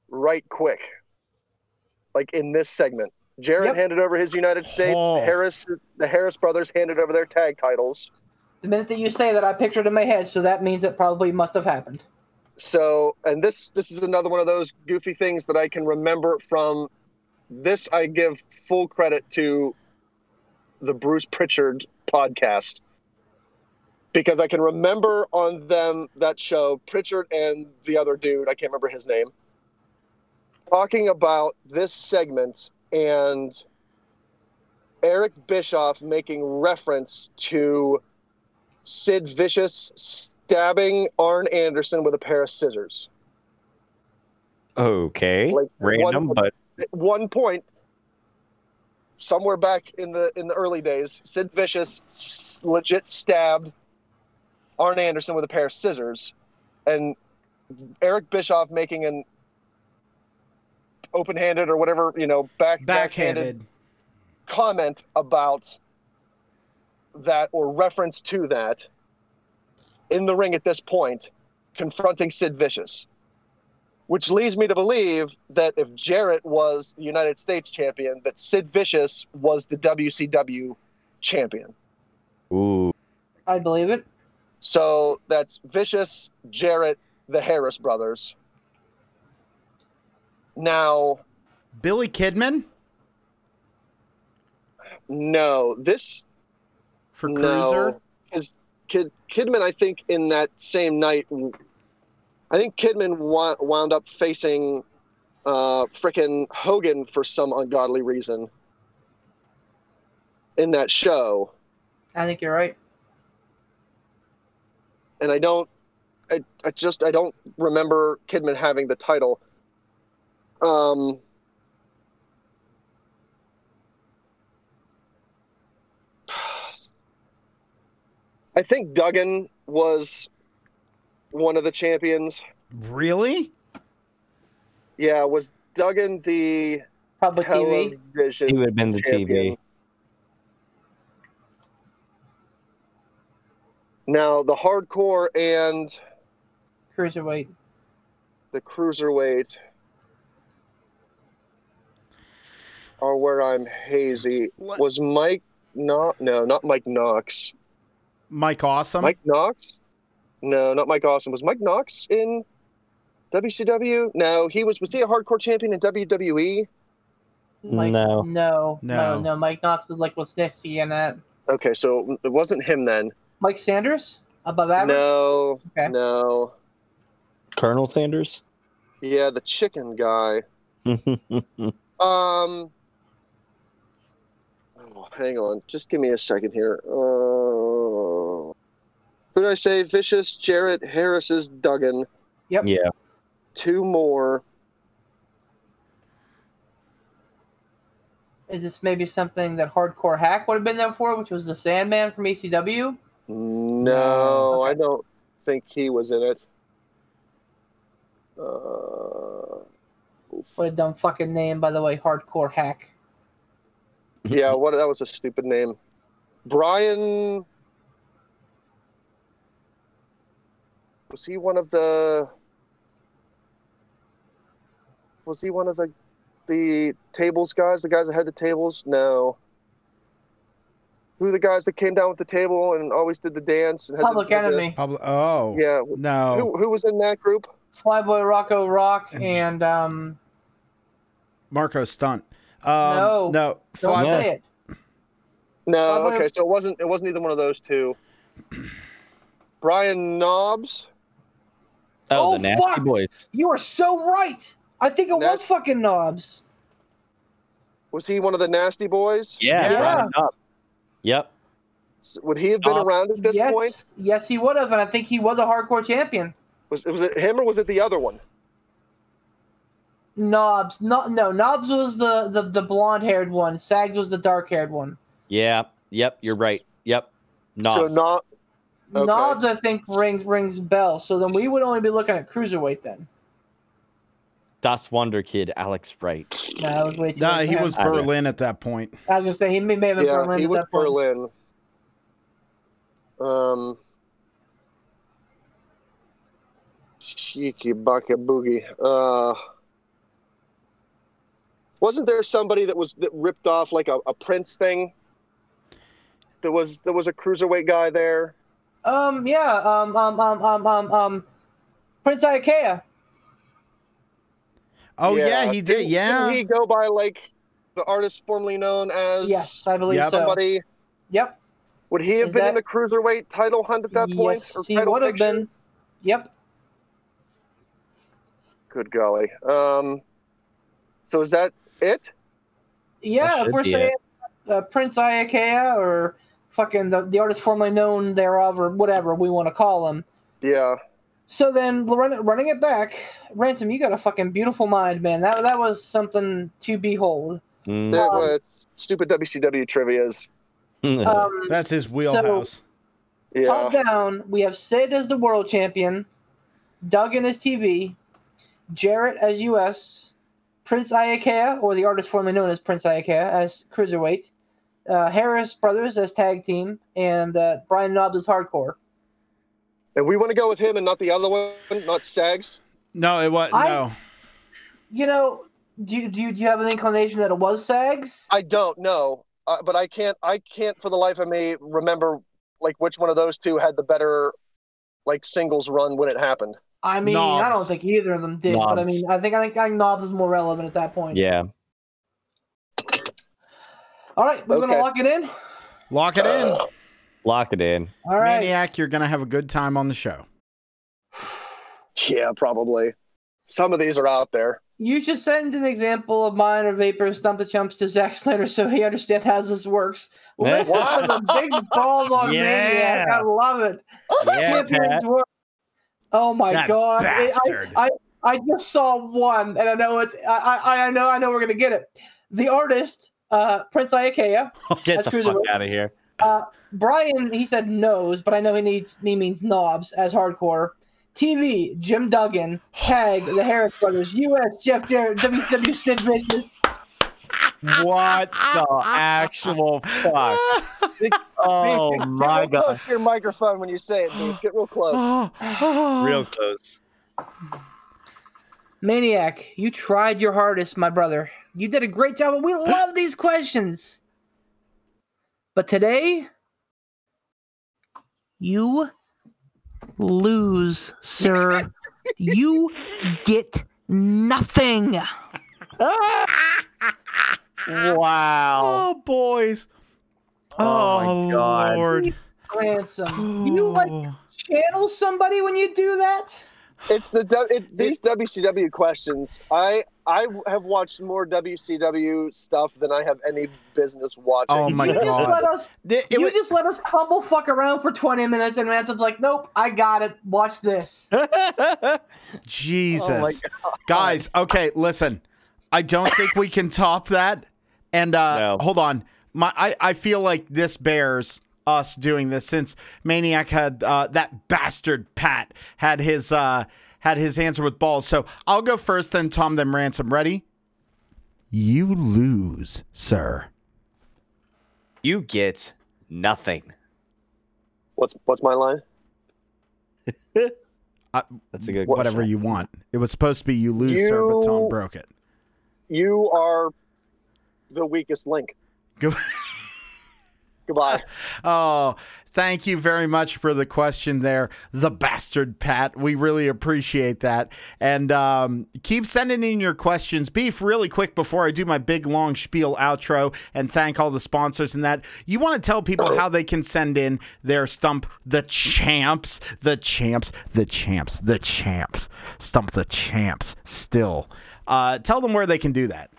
right quick. Like in this segment. Jarrett Yep. handed over his United States. Oh. Harris the Harris brothers handed over their tag titles. the minute that you say that, I pictured in my head, so that means it probably must have happened. So and this this is another one of those goofy things that I can remember from this I give full credit to the Bruce Pritchard podcast. Because I can remember on them that show, Pritchard and the other dude, I can't remember his name, talking about this segment and Eric Bischoff making reference to Sid Vicious stabbing Arn Anderson with a pair of scissors. Okay. Like, Random, one- but At one point, somewhere back in the in the early days, Sid Vicious legit stabbed Arn Anderson with a pair of scissors, and Eric Bischoff making an open-handed or whatever you know back backhanded Backhanded. comment about that or reference to that in the ring at this point, confronting Sid Vicious. Which leads me to believe that if Jarrett was the United States champion, that Sid Vicious was the WCW champion. Ooh. I believe it. So that's Vicious, Jarrett, the Harris brothers. Now, Billy Kidman no, this for No, Cruiser. because Kid, Kidman, I think in that same night, I think Kidman wa- wound up facing uh, frickin' Hogan for some ungodly reason in that show, I think you're right. and I don't, I, I just I don't remember Kidman having the title. Um. I think Duggan was one of the champions. Really? Yeah, was Duggan the Public TV. television He would have been the champion? TV. Now the hardcore and Cruiserweight. the cruiserweight are where I'm hazy. What- Was Mike not? No, not Mike Knox. Mike Awesome. Mike Knox? No, not Mike Austin. Was Mike Knox in WCW? No, he was. Was he a hardcore champion in? WWE? Mike, No. no, no, No. no, Mike Knox was like with Nisty and that. Okay, so it wasn't him then. Mike Sanders above average. No, Okay. no. Colonel Sanders? Yeah, the chicken guy. Um. oh, hang on, just give me a second here. Uh, who did I say? Vicious, Jarrett, Harris's Duggan. Yep. Yeah. Two more. Is this maybe something that Hardcore Hak would have been there for, which was the Sandman from ECW? No, Okay. I don't think he was in it. Uh, What a dumb fucking name, by the way, Hardcore Hak. yeah, what? That was a stupid name. Brian. Was he one of the? Was he one of the, the tables guys? The guys that had the tables? No. Who the guys that came down with the table and always did the dance? And had Public the- Enemy. Public. Oh. yeah. No. Who, who was in that group? Flyboy Rocco Rock And- and um Marco Stunt. Um, No. No. don't say it. No, okay, so it wasn't it wasn't either one of those two. Brian Knobbs. Oh, Oh, the Nasty fuck! Boys. You are so right. I think it was fucking Knobbs. Was he one of the nasty boys? Yeah. Yeah. Yep. S- Would he have been Knobbs. around at this yes, point? yes, he would have, and I think he was a hardcore champion. Was was it him or was it the other one? Knobbs, no, no, Knobbs was the the, the blonde haired one. Sags was the dark haired one. Yeah. Yep. You're right. Yep. Knobbs. So not Okay. Knobbs, I think rings rings bell. So then we would only be looking at cruiserweight then. Das Wunderkind, Alex Wright. No, that was way too. Nah, he was him. I know. Berlin at that point. I was gonna say he may, may have been yeah, Berlin he at was that point. Berlin. Um Cheeky baka boogie. Uh wasn't there somebody that was that ripped off like a, a Prince thing? There was there was a cruiserweight guy there. Um, yeah, um, um, um, um, um, um, Prince Iaukea. Oh yeah, he did. Didn't- Yeah. Didn't he go by like the artist formerly known as Yes, I believe Yep. somebody? Yep. Would he have Is been in the cruiserweight title hunt at that point? yes, or he would have been. Yep. Good golly. Um, so is that it? Yeah, if we're saying uh, Prince Iaukea or fucking the, the artist formerly known thereof or whatever we want to call him. Yeah. So then, run, running it back, Ransom, you got a fucking beautiful mind, man. That that was something to behold. Mm. That Um, was stupid WCW trivia's. Um, That's his wheelhouse. Yeah. top down, we have Sid as the world champion, Doug Duggan as TV, Jarrett as US, Prince Iaukea, or the artist formerly known as Prince Iaukea, as cruiserweight, uh, Harris brothers as tag team, and uh, Brian Knobbs as hardcore. And we want to go with him and not the other one, not Sags. No, it was I- no. You know, do you, do you, do you have an inclination that it was Sags? I don't know, uh, but I can't. I can't for the life of me remember like which one of those two had the better like singles run when it happened. I mean, I don't think either of them did, but I mean, I think I think, I think Knobbs is more relevant at that point. Yeah. All right, we're Okay. gonna lock it in. Lock it in. Uh, lock it in. All right. Maniac, you're gonna have a good time on the show. Yeah, probably. Some of these are out there. You should send an example of mine or Vapor Stump the Chumps to Zack Snyder so he understands how this works. Listen to the big balls on Maniac. I love it. Yeah, Champions Pat. work. Oh my That god! I- bastard. I, I, I just saw one, and I know it's. I, I, I know. I know we're gonna get it. The artist, uh, Prince Iaukea. Get the fuck out of here. Brian, he said nose, but I know he needs he means Knobbs as hardcore. TV, Jim Duggan, Tag, the Harris Brothers, US, Jeff Jarrett, WCW, Sid Vicious. What the actual fuck? Oh Get my real close to your microphone when you say it, dude. Get real close. Real close. Maniac, you tried your hardest, my brother. You did a great job, and we love these questions. But today, you lose, sir. you get nothing. Wow. Oh, boys. Oh, my oh, God. Lord. Ransom. You like Oh. channel somebody when you do that? It's the it, these WCW questions. I I have watched more WCW stuff than I have any business watching. Oh my you just God. let us Th- it you wa- just let us fumble fuck around for 20 minutes and Ransom's like, nope, I got it. Watch this. Jesus. Oh my Guys, okay, listen. I don't think we can top that. And uh No. hold on. My I, I feel like this bears us doing this since Maniac had uh that bastard Pat had his uh had his answer with balls. So I'll go first, then Tom, then Ransom. Ready? You lose, sir. you get nothing. What's what's my line? That's a good Whatever question. you want. It was supposed to be you lose, sir, but Tom broke it. You are the weakest link. Go- Goodbye. Oh, thank you very much for the question there, the bastard Pat. We really appreciate that. And um, keep sending in your questions. Beef, really quick before I do my big long spiel outro and thank all the sponsors and that. You want to tell people how they can send in their stump the champs, the champs, the champs, the champs, stump the champs still. Uh, tell them where they can do that.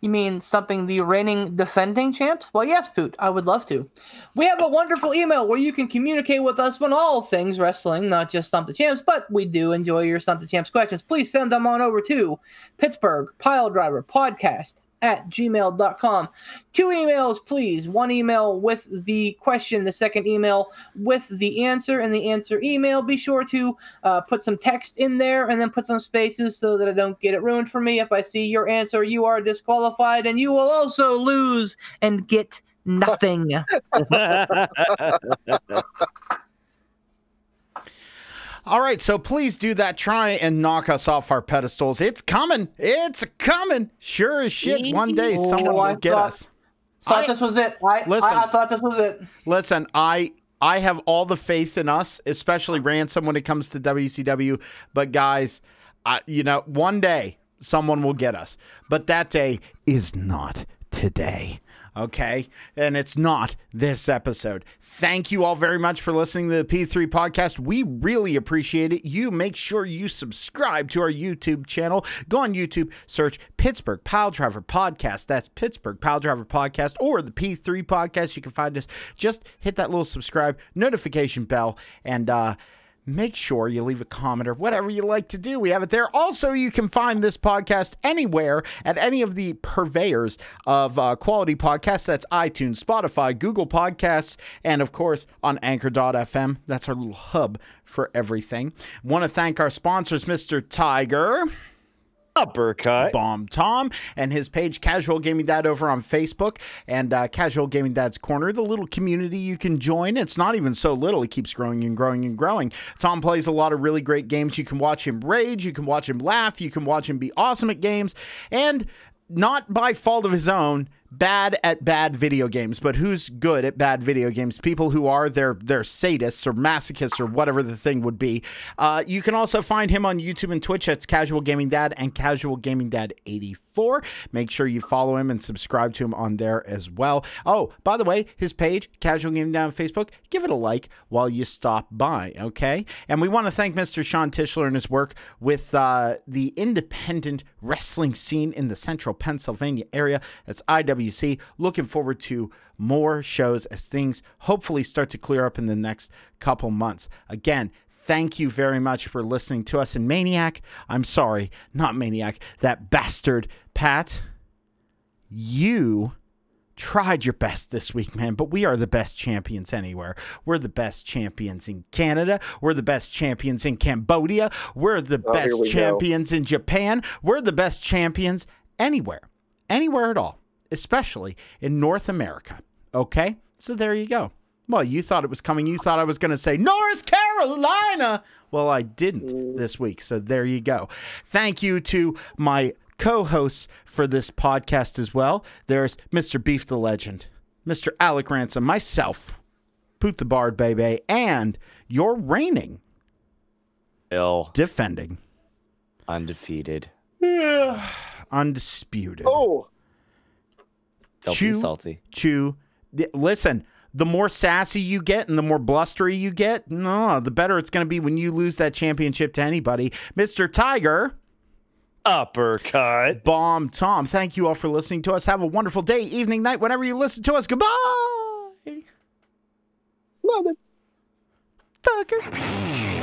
You mean something the reigning defending champs? Well, yes, Poot. I would love to. We have a wonderful email where you can communicate with us on all things wrestling, not just Stump the Champs, but we do enjoy your Stump the Champs questions. Please send them on over to Pittsburgh Pile Driver Podcast at gmail.com. Two emails, please. One email with the question, the second email with the answer, and the answer email. Be sure to uh, put some text in there and then put some spaces so that I don't get it ruined for me. If I see your answer, you are disqualified and you will also lose and get nothing. All right, so please do that. Try and knock us off our pedestals. It's coming. It's coming. Sure as shit. One day someone Oh, I will get thought- us. thought I- this was it. I, Listen. I, I thought this was it. Listen, I I have all the faith in us, especially Ransom when it comes to WCW. But guys, I, you know, one day someone will get us, but that day is not today. Okay, and it's not this episode. Thank you all very much for listening to the P3 podcast. We really appreciate it. You make sure you subscribe to our YouTube channel. Go on YouTube, search Pittsburgh Pile Driver Podcast. That's Pittsburgh Pile Driver Podcast or the P3 podcast. You can find us. Just hit that little subscribe notification bell and uh make sure you leave a comment or whatever you like to do. We have it there. Also, you can find this podcast anywhere at any of the purveyors of uh, quality podcasts. That's iTunes, Spotify, Google Podcasts, and of course on Anchor.fm. That's our little hub for everything. Want to thank our sponsors, Mr. Tiger. Uppercut. Bomb Tom and his page Casual Gaming Dad over on Facebook and uh, Casual Gaming Dad's Corner, the little community you can join. It's not even so little; it keeps growing and growing and growing. Tom plays a lot of really great games. You can watch him rage, you can watch him laugh, you can watch him be awesome at games, and not by fault of his own bad at bad video games, but who's good at bad video games? People who are they're they're sadists or masochists or whatever the thing would be. Uh, you can also find him on YouTube and Twitch. That's Casual Gaming Dad and Casual Gaming Dad 84. Make sure you follow him and subscribe to him on there as well. Oh, by the way, his page, Casual Gaming Dad on Facebook, give it a like while you stop by, okay? And we want to thank Mr. Sean Tischler and his work with uh, the independent wrestling scene in the central Pennsylvania area. That's Looking forward to more shows as things hopefully start to clear up in the next couple months. Again, thank you very much for listening to us. And Maniac, I'm sorry, not Maniac, that bastard Pat, you tried your best this week, man, but we are the best champions anywhere. We're the best champions in Canada. We're the best champions in Cambodia. We're the Oh, best we go. champions in Japan. We're the best champions anywhere, anywhere at all, especially in North America. Okay? So there you go. Well, you thought it was coming. You thought I was going to say North Carolina. Well, I didn't this week. So there you go. Thank you to my co hosts for this podcast as well. There's Mr. Beef the Legend, Mr. Alec Ransom, myself, Poot the Bard Baby, and your reigning, Ill. defending, Undefeated. undisputed. Oh, Don't Chew. be salty. chew. Listen, the more sassy you get and the more blustery you get, no, the better it's going to be when you lose that championship to anybody. Mr. Tiger, Uppercut. Bomb Tom, thank you all for listening to us. Have a wonderful day, evening, night, whenever you listen to us. Goodbye. mother. Fucker.